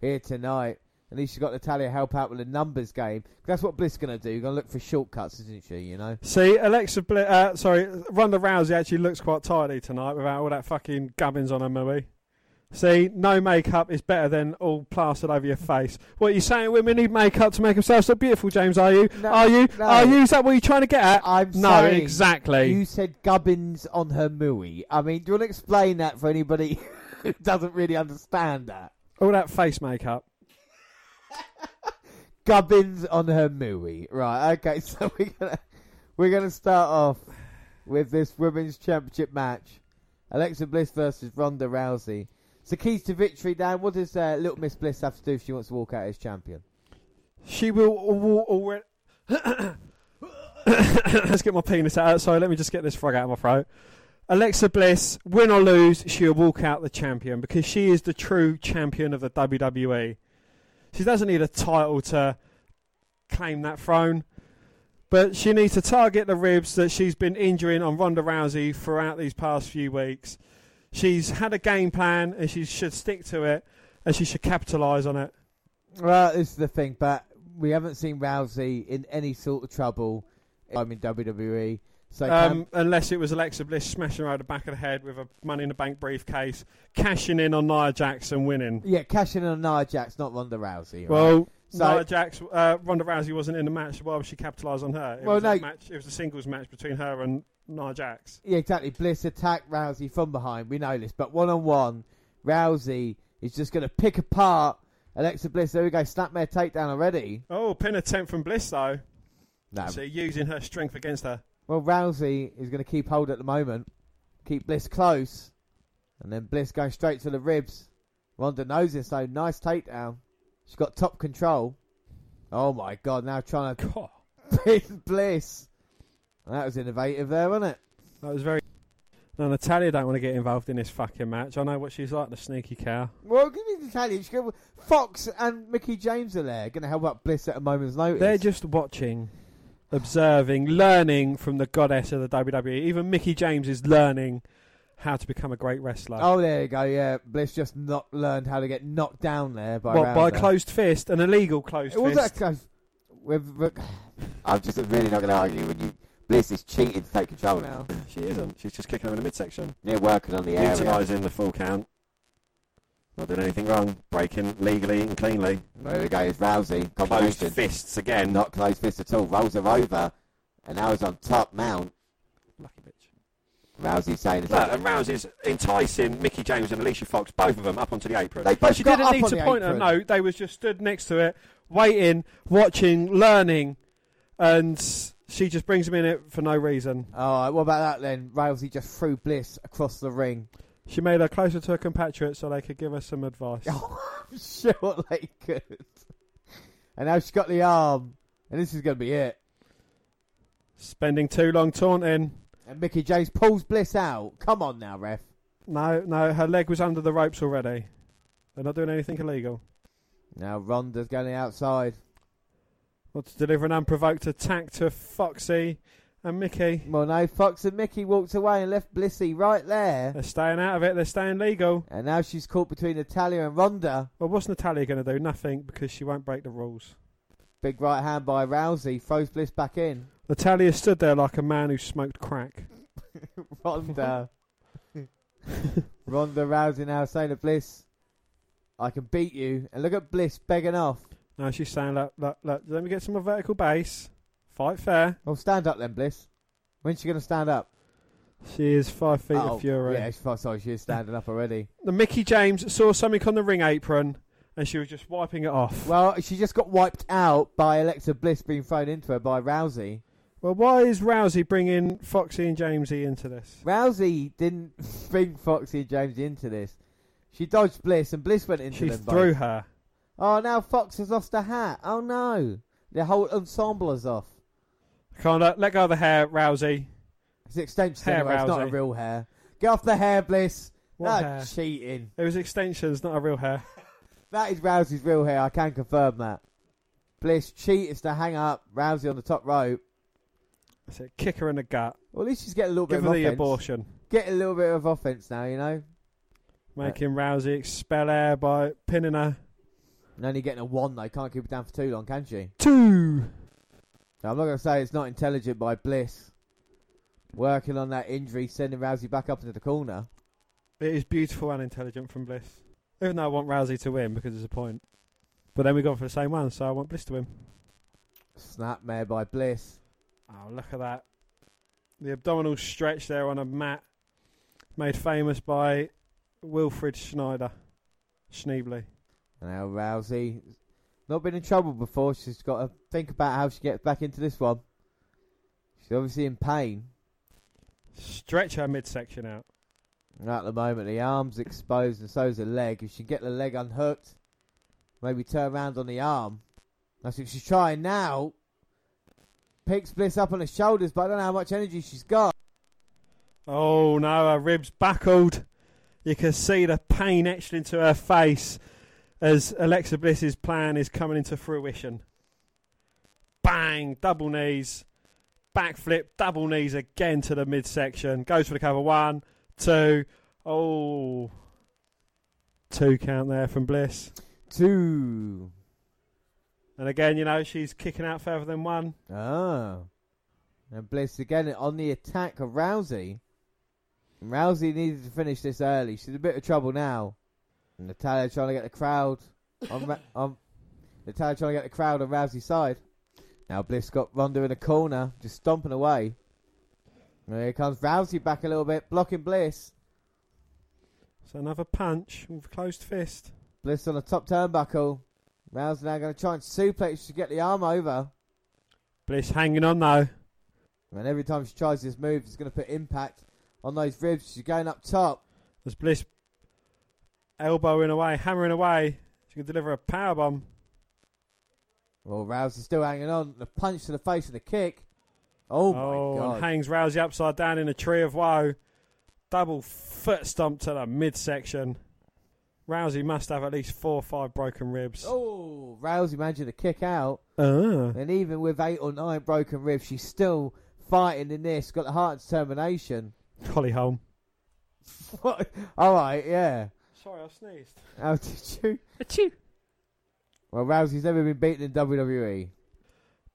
here tonight. At least she's got Natalya help out with the numbers game. That's what Bliss going to do. Going to look for shortcuts, isn't she? You know. See, Alexa, Bli- uh, sorry, Ronda Rousey actually looks quite tidy tonight without all that fucking gubbins on her movie. See, no makeup is better than all plastered over your face. What are you saying? Women need makeup to make themselves look beautiful, James? Are you? No, are you? no. Are you? Is that what you're trying to get at? I'm no, saying exactly. You said gubbins on her mooey. I mean, do you want to explain that for anybody who doesn't really understand that? All that face makeup. Gubbins on her mooey. Right, okay, so we're gonna we're gonna start off with this women's championship match. Alexa Bliss versus Ronda Rousey. So keys to victory, Dan, what does uh, little Miss Bliss have to do if she wants to walk out as champion? She will already. Let's get my penis out. Sorry, let me just get this frog out of my throat. Alexa Bliss, win or lose, she'll walk out the champion because she is the true champion of the WWE. She doesn't need a title to claim that throne, but she needs to target the ribs that she's been injuring on Ronda Rousey throughout these past few weeks. She's had a game plan and she should stick to it and she should capitalise on it. Well, this is the thing, but we haven't seen Rousey in any sort of trouble. I'm in WWE, so Um, unless it was Alexa Bliss smashing her over the back of the head with a Money in the Bank briefcase, cashing in on Nia Jax and winning. yeah, cashing in on Nia Jax, not Ronda Rousey. right? Well, So- Nia Jax, uh, Ronda Rousey wasn't in the match. Why would she capitalise on her? It Well, was no- a match. It was a singles match between her and Nia Jax. Yeah, exactly. Bliss attacked Rousey from behind. We know this, but one on one, Rousey is just going to pick apart Alexa Bliss. There we go, snapmare takedown already. Oh, pin attempt from Bliss though. No. So using her strength against her. Well, Rousey is going to keep hold at the moment, keep Bliss close, and then Bliss going straight to the ribs. Ronda knows this, though. Nice takedown. She's got top control. Oh my God! Now trying to pin Bliss. That was innovative there, wasn't it? That was very. No, Natalya don't want to get involved in this fucking match. I know what she's like, the sneaky cow. Well, give me the challenge. Go- Fox and Mickie James are there, going to help out Bliss at a moment's notice. They're just watching, observing, learning from the goddess of the WWE. Even Mickie James is learning how to become a great wrestler. Oh, there you go. Yeah, Bliss just not learned how to get knocked down there by What, by a closed fist, an illegal closed It was fist. that close. With, with, I'm just really not going to argue when you. Bliss is cheating to take control now. She isn't. She's just kicking him in the midsection. Yeah, working on the area. Utilising the full count. Not doing anything wrong. Breaking legally and cleanly. There we go, it's Rousey. Closed Combination. fists again. Not closed fists at all. Rolls her over. And now he's on top mount. Lucky bitch. Rousey saying it's Look, and Rousey's enticing Mickie James and Alicia Fox, both of them, up onto the apron. They But both she got didn't up need on to the point apron. her. No, they was just stood next to it, waiting, watching, learning, and she just brings him in it for no reason. All right, what about that then? Rousey just threw Bliss across the ring. She made her closer to her compatriot so they could give her some advice. Oh, I'm sure they could. And now she's got the arm, and this is going to be it. Spending too long taunting. And Mickie James pulls Bliss out. Come on now, ref. No, no, her leg was under the ropes already. They're not doing anything illegal. Now Ronda's going outside. Well, to deliver an unprovoked attack to Foxy and Mickie. Well, no, Fox and Mickie walked away and left Blissy right there. They're staying out of it. They're staying legal. And now she's caught between Natalya and Ronda. Well, what's Natalya going to do? Nothing because she won't break the rules. Big right hand by Rousey throws Bliss back in. Natalya stood there like a man who smoked crack. Ronda. Ronda Rousey now saying to Bliss, I can beat you. And look at Bliss begging off. No, she's saying, look, look, look, let me get some more vertical base. Fight fair. Well, stand up then, Bliss. When's she going to stand up? She is five feet oh, of fury. Yeah, she's, sorry, she is standing up already. The Mickie James saw something on the ring apron and she was just wiping it off. Well, she just got wiped out by Alexa Bliss being thrown into her by Rousey. Well, why is Rousey bringing Foxy and Jamesy into this? Rousey didn't bring Foxy and Jamesy into this. She dodged Bliss and Bliss went into She them threw both. her. Oh, now Fox has lost a hat. Oh no, the whole ensemble is off. Can't uh, let go of the hair, Rousey. It's extensions Hair anyway. It's not a real hair. Get off the hair, Bliss. What That's hair? cheating. It was extensions, not a real hair. That is Rousey's real hair. I can confirm that. Bliss cheats to hang up Rousey on the top rope. That's it. Kick her in the gut. Well, at least she's getting a little Give bit her of the offense. abortion. Get a little bit of offense now, you know. Making Rousey expel air by pinning her. And only getting a one though. Can't keep it down for too long, can she? Two. Now, I'm not going to say it's not intelligent by Bliss. Working on that injury, sending Rousey back up into the corner. It is beautiful and intelligent from Bliss. Even though I want Rousey to win because there's a point. But then we go for the same one, so I want Bliss to win. Snapmare by Bliss. Oh, look at that. The abdominal stretch there on a mat. Made famous by Wilfred Schneider. Schneebly. And now Rousey, not been in trouble before. She's got to think about how she gets back into this one. She's obviously in pain. Stretch her midsection out. At the moment, the arm's exposed and so's the leg. If she can get the leg unhooked, maybe turn around on the arm. That's what she's trying now. Picks Bliss up on the shoulders, but I don't know how much energy she's got. Oh no, her ribs buckled. You can see the pain etched into her face as Alexa Bliss's plan is coming into fruition. Bang! Double knees. Backflip, double knees again to the midsection. Goes for the cover. One, two. Oh. Two count there from Bliss. Two. And again, you know, she's kicking out further than one. Oh. And Bliss again on the attack of Rousey. Rousey needed to finish this early. She's in a bit of trouble now. And Natalya trying to get the crowd on, Ra- on Natalya trying to get the crowd on Rousey's side. Now Bliss got Ronda in the corner, just stomping away. And here comes Rousey back a little bit, blocking Bliss. So another punch with a closed fist. Bliss on the top turnbuckle. Rousey now going to try and suplex to get the arm over. Bliss hanging on though. And every time she tries this move, it's going to put impact on those ribs. She's going up top. As Bliss elbowing away, hammering away. She can deliver a power bomb. Well, Rousey's still hanging on. The punch to the face and the kick. Oh, my and god. hangs Rousey upside down in a tree of woe. Double foot stomp to the midsection. Rousey must have at least four or five broken ribs. Oh, Rousey managed to kick out. Ah. And even with eight or nine broken ribs, she's still fighting in this. Got the heart determination. Holly Holm. All right, yeah. Sorry, I sneezed. How did you? Achoo. Well, Rousey's never been beaten in. WWE.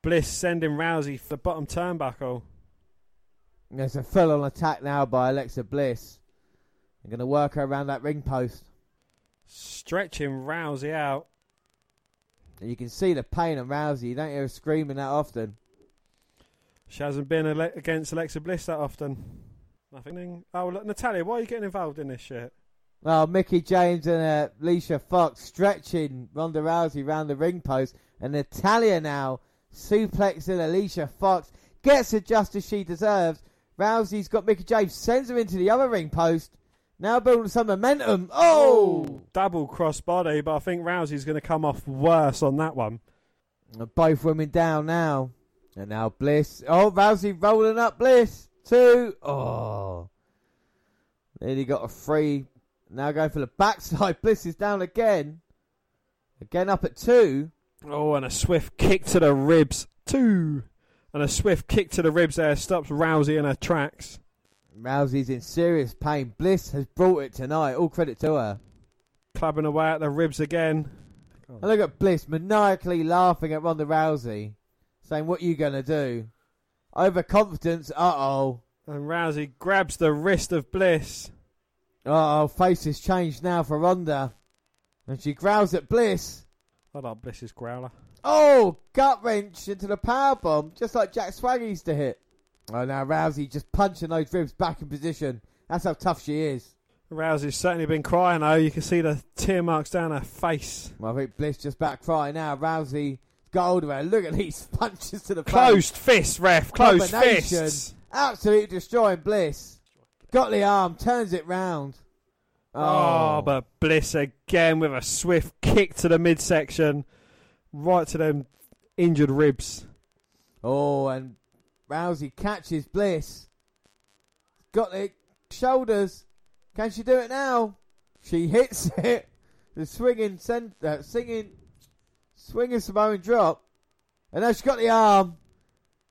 Bliss sending Rousey for the bottom turnbuckle. There's a full-on attack now by Alexa Bliss. I'm going to work her around that ring post. Stretching Rousey out. And you can see the pain on Rousey. You don't hear her screaming that often. She hasn't been against Alexa Bliss that often. Nothing. Oh, look, Natalya, why are you getting involved in this shit? Well, Mickie James and uh, Alicia Fox stretching Ronda Rousey round the ring post, and Natalya now suplexing Alicia Fox gets the justice she deserves. Rousey's got Mickie James, sends her into the other ring post. Now building some momentum. Oh! Double crossbody, but I think Rousey's going to come off worse on that one. Both women down now. And now Bliss. Oh, Rousey rolling up Bliss. Two. Oh. Nearly got a three. Now going for the backside. Bliss is down again. Again up at two. Oh, and a swift kick to the ribs. Two. And a swift kick to the ribs there stops Rousey in her tracks. Rousey's in serious pain. Bliss has brought it tonight. All credit to her. Clubbing away at the ribs again. And look at Bliss maniacally laughing at Ronda Rousey, saying, What are you gonna do? Overconfidence, uh oh. And Rousey grabs the wrist of Bliss. Uh oh, face has changed now for Ronda. And she growls at Bliss. I like Bliss's growler. Oh, gut wrench into the power bomb, just like Jack Swagger used to hit. Oh, now Rousey just punching those ribs back in position. That's how tough she is. Rousey's certainly been crying though. You can see the tear marks down her face. Well, I think Bliss just back crying now. Rousey got hold of her. Look at these punches to the Closed face. fist, ref. Closed fists. Absolutely destroying Bliss. Got the arm, turns it round. Oh. but Bliss again with a swift kick to the midsection, right to them injured ribs. Oh, and Rousey catches Bliss. Got the shoulders. Can she do it now? She hits it. The swinging, cent- uh, singing, swinging Samoan drop. And now she's got the arm.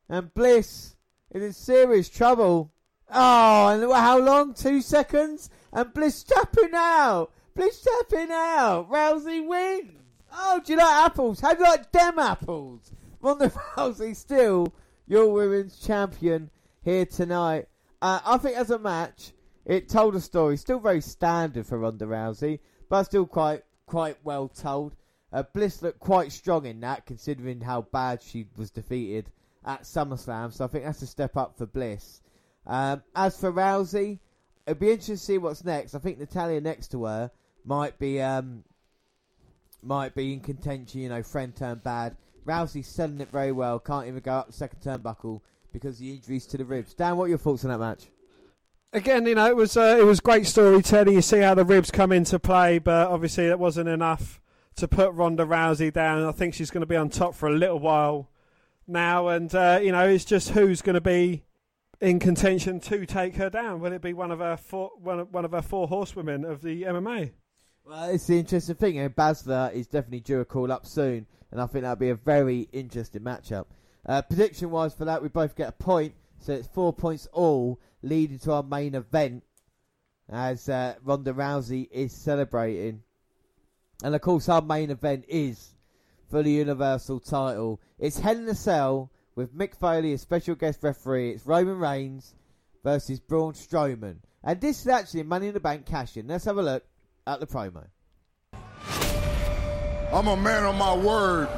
And Bliss is in serious trouble. Oh, and how long? Two seconds? And Bliss tapping out. Bliss tapping out. Rousey wins. Oh, do you like apples? How do you like them apples? Ronda Rousey still your women's champion here tonight. Uh, I think as a match, it told a story. Still very standard for Ronda Rousey, but still quite quite well told. Uh, Bliss looked quite strong in that, considering how bad she was defeated at SummerSlam. So I think that's a step up for Bliss. Um, as for Rousey, it'd be interesting to see what's next. I think Natalya next to her might be um, might be in contention. You know, friend turned bad. Rousey's selling it very well. Can't even go up the second turnbuckle because of the injuries to the ribs. Dan, what are your thoughts on that match? Again, you know, it was uh, it was great storytelling. You see how the ribs come into play, but obviously that wasn't enough to put Ronda Rousey down. I think she's going to be on top for a little while now, and uh, you know, it's just who's going to be in contention to take her down. Will it be one of her four one of, one of her four horsewomen of the MMA? Well, it's the interesting thing. And Baszler is definitely due a call up soon, and I think that'll be a very interesting matchup. Uh, prediction wise for that, we both get a point, so it's four points all, leading to our main event as uh, Ronda Rousey is celebrating. And of course, our main event is for the Universal title. It's Hell in a Cell with Mick Foley as special guest referee. It's Roman Reigns versus Braun Strowman. And this is actually Money in the Bank cash in. Let's have a look at the promo. I'm a man of my word.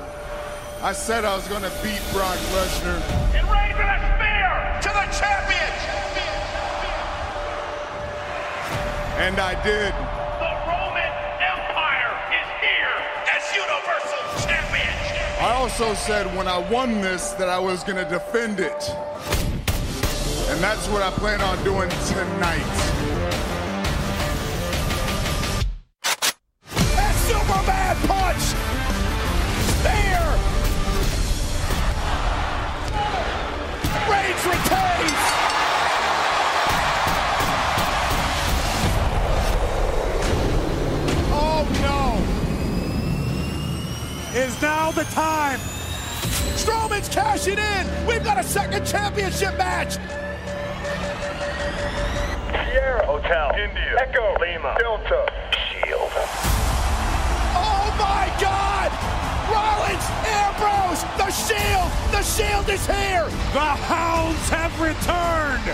I said I was going to beat Brock Lesnar. And Reigns with a spear to the champion. And I did. I also said when I won this that I was going to defend it. And that's what I plan on doing tonight. The time. Strowman's cashing in. We've got a second championship match. Sierra Hotel. India. Echo. Lima. Delta. Shield. Oh my God! Rollins, Ambrose, the Shield, the Shield is here. The Hounds have returned.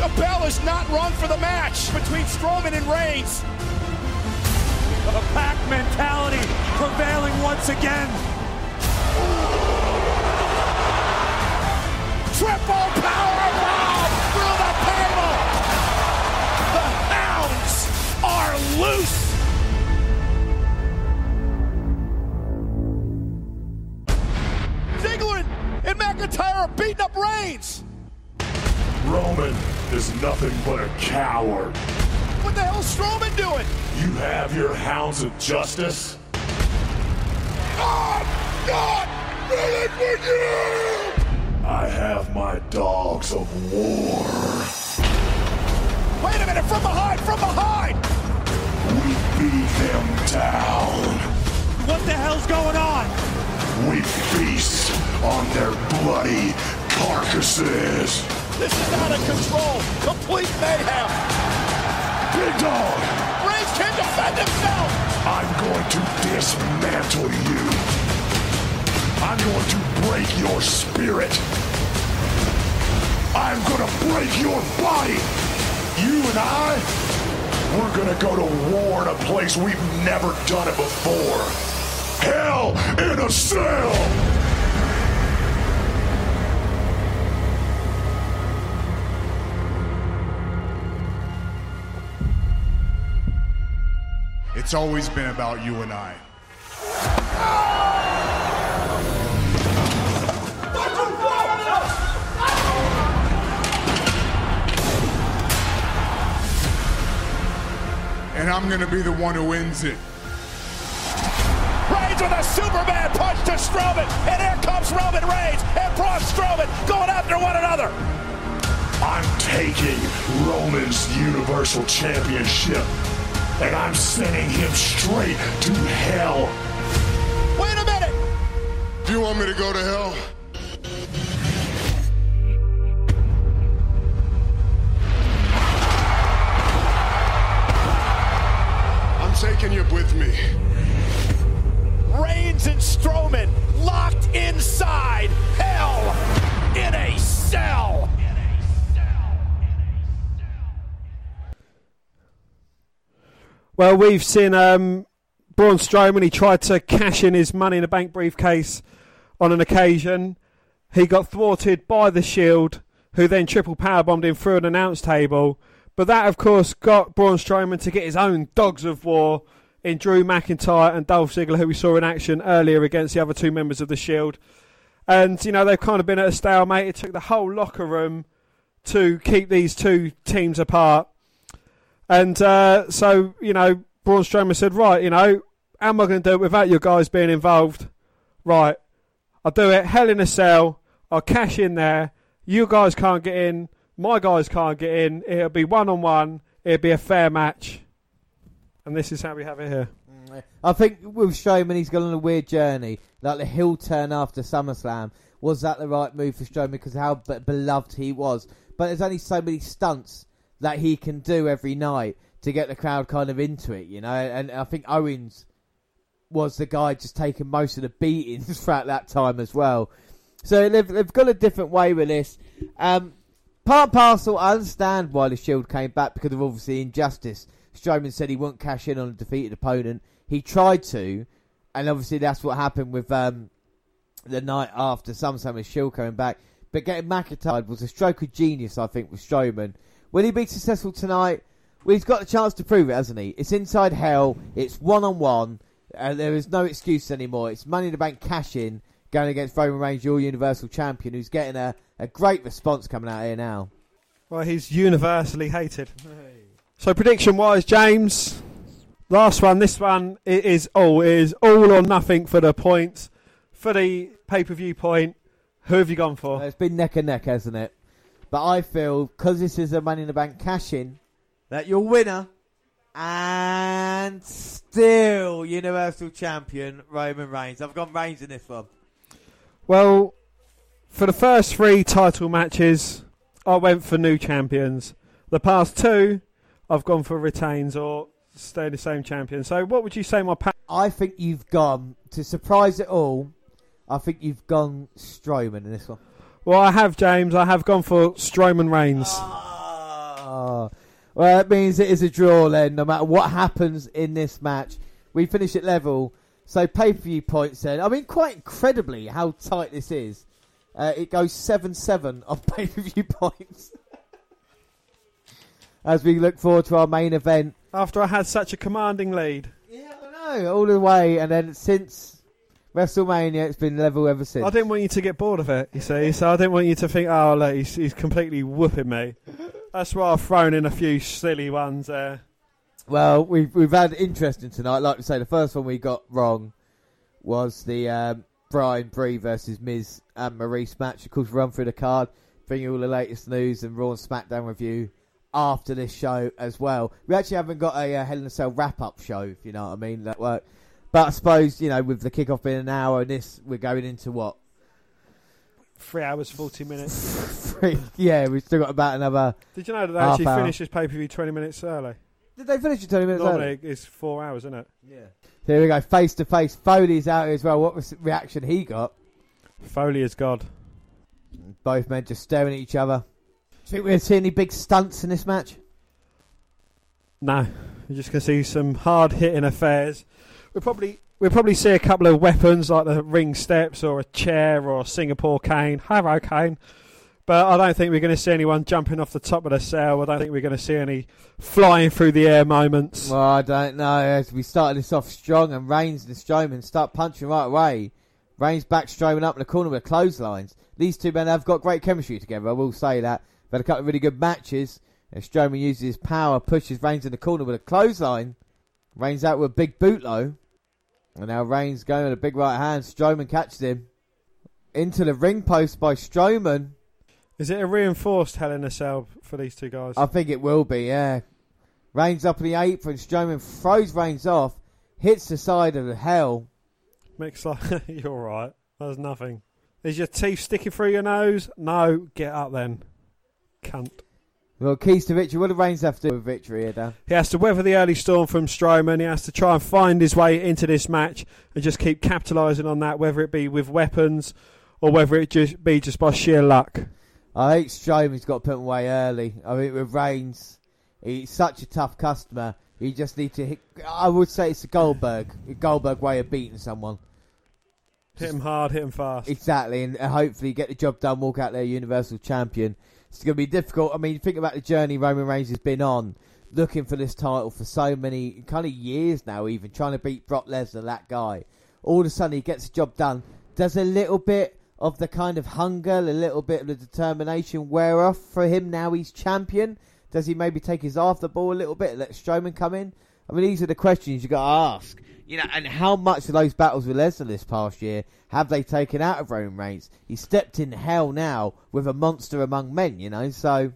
The bell is not rung for the match between Strowman and Reigns. The pack mentality prevailing once again. Triple power bomb through the table. The hounds are loose. Ziggler and McIntyre are beating up Reigns. Roman is nothing but a coward. What the hell is Strowman doing? You have your hounds of justice? Not ready for you! I have my dogs of war. Wait a minute, from behind, from behind! We beat them down. What the hell's going on? We feast on their bloody carcasses. This is out of control. Complete mayhem. Big dog, Reigns can't defend himself. I'm going to dismantle you. I'm going to break your spirit. I'm going to break your body. You and I, we're going to go to war in a place we've never done it before. Hell in a cell. It's always been about you and I. And I'm gonna be the one who wins it. Reigns with a Superman punch to Strowman. And here comes Roman Reigns and Braun Strowman going after one another. I'm taking Roman's Universal Championship and I'm sending him straight to hell. Wait a minute. Do you want me to go to hell? With me. Reigns and Strowman locked inside hell in a cell. Well, we've seen um, Braun Strowman. He tried to cash in his Money in the Bank briefcase on an occasion. He got thwarted by the Shield, who then triple powerbombed him through an announce table. But that, of course, got Braun Strowman to get his own Dogs of War in Drew McIntyre and Dolph Ziggler, who we saw in action earlier against the other two members of the Shield. And, you know, they've kind of been at a stalemate. It took the whole locker room to keep these two teams apart. And uh, so, you know, Braun Strowman said, right, you know, how am I going to do it without your guys being involved? Right, I'll do it. Hell in a cell. I'll cash in there. You guys can't get in. My guys can't get in. It'll be one on one. It'll be a fair match. And this is how we have it here. I think with Strowman, he's gone on a weird journey. Like the heel turn after SummerSlam. Was that the right move for Strowman because how be- beloved he was? But there's only so many stunts that he can do every night to get the crowd kind of into it, you know. And I think Owens was the guy just taking most of the beatings throughout that time as well. So they've, they've got a different way with this. Um, part parcel, I understand why the Shield came back because of obviously injustice. Strowman said he wouldn't cash in on a defeated opponent. He tried to, and obviously that's what happened with um, the night after SummerSlam with Shield coming back. But getting McIntyre was a stroke of genius, I think, with Strowman. Will he be successful tonight? Well, he's got the chance to prove it, hasn't he? It's inside hell. It's one on one. And there is no excuse anymore. It's Money in the Bank cash in going against Roman Reigns, your Universal Champion, who's getting a, a great response coming out here now. Well, he's universally hated. So prediction wise, James, last one. This one it is all it is all or nothing for the points for the pay per view point. Who have you gone for? It's been neck and neck, hasn't it? But I feel because this is a Money in the Bank cash in that your winner and still Universal Champion Roman Reigns. I've gone Reigns in this one. Well, for the first three title matches, I went for new champions. The past two, I've gone for retains or stay the same champion. So, what would you say my pa- I think you've gone to surprise it all. I think you've gone Strowman in this one. Well, I have James. I have gone for Strowman Reigns. Oh. Well, that means it is a draw then, no matter what happens in this match. We finish at level. So, pay per view points then. I mean, quite incredibly how tight this is. Uh, it goes 7 7 on pay per view points. As we look forward to our main event. After I had such a commanding lead. No, all the way. And then since WrestleMania, it's been level ever since. I didn't want you to get bored of it, you see, so I didn't want you to think, oh, look, he's, he's completely whooping me. That's why I've thrown in a few silly ones there. Well, we've we've had interesting tonight. Like we say, the first one we got wrong was the um, Bryan Brie versus Miz and Maryse match. Of course, run through the card, bring you all the latest news and Raw and SmackDown review after this show as well. We actually haven't got a uh, Hell in a Cell wrap up show, if you know what I mean. That work. But I suppose you know, with the kickoff being an hour, and this we're going into what Three hours, 40 minutes. three? yeah, we've still got about another. Did you know that they actually hour. finished this pay per view 20 minutes early? Did they finish it twenty minutes early? It's four hours, isn't it? Yeah. Here we go, face to face. Foley's out here as well. What was reaction he got? Foley is God. Both men just staring at each other. Do you think we're going to see any big stunts in this match? No, we're just going to see some hard hitting affairs. We'll probably we'll probably see a couple of weapons like the ring steps or a chair or a Singapore cane, Harrow cane. But I don't think we're going to see anyone jumping off the top of the cell. I don't think we're going to see any flying through the air moments. Well, I don't know. As we started this off strong, and Reigns and Strowman start punching right away. Reigns back Strowman up in the corner with clotheslines. These two men have got great chemistry together. I will say that. They've had a couple of really good matches. And Strowman uses his power, pushes Reigns in the corner with a clothesline. Reigns out with a big boot low. And now Reigns going with a big right hand. Strowman catches him. Into the ring post by Strowman. Is it a reinforced Hell in a Cell for these two guys? I think it will be, yeah. Reigns up in the apron. Strowman throws Reigns off. Hits the side of the hell. Mick's like, you're right. There's nothing. Is your teeth sticking through your nose? No, get up then. Cunt. Well, keys to victory. What do Reigns have to do with victory here, Dan? He has to weather the early storm from Strowman. He has to try and find his way into this match and just keep capitalising on that, whether it be with weapons or whether it just be just by sheer luck. I think Strowman's got to put him away early. I mean, with Reigns, he's such a tough customer. He just needs to hit. I would say it's a Goldberg, a Goldberg way of beating someone. Hit him hard, hit him fast. Exactly, and hopefully get the job done, walk out there Universal Champion. It's going to be difficult. I mean, think about the journey Roman Reigns has been on, looking for this title for so many kind of years now, even trying to beat Brock Lesnar, that guy. All of a sudden, he gets the job done. Does a little bit of the kind of hunger, a little bit of the determination wear off for him now he's champion? Does he maybe take his the ball a little bit and let Strowman come in? I mean, these are the questions you got to ask. You know, and how much of those battles with Lesnar this past year have they taken out of Roman Reigns? He stepped in hell now with a monster among men, you know, so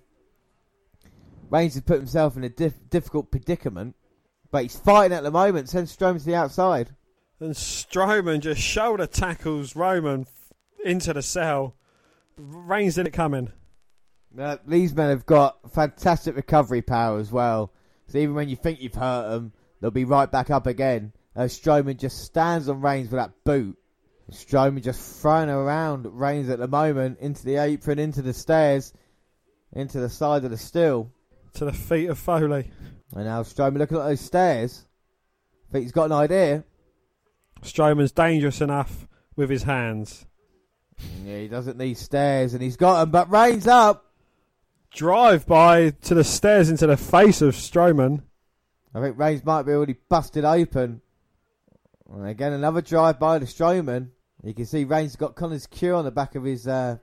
Reigns has put himself in a diff- difficult predicament, but he's fighting at the moment, sends Strowman to the outside. And Strowman just shoulder tackles Roman into the cell. Reigns didn't come in. Uh, these men have got fantastic recovery power as well. So even when you think you've hurt them, they'll be right back up again. Uh, Strowman just stands on Reigns with that boot. Strowman just throwing around Reigns at the moment into the apron, into the stairs, into the side of the still. To the feet of Foley. And now Strowman looking at those stairs. I think he's got an idea. Strowman's dangerous enough with his hands. Yeah, he doesn't need stairs, and he's got them. But Reigns up. Drive by to the stairs into the face of Strowman. I think Reigns might be already busted open. And again, another drive by the Strowman. You can see Reigns got Connor's cure on the back of his uh,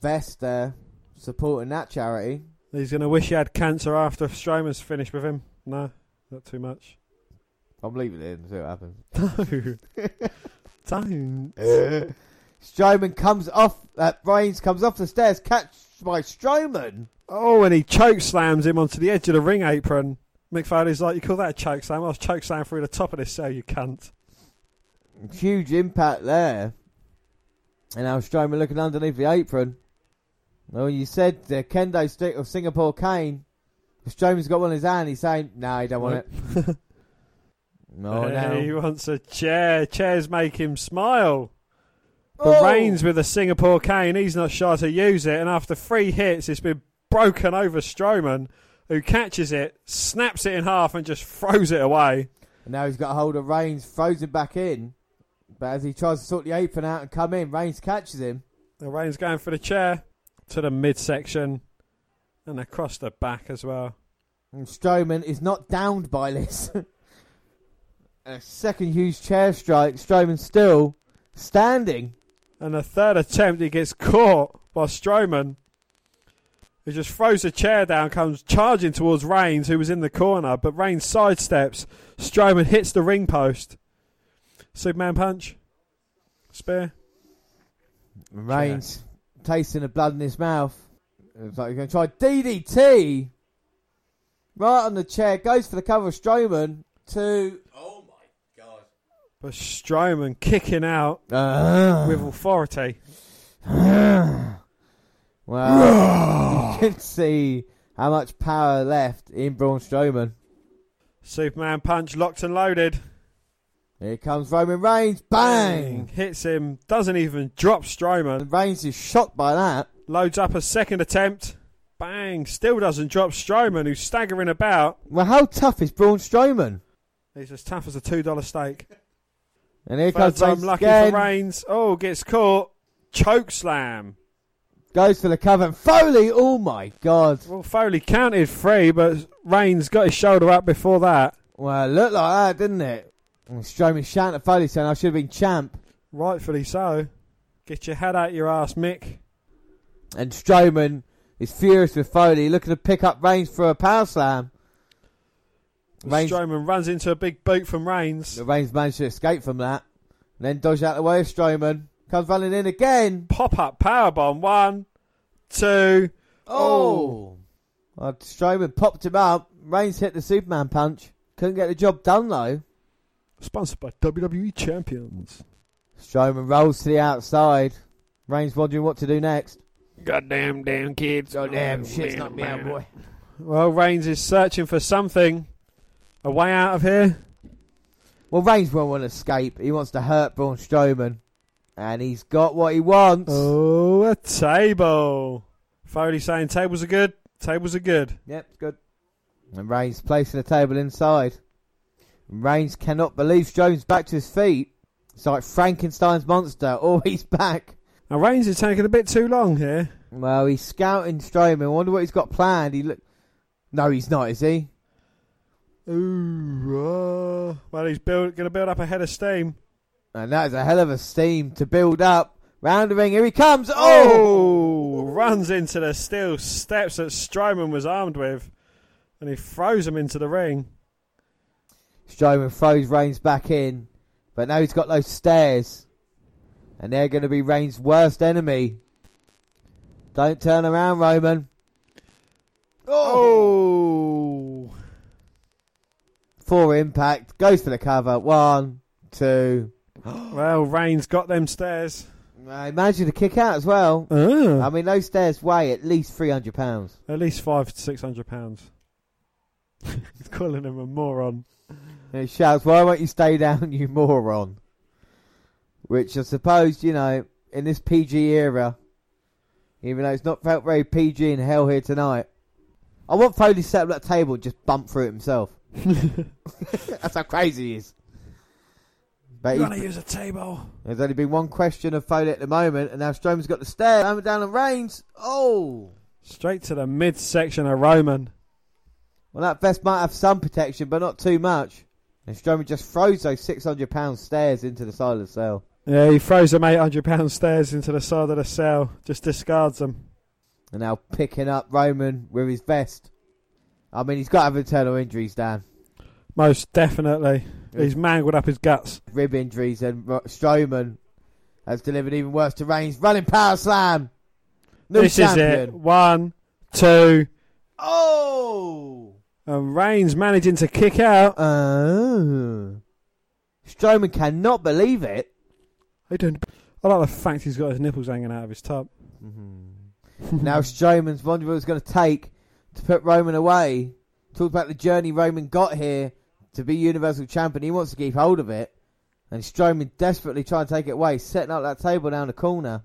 vest there, supporting that charity. He's going to wish he had cancer after Strowman's finished with him. No, not too much. I'll leave it in and see what happens. No. Don't. Strowman comes off, uh, Reigns comes off the stairs, catched by Strowman. Oh, and he choke slams him onto the edge of the ring apron. Foley's like, you call that a choke slam? I was choke slam through the top of this cell, you cunt. Huge impact there. And now Strowman looking underneath the apron. Well, you said the kendo stick of Singapore cane. Strowman's got one in his hand. He's saying, "No, he don't want it." Oh, no, He no. wants a chair. Chairs make him smile. But Oh! Reigns with a Singapore cane, he's not shy to use it. And after three hits, it's been broken over Strowman, who catches it, snaps it in half, and just throws it away. And now he's got a hold of Reigns, throws him back in. But as he tries to sort the apron out and come in, Reigns catches him. The Reigns going for the chair to the midsection and across the back as well. And Strowman is not downed by this. A second huge chair strike. Strowman still standing. And a third attempt, he gets caught by Strowman. He just throws the chair down, comes charging towards Reigns, who was in the corner, but Reigns sidesteps. Strowman hits the ring post. Superman punch. Spear. Reigns tasting the blood in his mouth. It's like you're going to try DDT. Right on the chair. Goes for the cover of Strowman. Two. But Strowman kicking out Ah. with authority. Well, you can see how much power left in Braun Strowman. Superman punch locked and loaded. Here comes Roman Reigns. Bang! Hits him. Doesn't even drop Strowman. Reigns is shocked by that. Loads up a second attempt. Bang! Still doesn't drop Strowman, who's staggering about. Well, how tough is Braun Strowman? He's as tough as a two dollar steak. And here Third comes time Reigns lucky again. for Reigns. Oh, gets caught. Choke slam. Goes for the cover. And Foley. Oh my God. Well, Foley counted three, but Reigns got his shoulder up before that. Well, it looked like that, didn't it? And Strowman shouting at Foley saying, I should have been champ. Rightfully so. Get your head out your ass, Mick. And Strowman is furious with Foley, looking to pick up Reigns for a power slam. Reigns, Strowman runs into a big boot from Reigns. Reigns managed to escape from that. And then dodged out the way of Strowman. Comes running in again. Pop up power powerbomb. One, two. Oh! Well, Strowman popped him up. Reigns hit the Superman punch. Couldn't get the job done though. Sponsored by WWE Champions. Strowman rolls to the outside. Reigns wondering what to do next. Goddamn damn kids. Oh, Goddamn shit's oh, not me out, boy. Well, Reigns is searching for something. A way out of here. Well, Reigns won't want to escape. He wants to hurt Braun Strowman. And he's got what he wants. Oh, a table. Foley saying tables are good. Tables are good. Yep, it's good. And Reigns placing the table inside. Reigns cannot believe Jones back to his feet. It's like Frankenstein's monster. Oh, he's back. Now Reigns is taking a bit too long here. Well, he's scouting Strowman. Wonder what he's got planned. He look. No, he's not, is he? Ooh, uh, well, he's build, going to build up a head of steam. And that is a hell of a steam to build up. Round the ring, here he comes. Oh! Oh, runs into the steel steps that Strowman was armed with, and he throws him into the ring. Strowman throws Reigns back in, but now he's got those stairs, and they're going to be Reigns' worst enemy. Don't turn around, Roman. Oh, For impact, goes for the cover. One, two. well, rain's got them stairs. I imagine the kick out as well. Oh. I mean, those stairs weigh at least three hundred pounds. At least five to six hundred pounds. He's calling him a moron. And he shouts, "Why won't you stay down, you moron?" Which I suppose you know in this PG era, even though it's not felt very PG in hell here tonight. I want Foley to set up that table and just bump through it himself. That's how crazy he is. But You want to use a table? there's only been one question of Foley at the moment, and now Strowman's got the stairs. Roman down on Reigns. Oh, Straight to the midsection of Roman. well that vest might have some protection, but not too much. And Strowman just throws those six hundred pound stairs into the side of the cell. Yeah, he throws them eight hundred pound stairs into the side of the cell. Just discards them. And now picking up Roman with his vest. I mean, he's got to have internal injuries, Dan. Most definitely. He's mangled up his guts. Rib injuries, and Ro- Strowman has delivered even worse to Reigns. Running power slam. New this champion. is it. One, two, Oh! and Reigns managing to kick out. Oh. Strowman cannot believe it. I don't. I like the fact he's got his nipples hanging out of his top. Mm-hmm. now Strowman's wondering what it's going to take to put Roman away. Talk about the journey Roman got here to be Universal Champion. He wants to keep hold of it. And Strowman desperately trying to take it away, setting up that table down the corner.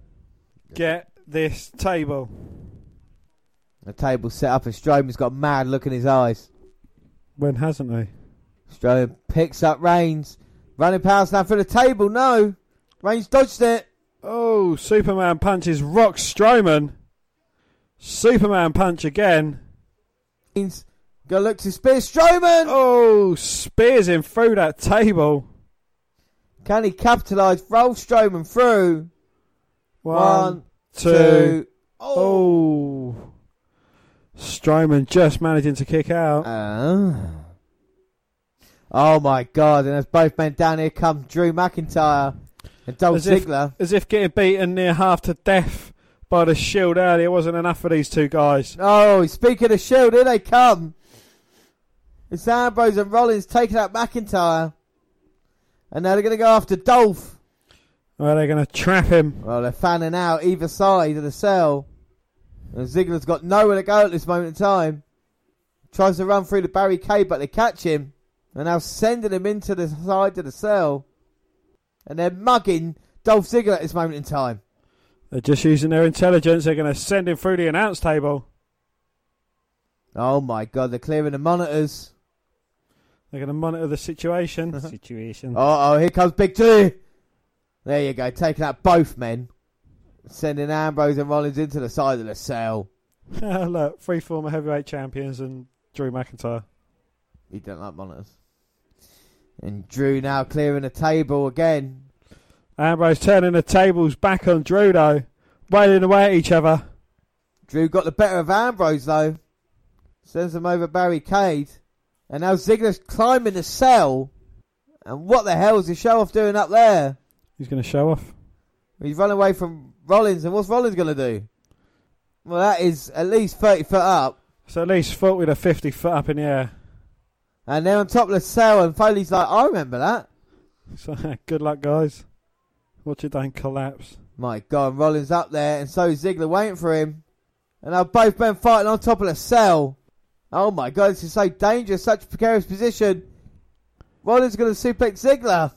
Get this table. The table set up and Strowman's got a mad look in his eyes. When hasn't he? Strowman picks up Reigns. Running power slam for the table. No. Reigns dodged it. Oh, Superman punches Rock Strowman. Superman punch again. Reigns Go look to Spear Strowman. Oh, spears him through that table. Can he capitalise? Roll Strowman through. One, two. Oh. Strowman just managing to kick out. Ah. Oh my god! And as both men down here come Drew McIntyre and Dolph as if, Ziggler. as if getting beaten near half to death by the Shield earlier wasn't enough for these two guys. Oh, speaking of Shield, here they come. It's Ambrose and Rollins taking out McIntyre, and now they're going to go after Dolph. Well, they're going to trap him. Well, they're fanning out either side of the cell. And Ziggler's got nowhere to go at this moment in time. Tries to run through the barricade, but they catch him. And now sending him into the side of the cell. And they're mugging Dolph Ziggler at this moment in time. They're just using their intelligence. They're going to send him through the announce table. Oh my god, they're clearing the monitors. They're going to monitor the situation. situation. Oh, oh, here comes Big Two. There you go, taking out both men. Sending Ambrose and Rollins into the side of the cell. Look, three former heavyweight champions and Drew McIntyre. He don't like monitors. And Drew now clearing the table again. Ambrose turning the tables back on Drew though, wailing away at each other. Drew got the better of Ambrose though. Sends him over barricade. And now Ziggler's climbing the cell. And what the hell is the show off doing up there? He's going to show off. He's running away from Rollins, and what's Rollins going to do? Well, that is at least 30 foot up. So at least 40 to 50 foot up in the air. And they're on top of the cell, and Foley's like, I remember that. So good luck, guys. Watch it don't collapse. My God, Rollins up there, and so is Ziggler waiting for him. And now both men fighting on top of the cell. Oh my God, this is so dangerous, such a precarious position. Rollins going to suplex Ziggler.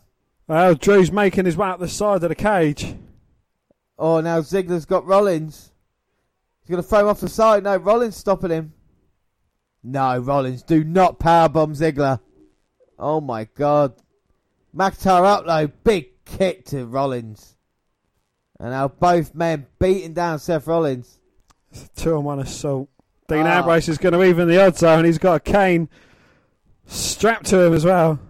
Well, Drew's making his way up the side of the cage. Oh, now Ziggler's got Rollins. He's going to throw him off the side. No, Rollins stopping him. No, Rollins, do not powerbomb Ziggler. Oh my God. McIntyre up though. Big kick to Rollins. And now both men beating down Seth Rollins. It's a two on one assault. Dean Ah. Ambrose is going to even the odds though, and he's got a cane strapped to him as well.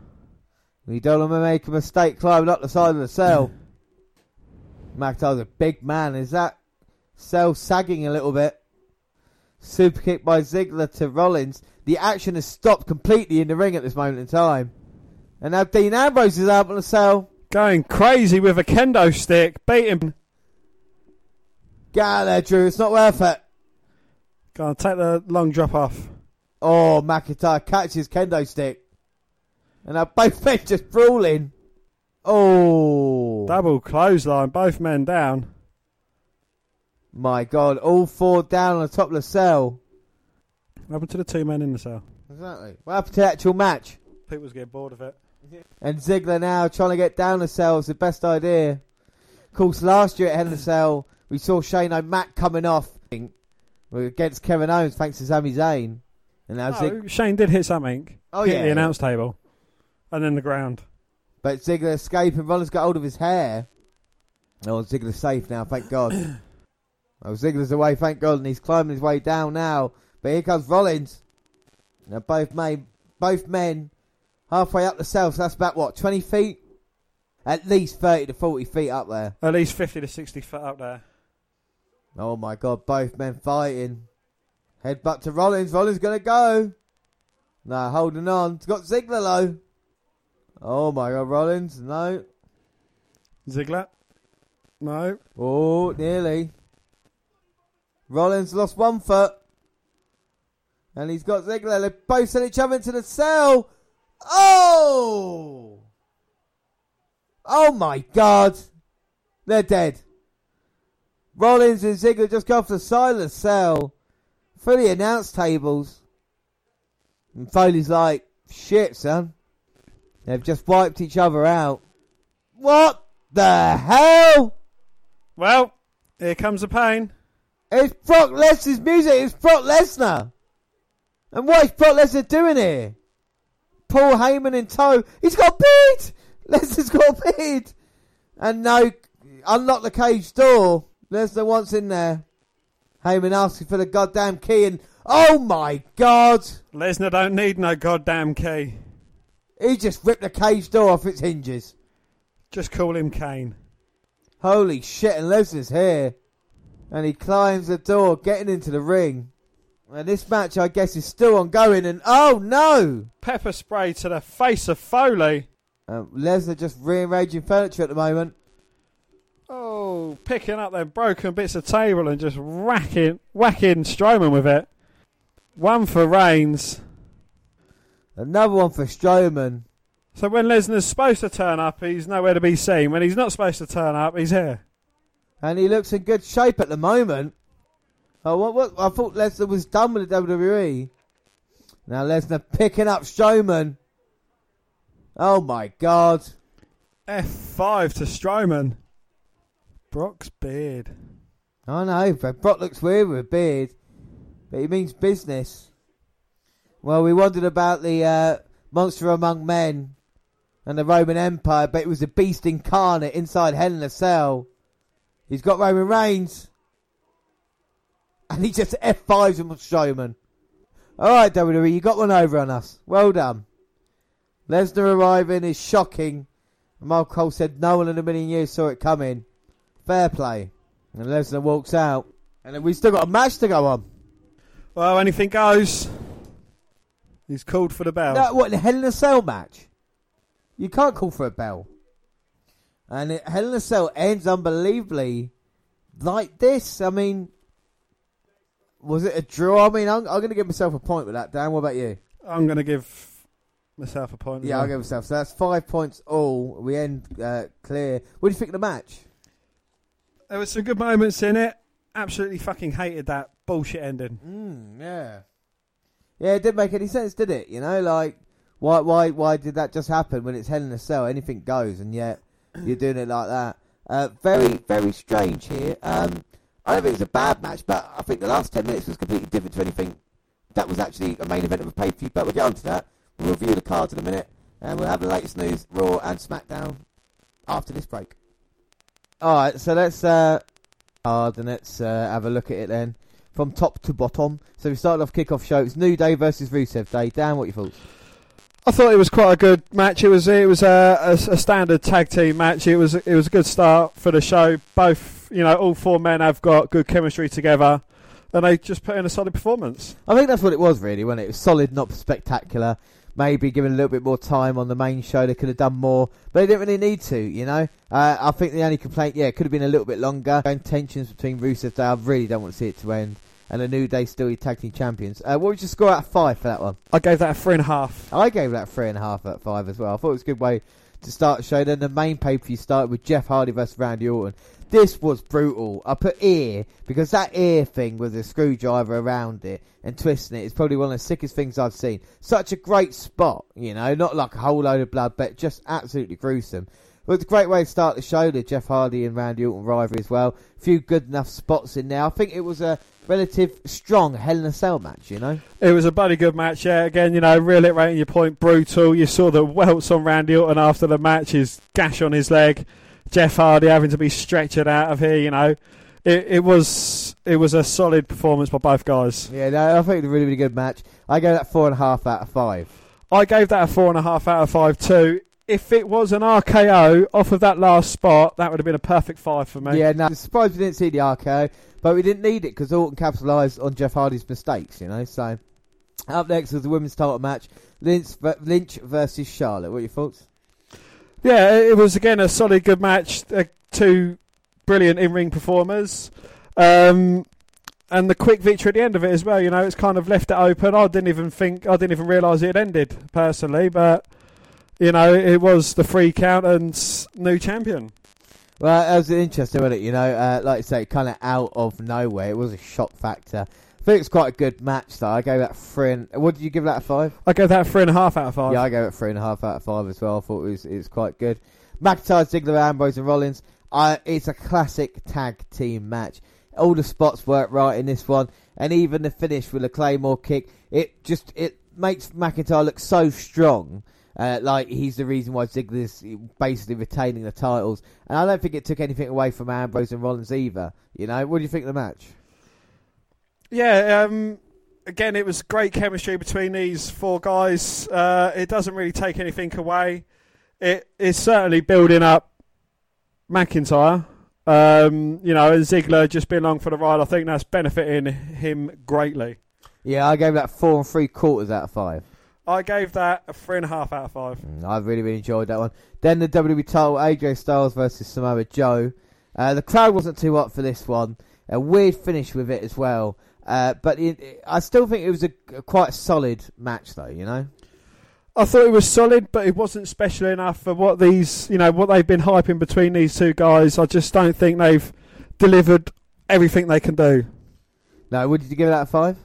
We don't want to make a mistake climbing up the side of the cell. McIntyre's a big man. Is that cell sagging a little bit? Super kick by Ziggler to Rollins. The action has stopped completely in the ring at this moment in time. And now Dean Ambrose is out on the cell. Going crazy with a kendo stick, beat him. Get out of there, Drew. It's not worth it. Go on, take the long drop off. Oh, McIntyre catches kendo stick. And now both men just brawling. Oh. Double clothesline, both men down. My God. All four down on the top of the cell. What happened to the two men in the cell? Exactly. What happened to the actual match? People's getting bored of it. And Ziggler now trying to get down the cell is the best idea. Of course, last year at Hell in a Cell, we saw Shane O'Mac coming off against Kevin Owens thanks to Sami Zayn. And now Zig- Shane did hit something. Oh, hit yeah. the announce table. And then the ground. But Ziggler escaping. Rollins got hold of his hair. Oh, Ziggler's safe now, thank God. oh, Ziggler's away, thank God, and he's climbing his way down now. But here comes Rollins. Now both men, both men, halfway up the cell. So that's about what, 20 feet? At least 30 to 40 feet up there. At least 50 to 60 feet up there. Oh my God, both men fighting. Headbutt to Rollins. Rollins gonna go. No, holding on. It's got Ziggler low. Oh my God, Rollins. No. Ziggler. No. Oh, nearly. Rollins lost one foot. And he's got Ziggler. They both sent each other into the cell. Oh! Oh my God. They're dead. Rollins and Ziggler just go off the the cell. For the announce tables. And Foley's like, shit, son. They've just wiped each other out. What the hell? Well, here comes the pain. It's Brock Lesnar's music. It's Brock Lesnar. And what is Brock Lesnar doing here? Paul Heyman in tow. He's got a beard. Lesnar's got a beard. And no, unlock the cage door. Lesnar wants in there. Heyman asking for the goddamn key, and Oh my God! Lesnar don't need no goddamn key. He just ripped the cage door off its hinges. Just call him Kane. Holy shit! And Lesnar's here, and he climbs the door, getting into the ring. And this match, I guess, is still ongoing. And oh no! Pepper spray to the face of Foley. Um, Lesnar just rearranging furniture at the moment. Oh, picking up them broken bits of table and just whacking, whacking Strowman with it. One for Reigns. Another one for Strowman. So when Lesnar's supposed to turn up, he's nowhere to be seen. When he's not supposed to turn up, he's here. And he looks in good shape at the moment. Oh, what, what? I thought Lesnar was done with the WWE. Now Lesnar picking up Strowman. Oh my God. F5 to Strowman. Brock's beard. I know, but Brock looks weird with a beard. But he means business. Well, we wondered about the uh, monster among men and the Roman Empire, but it was the beast incarnate inside Hell in a Cell. He's got Roman Reigns. And he just F5s him with Strowman. Alright, WWE, you got one over on us. Well done. Lesnar arriving is shocking. Mark Cole said no one in a million years saw it coming. Fair play. And Lesnar walks out. And then we've still got a match to go on. Well, anything goes. He's called for the bell. No, what, the Hell in a Cell match? You can't call for a bell. And it, Hell in a Cell ends unbelievably like this. I mean, was it a draw? I mean, I'm, I'm going to give myself a point with that, Dan. What about you? I'm going to give myself a point. Yeah, well. I'll give myself. So that's five points all. We end uh, clear. What do you think of the match? There were some good moments in it. Absolutely fucking hated that bullshit ending. Mm, yeah. Yeah, it didn't make any sense, did it? You know, like why why why did that just happen when it's Hell in a Cell? Anything goes, and yet you're doing it like that. Uh, very very strange here. Um, I don't think it's a bad match, but I think the last ten minutes was completely different to anything that was actually a main event of a pay per view. But we'll get on to that. We'll review the cards in a minute, and we'll have the latest news, Raw and SmackDown, after this break. All right, so let's uh, card and let's uh, have a look at it then from top to bottom. So we started off kickoff show. It's New Day versus Rusev Day. Dan, what are your thoughts? I thought it was quite a good match. It was it was a, a, a standard tag team match. It was it was a good start for the show. Both you know all four men have got good chemistry together, and they just put in a solid performance. I think that's what it was really, wasn't it? It was solid, not spectacular. Maybe given a little bit more time on the main show, they could have done more, but they didn't really need to, you know. Uh, I think the only complaint, yeah, it could have been a little bit longer. And tensions between Rusev Day, I really don't want to see it to end. And the New Day still your tag team champions. Uh, what would you score out of five for that one? I gave that a three and a half. I gave that three and a half out of five as well. I thought it was a good way to start the show. Then the main pay per view started with Jeff Hardy versus Randy Orton. This was brutal. I put ear because that ear thing with the screwdriver around it and twisting it is probably one of the sickest things I've seen. Such a great spot, you know, not like a whole load of blood, but just absolutely gruesome. But it's a great way to start the show, the Jeff Hardy and Randy Orton rivalry as well. A few good enough spots in there. I think it was a relative strong Hell in a Cell match, you know. It was a bloody good match. Yeah, again, you know, real rating your point, brutal. You saw the welts on Randy Orton after the match, his gash on his leg. Jeff Hardy having to be stretchered out of here. You know, it, it was it was a solid performance by both guys. Yeah, no, I think it was a really, really good match. I gave that four and a half out of five. I gave that a four and a half out of five too. If it was an RKO off of that last spot, that would have been a perfect five for me. Yeah, no, I'm surprised we didn't see the RKO, but we didn't need it because Orton capitalised on Jeff Hardy's mistakes, you know. So, up next was the women's title match Lynch, Lynch versus Charlotte. What are your thoughts? Yeah, it was again a solid, good match. Uh, two brilliant in-ring performers, um, and the quick victory at the end of it as well. You know, it's kind of left it open. I didn't even think, I didn't even realise it had ended personally, but you know, it was the free count and new champion. Well, that was interesting, wasn't it? You know, uh, like you say, kind of out of nowhere. It was a shock factor. I think it's quite a good match, though. I gave that three. And, what did you give that a five? I gave that a three and a half out of five. Yeah, I gave it three and a half out of five as well. I thought it was it was quite good. McIntyre, Ziggler, Ambrose, and Rollins. I, it's a classic tag team match. All the spots work right in this one, and even the finish with a Claymore kick. It just it makes McIntyre look so strong. Uh, like he's the reason why Ziggler's basically retaining the titles, and I don't think it took anything away from Ambrose and Rollins either. You know, what do you think of the match? Yeah, um, again, it was great chemistry between these four guys. Uh, it doesn't really take anything away. It is certainly building up McIntyre. Um, you know, and Ziggler just being along for the ride. I think that's benefiting him greatly. Yeah, I gave that four and three quarters out of five. I gave that a three and a half out of five. Mm, I really, really enjoyed that one. Then the WWE title, AJ Styles versus Samoa Joe. Uh, the crowd wasn't too hot for this one. A weird finish with it as well. Uh, but it, it- I still think it was a, a quite solid match, though. You know. I thought it was solid, but it wasn't special enough for what these, you know, what they've been hyping between these two guys. I just don't think they've delivered everything they can do. No, would you give it out of five?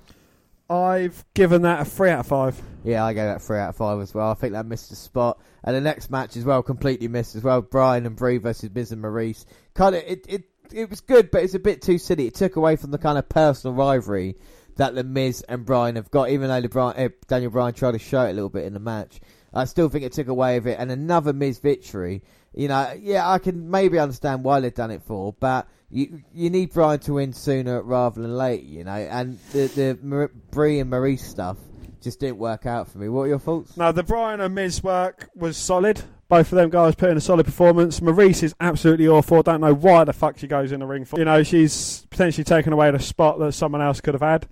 I've given that a three out of five. Yeah, I gave that three out of five as well. I think that missed a spot, and the next match as well completely missed as well. Bryan and Brie versus Miz and Maryse. Kind of, it, it it was good, but it's a bit too silly. It took away from the kind of personal rivalry that the Miz and Bryan have got. Even though LeBron, uh, Daniel Bryan tried to show it a little bit in the match, I still think it took away of it. And another Miz victory. You know, yeah, I can maybe understand why they've done it for, but you you need Bryan to win sooner rather than later. You know, and the the Mar- Brie and Maryse stuff just didn't work out for me. What are your thoughts? No, the Bryan and Miz work was solid. Both of them guys put in a solid performance. Maryse is absolutely awful. I don't know why the fuck she goes in the ring for. You know, she's potentially taken away the spot that someone else could have had.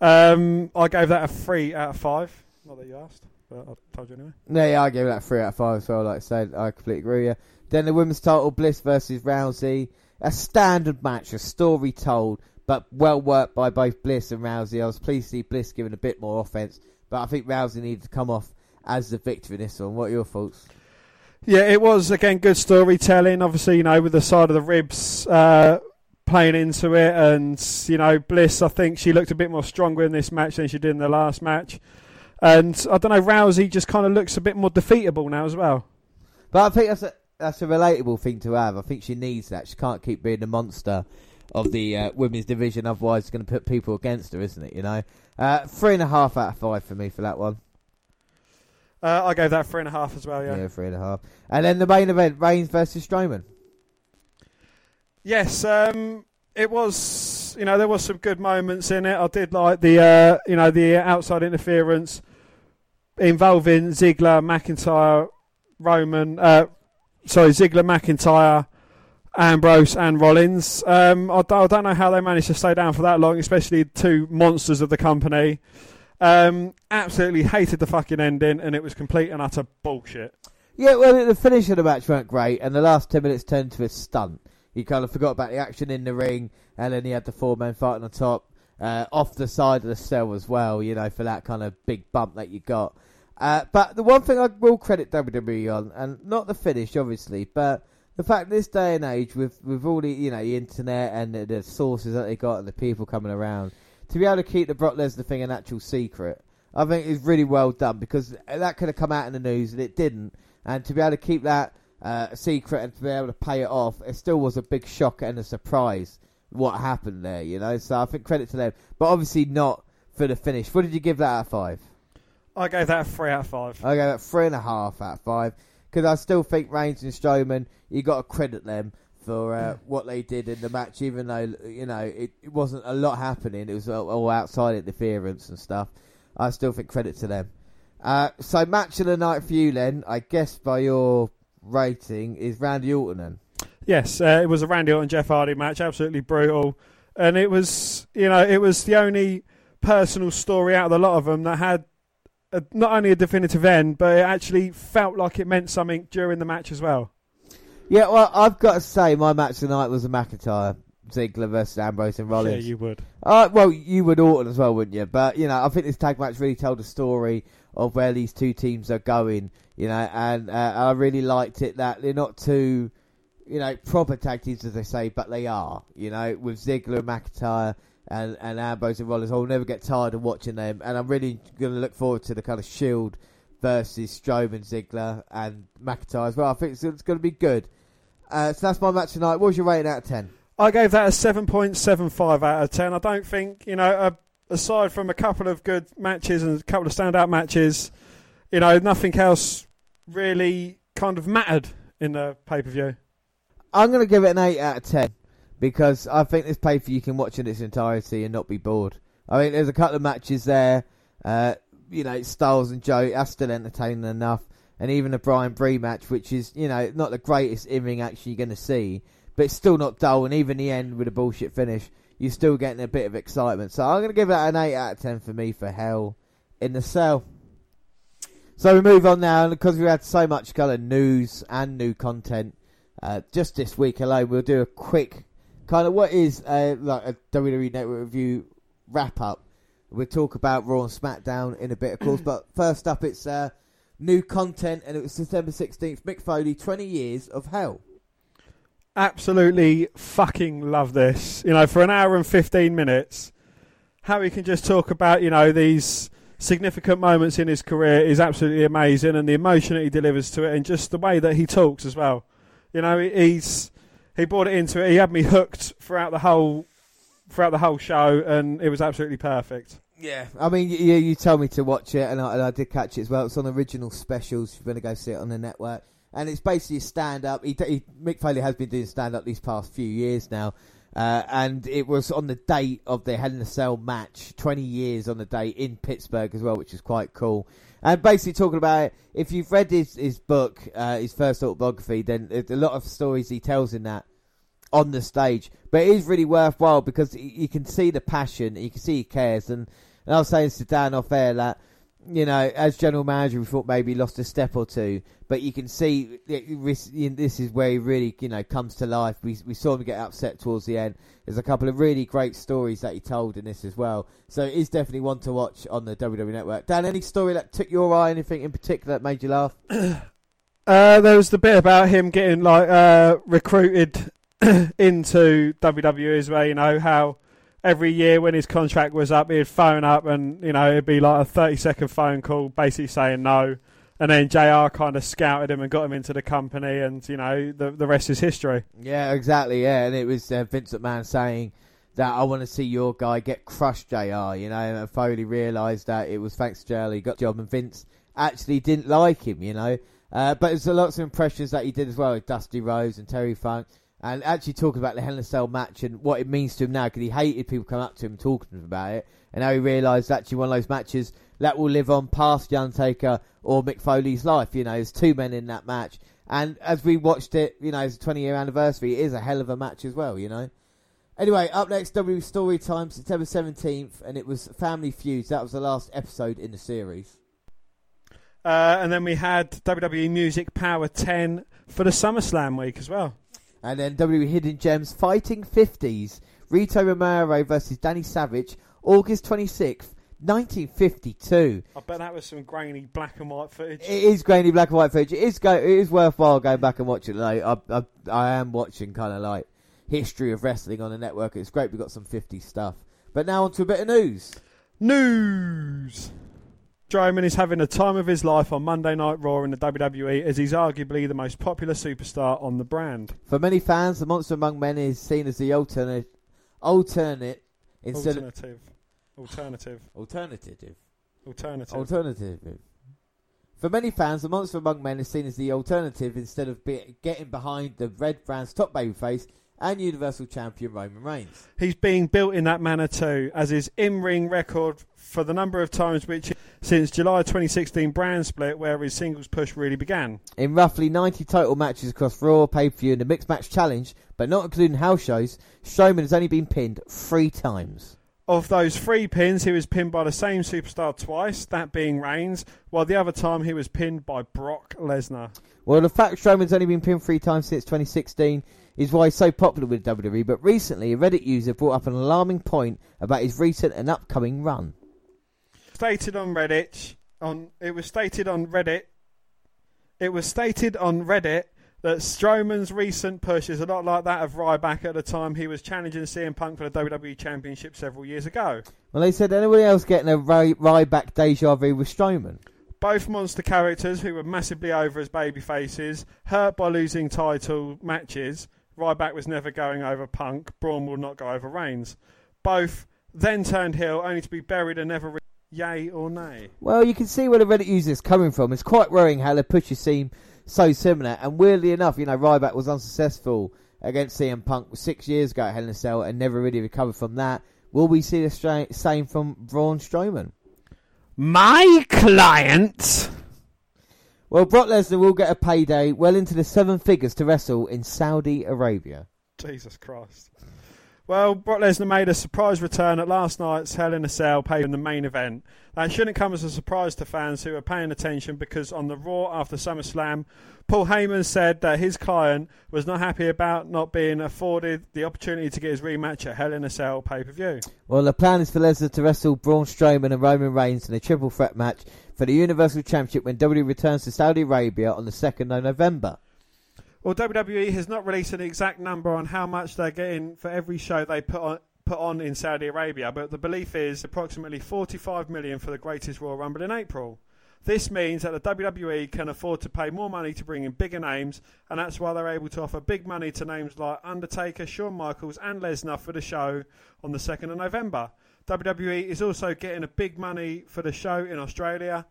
Um, I gave that a three out of five. Not that you asked, but I told you anyway. No, yeah, I gave that three out of five as well. Like I said, I completely agree. Then the women's title, Bliss versus Rousey, a standard match, a story told, but well worked by both Bliss and Rousey. I was pleased to see Bliss given a bit more offense, but I think Rousey needed to come off as the victor in this one. What are your thoughts? Yeah, it was again good storytelling. Obviously, you know, with the side of the ribs uh, playing into it, and you know, Bliss. I think she looked a bit more stronger in this match than she did in the last match. And I don't know, Rousey just kind of looks a bit more defeatable now as well. But I think that's a that's a relatable thing to have. I think she needs that. She can't keep being the monster of the uh, women's division, otherwise it's going to put people against her, isn't it? You know, uh, three and a half out of five for me for that one. Uh, I gave that three and a half as well. Yeah. Yeah, three and a half. And then the main event, Reigns versus Strowman. Yes, um, it was. You know, there was some good moments in it. I did like the, uh, you know, the outside interference involving Ziggler, McIntyre, Roman. Uh, sorry, Ziggler, McIntyre, Ambrose, and Rollins. Um, I, I don't know how they managed to stay down for that long, especially two monsters of the company. Um, absolutely hated the fucking ending, and it was complete and utter bullshit. Yeah, well, the finish of the match weren't great, and the last 10 minutes turned to a stunt. You kind of forgot about the action in the ring, and then he had the four men fighting on top, uh, off the side of the cell as well, you know, for that kind of big bump that you got. Uh, but the one thing I will credit WWE on, and not the finish, obviously, but the fact this day and age, with, with all the, you know, the internet and the, the sources that they got and the people coming around, to be able to keep the Brock Lesnar thing an actual secret, I think is really well done because that could have come out in the news and it didn't. And to be able to keep that uh, secret and to be able to pay it off, it still was a big shock and a surprise what happened there, you know. So I think credit to them, but obviously not for the finish. What did you give that out of five? I gave that a three out of five. I gave that three and a half out of five because I still think Reigns and Strowman, you got to credit them for uh, what they did in the match, even though you know it, it wasn't a lot happening. It was all, all outside interference and stuff. I still think credit to them. Uh, so match of the night for you, then, I guess by your rating, is Randy Orton. Then. Yes, uh, it was a Randy Orton Jeff Hardy match, absolutely brutal, and it was you know it was the only personal story out of the lot of them that had a, not only a definitive end, but it actually felt like it meant something during the match as well. Yeah, well, I've got to say, my match tonight was a McIntyre. Ziggler versus Ambrose and Rollins. Yeah, you would. Uh, well, you would Orton as well, wouldn't you? But you know, I think this tag match really told a story of where these two teams are going. You know, and uh, I really liked it that they're not too, you know, proper tag teams as they say, but they are. You know, with Ziggler and McIntyre and and Ambrose and Rollins, I'll never get tired of watching them, and I'm really going to look forward to the kind of Shield versus Strowman, Ziggler, and McIntyre as well. I think it's, it's going to be good. Uh, so that's my match tonight. What was your rating out of ten? I gave that a 7.75 out of 10. I don't think, you know, uh, aside from a couple of good matches and a couple of standout matches, you know, nothing else really kind of mattered in the pay per view. I'm going to give it an 8 out of 10 because I think this pay per view you can watch in its entirety and not be bored I mean, there's a couple of matches there. Uh, you know, Styles and Joe, that's still entertaining enough. And even the Bryan Brie match, which is, you know, not the greatest in ring action you're going to see, but it's still not dull. And even the end with a bullshit finish, you're still getting a bit of excitement. So I'm going to give that an 8 out of 10 for me for Hell in the Cell. So we move on now, and because we had so much kind of news and new content, uh, just this week alone, we'll do a quick kind of what is like a WWE Network review wrap up. We'll talk about Raw and SmackDown in a bit, of course, but first up, it's uh, new content, and it was September 16th. Mick Foley, 20 years of hell. Absolutely fucking love this. You know, for an hour and 15 minutes, how he can just talk about, you know, these significant moments in his career is absolutely amazing, and the emotion that he delivers to it, and just the way that he talks as well. You know, he's he brought it into it. He had me hooked throughout the whole throughout the whole show, and it was absolutely perfect. Yeah, I mean, you, you told me to watch it, and I, and I did catch it as well. It's on original specials. You're going to go see it on the network, and it's basically a stand up. He, he, Mick Foley has been doing stand up these past few years now. Uh, and it was on the date of the Hell in a Cell match, 20 years on the date in Pittsburgh as well, which is quite cool. And basically talking about it, if you've read his, his book, uh, his first autobiography, then a lot of stories he tells in that on the stage. But it is really worthwhile because you can see the passion, you can see he cares. And, and I was saying to Dan off air that you know, as general manager, we thought maybe he lost a step or two, but you can see this is where he really, you know, comes to life. We we saw him get upset towards the end. There's a couple of really great stories that he told in this as well. So it is definitely one to watch on the WWE Network. Dan, any story that took your eye? Anything in particular that made you laugh? Uh, there was the bit about him getting like uh, recruited into WWE as well. You know how every year when his contract was up, he'd phone up and, you know, it'd be like a 30 second phone call basically saying no. And then JR kind of scouted him and got him into the company, and, you know, the, the rest is history. Yeah, exactly, yeah. And it was uh, Vince McMahon saying that I want to see your guy get crushed, JR, you know, and Foley realised that it was thanks to JR he got the job, and Vince actually didn't like him, you know. Uh, but there's lots of impressions that he did as well with Dusty Rhodes and Terry Funk and actually talking about the Hell in a Cell match and what it means to him now because he hated people coming up to him talking about it, and now he realised actually one of those matches that will live on past the Undertaker or Mick Foley's life. You know, there's two men in that match, and as we watched it, you know, it's a 20 year anniversary. It is a hell of a match as well. You know. Anyway, up next, W Story Time, September 17th, and it was Family Feuds. That was the last episode in the series. Uh, and then we had WWE Music Power 10 for the SummerSlam week as well. And then WWE Hidden Gems Fighting 50s. Rito Romero versus Danny Savage. August 26th, 1952. I bet that was some grainy black and white footage. It is grainy black and white footage. It is, go- it is worthwhile going back and watching it. Like, I, I, I am watching kind of like history of wrestling on the network. It's great we've got some 50 stuff. But now on to a bit of news. News! Strowman is having the time of his life on Monday Night Raw in the WWE as he's arguably the most popular superstar on the brand. For many fans, the Monster Among Men is seen as the alternate, alternate instead alternative, of, alternative, alternative, alternative, alternative. For many fans, the Monster Among Men is seen as the alternative instead of be, getting behind the Red Brand's top babyface and Universal Champion Roman Reigns. He's being built in that manner too, as his in-ring record for the number of times which since July 2016 brand split where his singles push really began. In roughly 90 total matches across Raw, pay-per-view and the Mixed Match Challenge, but not including house shows, Strowman has only been pinned three times. Of those three pins, he was pinned by the same superstar twice, that being Reigns, while the other time he was pinned by Brock Lesnar. Well, the fact Strowman's only been pinned three times since 2016 is why he's so popular with WWE, but recently a Reddit user brought up an alarming point about his recent and upcoming run stated on Reddit on it was stated on Reddit it was stated on Reddit that Strowman's recent push is a lot like that of Ryback at the time he was challenging CM Punk for the WWE Championship several years ago. Well, they said anybody else getting a Ry- Ryback deja vu with Strowman. Both monster characters who were massively over as baby faces, hurt by losing title matches. Ryback was never going over Punk. Braun will not go over Reigns. Both then turned heel, only to be buried and never. Re- Yay or nay? Well, you can see where the Reddit user is coming from. It's quite worrying how the pushes seem so similar. And weirdly enough, you know, Ryback was unsuccessful against CM Punk six years ago at Hell in a Cell and never really recovered from that. Will we see the stra- same from Braun Strowman? My client. Well, Brock Lesnar will get a payday well into the seven figures to wrestle in Saudi Arabia. Jesus Christ. Well, Brock Lesnar made a surprise return at last night's Hell in a Cell pay in the main event. That shouldn't come as a surprise to fans who are paying attention because on the Raw after SummerSlam, Paul Heyman said that his client was not happy about not being afforded the opportunity to get his rematch at Hell in a Cell pay per view. Well, the plan is for Lesnar to wrestle Braun Strowman and Roman Reigns in a triple threat match for the Universal Championship when WWE returns to Saudi Arabia on the 2nd of November. Well, WWE has not released an exact number on how much they're getting for every show they put on put on in Saudi Arabia, but the belief is approximately 45 million for the Greatest Royal Rumble in April. This means that the WWE can afford to pay more money to bring in bigger names, and that's why they're able to offer big money to names like Undertaker, Shawn Michaels, and Lesnar for the show on the 2nd of November. WWE is also getting a big money for the show in Australia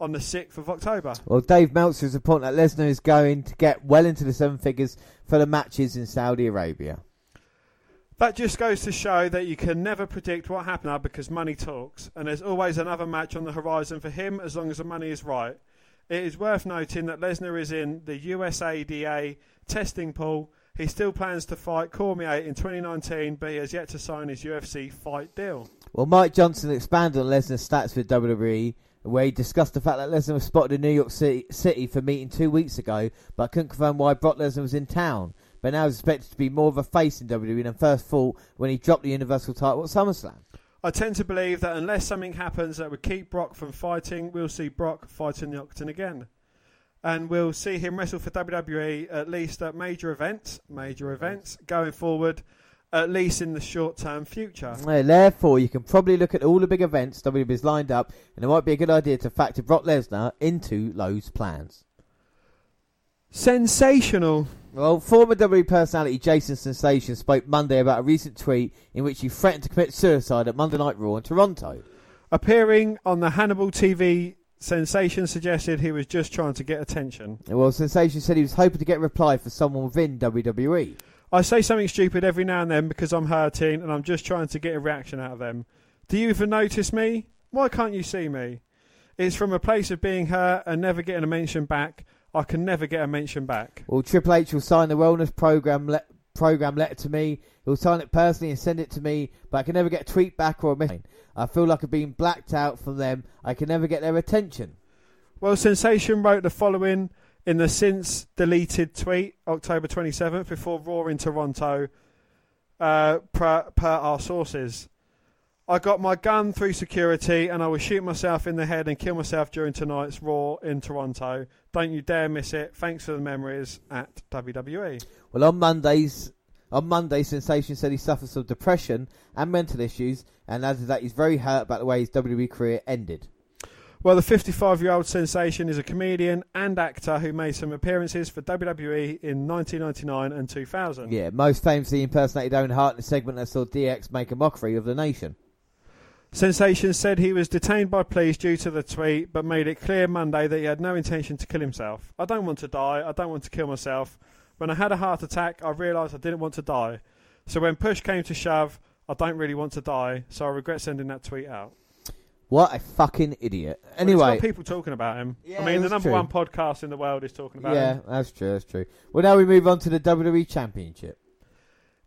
on the 6th of October. Well, Dave Meltzer is reporting that Lesnar is going to get well into the seven figures for the matches in Saudi Arabia. That just goes to show that you can never predict what happens now because money talks, and there's always another match on the horizon for him as long as the money is right. It is worth noting that Lesnar is in the USADA testing pool. He still plans to fight Cormier in 2019, but he has yet to sign his UFC fight deal. Well, Mike Johnson expanded on Lesnar's stats with WWE, where he discussed the fact that Lesnar was spotted in New York City, City for meeting two weeks ago, but couldn't confirm why Brock Lesnar was in town. But now is expected to be more of a face in WWE than first thought when he dropped the Universal title at SummerSlam. I tend to believe that unless something happens that would keep Brock from fighting, we'll see Brock fighting the Octagon again. And we'll see him wrestle for WWE at least at major events, major events going forward, at least in the short term future. Yeah, therefore, you can probably look at all the big events WWE's lined up, and it might be a good idea to factor Brock Lesnar into those plans. Sensational. Well, former WWE personality Jason Sensation spoke Monday about a recent tweet in which he threatened to commit suicide at Monday Night Raw in Toronto. Appearing on the Hannibal TV, Sensation suggested he was just trying to get attention. Well, Sensation said he was hoping to get a reply from someone within WWE. I say something stupid every now and then because I'm hurting and I'm just trying to get a reaction out of them. Do you even notice me? Why can't you see me? It's from a place of being hurt and never getting a mention back. I can never get a mention back. Well, Triple H will sign the wellness program le- program letter to me. He'll sign it personally and send it to me, but I can never get a tweet back or a message. I feel like I've been blacked out from them. I can never get their attention. Well, Sensation wrote the following in the since deleted tweet, October 27th, before Raw in Toronto, uh, per, per our sources. I got my gun through security and I will shoot myself in the head and kill myself during tonight's Raw in Toronto. Don't you dare miss it. Thanks for the memories at. WWE. Well, on Mondays, on Monday, Sensation said he suffers from depression and mental issues, and added that he's very hurt about the way his WWE career ended. Well, the 55 year old sensation is a comedian and actor who made some appearances for WWE in 1999 and 2000. Yeah, most famously impersonated Owen Hart in a segment that saw DX make a mockery of the nation. Sensation said he was detained by police due to the tweet, but made it clear Monday that he had no intention to kill himself. I don't want to die. I don't want to kill myself. When I had a heart attack, I realised I didn't want to die. So when push came to shove, I don't really want to die. So I regret sending that tweet out. What a fucking idiot. Anyway, got people talking about him. Yeah, I mean, the number true. one podcast in the world is talking about yeah, him. Yeah, that's true, that's true. Well, now we move on to the WWE Championship.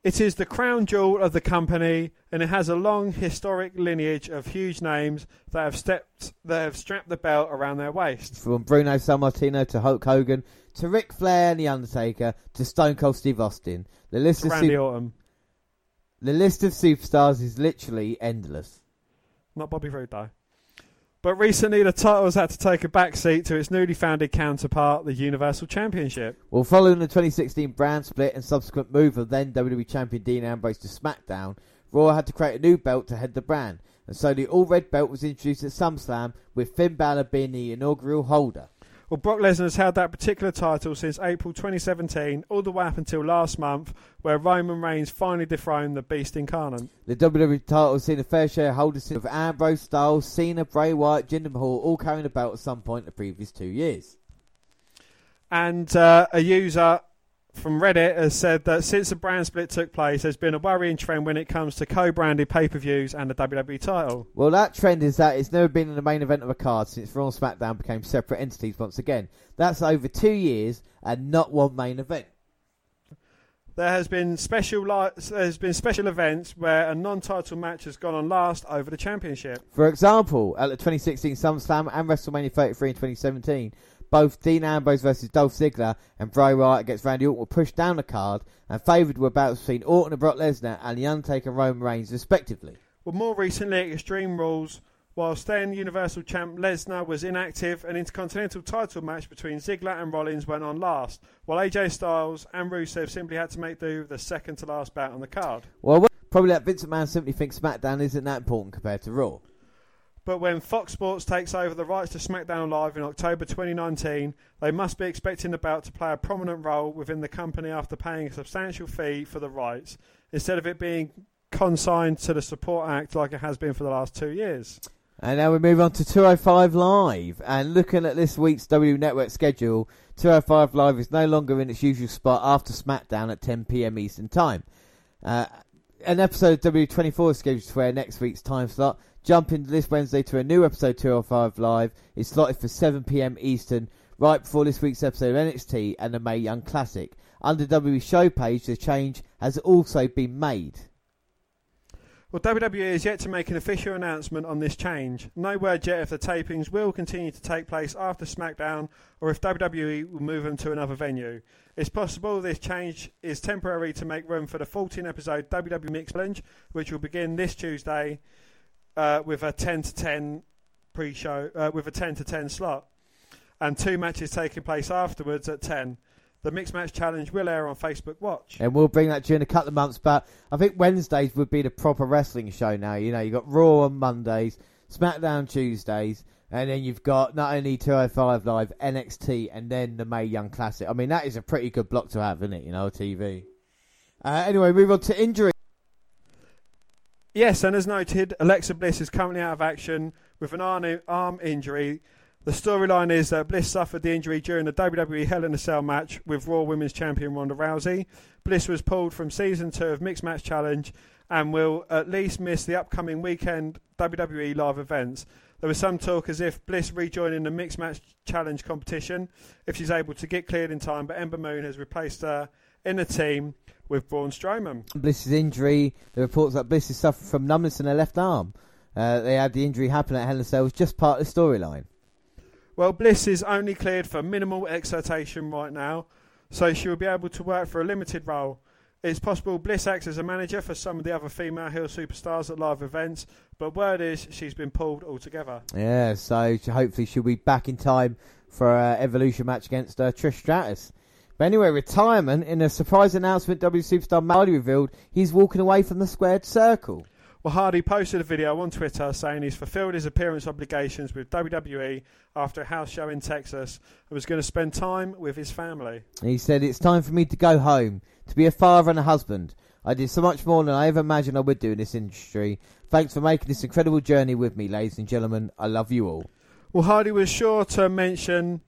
It is the crown jewel of the company, and it has a long historic lineage of huge names that have stepped, that have strapped the belt around their waist. From Bruno Sammartino to Hulk Hogan to Ric Flair and The Undertaker to Stone Cold Steve Austin. The list of Randy su- Orton, the list of superstars is literally endless. Not Bobby Roode though. But recently, the titles had to take a backseat to its newly founded counterpart, the Universal Championship. Well, following the 2016 brand split and subsequent move of then WWE Champion Dean Ambrose to SmackDown, Raw had to create a new belt to head the brand, and so the All Red belt was introduced at SummerSlam, with Finn Balor being the inaugural holder. Well, Brock Lesnar has held that particular title since April 2017, all the way up until last month, where Roman Reigns finally dethroned the Beast Incarnate. The WWE title has seen a fair share of holders of Ambrose, Styles, Cena, Bray Wyatt, Jinder Mahal all carrying belt at some point in the previous two years. And uh, a user from Reddit has said that since the brand split took place, there's been a worrying trend when it comes to co-branded pay-per-views and the WWE title. Well, that trend is that it's never been in the main event of a card since Raw and SmackDown became separate entities once again. That's over two years and not one main event. There has been special li- there's been special events where a non-title match has gone on last over the championship. For example, at the 2016 SummerSlam and WrestleMania 33 in 2017, both Dean Ambrose versus Dolph Ziggler and Bray Wyatt against Randy Orton were pushed down the card, and favoured were bouts between Orton and Brock Lesnar and The Undertaker and Roman Reigns, respectively. Well, more recently, at Extreme Rules, while staying Universal Champ Lesnar was inactive, an Intercontinental title match between Ziggler and Rollins went on last, while AJ Styles and Rusev simply had to make do with the second to last bout on the card. Well, probably that Vince McMahon simply thinks SmackDown isn't that important compared to Raw. But when Fox Sports takes over the rights to SmackDown Live in October 2019, they must be expecting the belt to play a prominent role within the company after paying a substantial fee for the rights, instead of it being consigned to the Support Act like it has been for the last two years. And now we move on to 205 Live. And looking at this week's W Network schedule, 205 Live is no longer in its usual spot after SmackDown at 10 pm Eastern Time. Uh, an episode of W24 is scheduled to air next week's time slot. Jumping this Wednesday to a new episode 205 Live It's slotted for 7 pm Eastern, right before this week's episode of NXT and the Mae Young Classic. Under WWE show page, the change has also been made. Well, WWE is yet to make an official announcement on this change. No word yet if the tapings will continue to take place after SmackDown or if WWE will move them to another venue. It's possible this change is temporary to make room for the 14 episode WWE Mix Challenge, which will begin this Tuesday uh, with a 10 to 10 pre show, uh, with a 10 to 10 slot, and two matches taking place afterwards at 10. The Mixed Match Challenge will air on Facebook Watch. And we'll bring that during a couple of months. But I think Wednesdays would be the proper wrestling show now. You know, you've got Raw on Mondays, SmackDown Tuesdays, and then you've got not only 205 Live, NXT, and then the Mae Young Classic. I mean, that is a pretty good block to have, isn't it? You know, TV. Uh, anyway, move on to injury. Yes, and as noted, Alexa Bliss is currently out of action with an arm, arm injury. The storyline is that Bliss suffered the injury during the WWE Hell in a Cell match with Raw Women's Champion Ronda Rousey. Bliss was pulled from season two of Mixed Match Challenge and will at least miss the upcoming weekend WWE live events. There was some talk as if Bliss rejoining the Mixed Match Challenge competition if she's able to get cleared in time, but Ember Moon has replaced her in the team with Braun Strowman. Bliss's injury, the reports that Bliss is suffering from numbness in her left arm. Uh, they had the injury happen at Hell in a Cell was just part of the storyline. Well, Bliss is only cleared for minimal exertion right now, so she will be able to work for a limited role. It's possible Bliss acts as a manager for some of the other female heel superstars at live events, but word is she's been pulled altogether. Yeah, so hopefully she'll be back in time for an Evolution match against uh, Trish Stratus. But anyway, retirement in a surprise announcement, W superstar Marty revealed he's walking away from the squared circle. Well, Hardy posted a video on Twitter saying he's fulfilled his appearance obligations with WWE after a house show in Texas and was going to spend time with his family. He said, It's time for me to go home, to be a father and a husband. I did so much more than I ever imagined I would do in this industry. Thanks for making this incredible journey with me, ladies and gentlemen. I love you all. Well, Hardy was sure to mention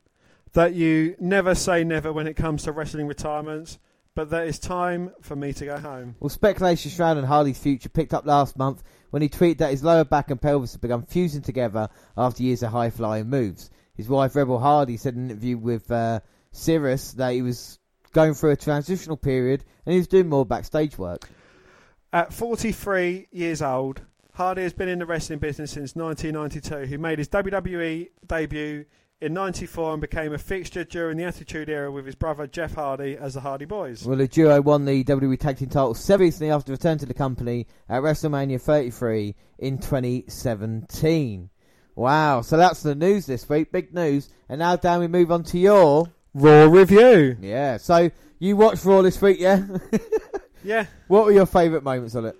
that you never say never when it comes to wrestling retirements but there is time for me to go home. Well, speculation surrounding Hardy's future picked up last month when he tweeted that his lower back and pelvis had begun fusing together after years of high flying moves. His wife, Reby Hardy, said in an interview with uh, Sirius that he was going through a transitional period and he was doing more backstage work. At 43 years old, Hardy has been in the wrestling business since 1992. He made his WWE debut in 94 and became a fixture during the Attitude Era with his brother Jeff Hardy as the Hardy Boys. Well, the duo won the WWE Tag Team title seven recently after return to the company at WrestleMania 33 in 2017. Wow, so that's the news this week, big news. And now, Dan, we move on to your Raw review. Yeah, so you watched Raw this week, yeah? yeah. What were your favourite moments on it?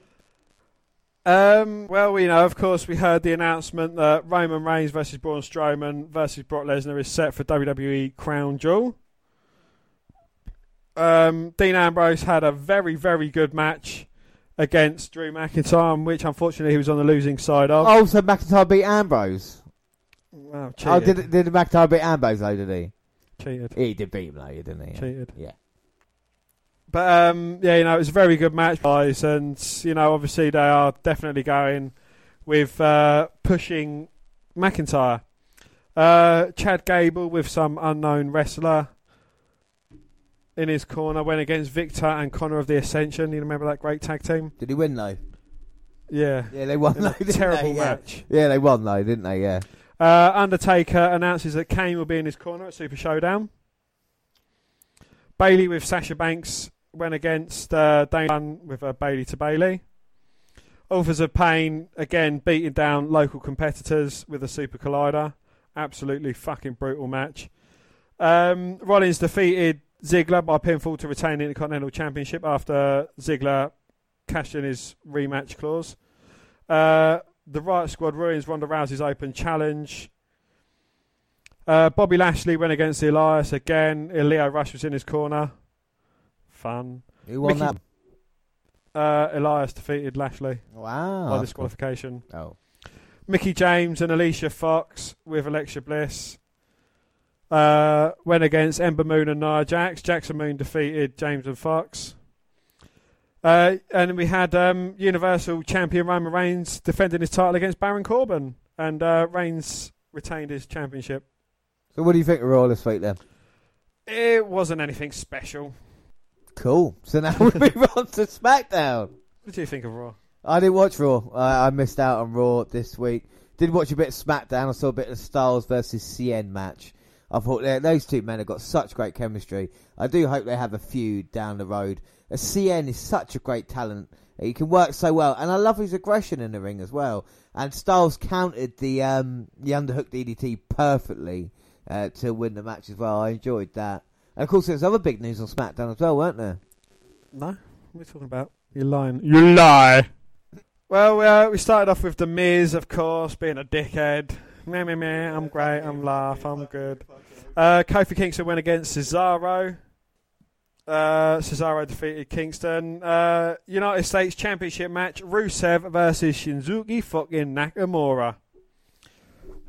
Um, well, you know, of course, we heard the announcement that Roman Reigns versus Braun Strowman versus Brock Lesnar is set for WWE Crown Jewel. Um, Dean Ambrose had a very, very good match against Drew McIntyre, which unfortunately he was on the losing side of. Oh, so McIntyre beat Ambrose. Wow, oh, did did McIntyre beat Ambrose though? Did he? Cheated. He did beat him though, didn't he? Cheated. Yeah. But um, yeah, you know, it was a very good match, guys, and you know, obviously they are definitely going with uh, pushing McIntyre. Uh, Chad Gable with some unknown wrestler in his corner went against Viktor and Konnor of the Ascension. You remember that great tag team? Did he win though? Yeah, Yeah, they won though. terrible they? Yeah. match. Yeah, they won though, didn't they? Yeah. Uh, Undertaker announces that Kane will be in his corner at Super Showdown. Bayley with Sasha Banks went against uh, Dane with a Bayley to Belly. Authors of Pain again beating down local competitors with a Super Collider. Absolutely fucking brutal match. Um, Rollins defeated Ziggler by pinfall to retain the Intercontinental Championship after Ziggler cashed in his rematch clause. Uh, the Riot Squad ruins Ronda Rousey's open challenge. Uh, Bobby Lashley went against Elias again. Lio Rush was in his corner. Fun. Who won Mickey- that? Uh, Elias defeated Lashley Wow. by disqualification. Oh. Mickie James and Alicia Fox with Alexa Bliss uh, went against Ember Moon and Nia Jax. Jackson Moon defeated James and Fox. Uh, and we had um, Universal Champion Roman Reigns defending his title against Baron Corbin, and uh, Reigns retained his championship. So what do you think of Raw this week then? It wasn't anything special. Cool. So now we move on to SmackDown. What do you think of Raw? I didn't watch Raw. I, I missed out on Raw this week. Did watch a bit of SmackDown. I saw a bit of Styles versus Cien match. I thought yeah, those two men have got such great chemistry. I do hope they have a feud down the road. Uh, Cien is such a great talent. He can work so well, and I love his aggression in the ring as well. And Styles countered the um, the underhook DDT perfectly uh, to win the match as well. I enjoyed that. And of course, there's other big news on SmackDown as well, weren't there? No, what are we talking about? You're lying. You lie. Well, uh, we started off with the Miz, of course, being a dickhead. Meh, meh, meh. I'm great. I'm laugh. I'm good. Uh, Kofi Kingston went against Cesaro. Uh, Cesaro defeated Kingston. Uh, United States Championship match: Rusev versus Shinsuke fucking Nakamura.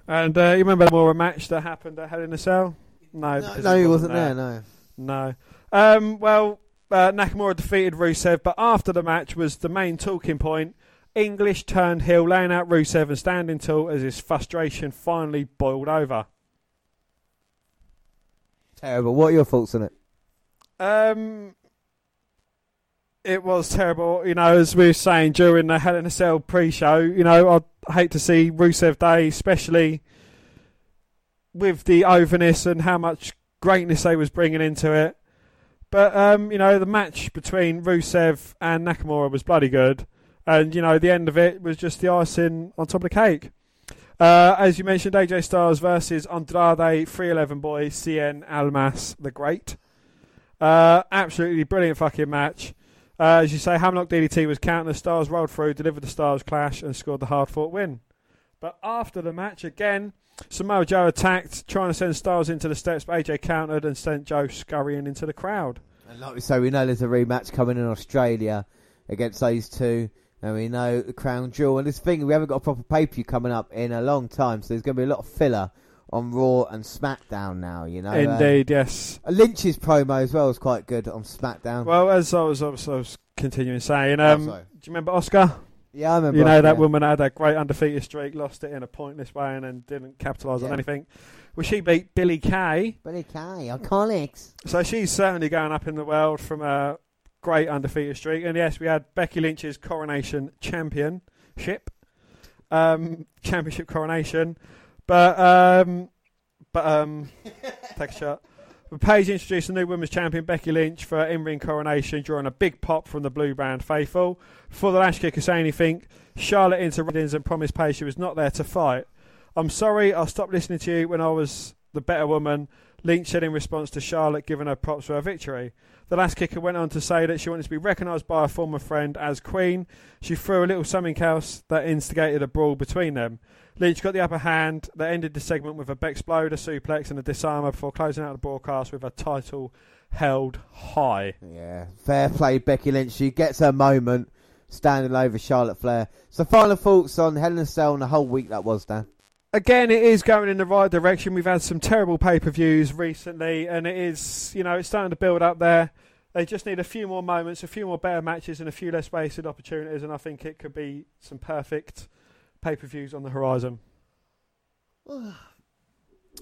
And uh, you remember the Nakamura match that happened at Hell in a Cell? No, because no, he wasn't there. No. no. Um, well, uh, Nakamura defeated Rusev, but after the match was the main talking point. English turned heel, laying out Rusev and standing tall as his frustration finally boiled over. Terrible. What are your thoughts on it? Um, it was terrible. You know, as we were saying during the Hell in a Cell pre-show, you know, I'd hate to see Rusev Day, especially with the overness and how much greatness they was bringing into it. But um, you know, the match between Rusev and Nakamura was bloody good, and you know, the end of it was just the icing on top of the cake. Uh, as you mentioned, AJ Styles versus Andrade 311 boy Cien Almas the Great. Uh, absolutely brilliant fucking match. Uh, as you say, hammerlock DDT was counting the Styles rolled through, delivered the Styles clash, and scored the hard fought win. But after the match, again, Samoa Joe attacked, trying to send Styles into the steps, but AJ countered and sent Joe scurrying into the crowd. And like we say, we know there's a rematch coming in Australia against those two. And we know the crown jewel. And this thing, we haven't got a proper pay per view coming up in a long time. So there's going to be a lot of filler on Raw and SmackDown now, you know. Indeed, yes. Uh, Lynch's promo as well was quite good on SmackDown. Well, as I was, I was, I was continuing saying, um, Oh, do you remember Asuka? Yeah, I remember You know that yeah. woman had that great undefeated streak, lost it in a pointless way, and then didn't capitalise on anything. Well, she beat Billie Kay. Billie Kay, iconics. So she's certainly going up in the world from a great undefeated streak. And yes, we had Becky Lynch's coronation championship, um, championship coronation. But um, but um, take a shot. But Paige introduced the new women's champion, Becky Lynch, for in-ring coronation, drawing a big pop from the blue band faithful. Before the lash kick could say anything, Charlotte intervened and promised Paige she was not there to fight. I'm sorry, I'll stop listening to you when I was the better woman. Lynch said in response to Charlotte giving her props for her victory. The Lass Kicker went on to say that she wanted to be recognised by her former friend as Queen. She threw a little something else that instigated a brawl between them. Lynch got the upper hand They ended the segment with a Bexploder suplex and a disarmer before closing out the broadcast with a title held high. Yeah, fair play, Becky Lynch. She gets her moment standing over Charlotte Flair. So, final thoughts on Hell in a Cell and the whole week that was, Dan? again, it is going in the right direction. We've had some terrible pay per views recently, and it is, you know, it's starting to build up there. They just need a few more moments, a few more better matches, and a few less wasted opportunities, and I think it could be some perfect pay per views on the horizon.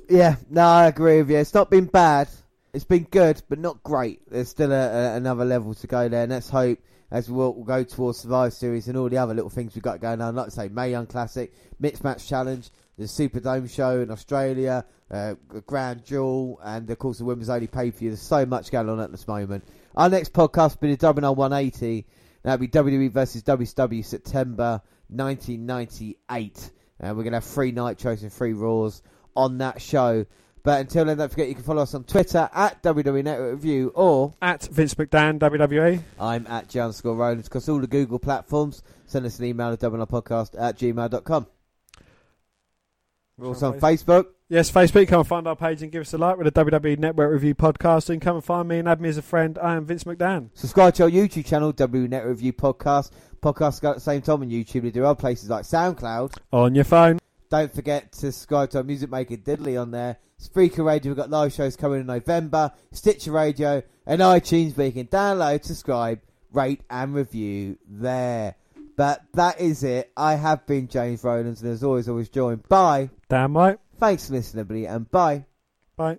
Yeah, no, I agree with you. It's not been bad. It's been good, but not great. There's still a, a, another level to go there, and let's hope as we'll, we'll go towards Survivor Series and all the other little things we've got going on. Like I say, Mae Young Classic, Mixed Match Challenge, the Superdome show in Australia, uh, Grand Jewel, and of course the Women's Only pay per view. There's so much going on at this moment. Our next podcast will be the WNL 180. That'll be WWE versus WCW September 1998. And uh, we're going to have three Nitros and three Raws on that show. But until then, don't forget you can follow us on Twitter at WWE Network Review or at Vince McDan WWE. I'm at John Score Rollins across all the Google platforms. Send us an email at podcast at gmail.com. We're also on Facebook. Yes, Facebook. Come and find our page and give us a like with the WWE Network Review podcast. And come and find me and add me as a friend. I am Vince McDan. Subscribe to our YouTube channel, WWE Network Review Podcast. Podcasts go at the same time on YouTube. We do other places like SoundCloud. On your phone. Don't forget to subscribe to our Music Maker Diddley on there. Spreaker Radio, we've got live shows coming in November. Stitcher Radio and iTunes where you can download, subscribe, rate and review there. But that is it. I have been James Rowlands and as always, always joined by Dan White. Thanks for listening, everybody, and bye. Bye.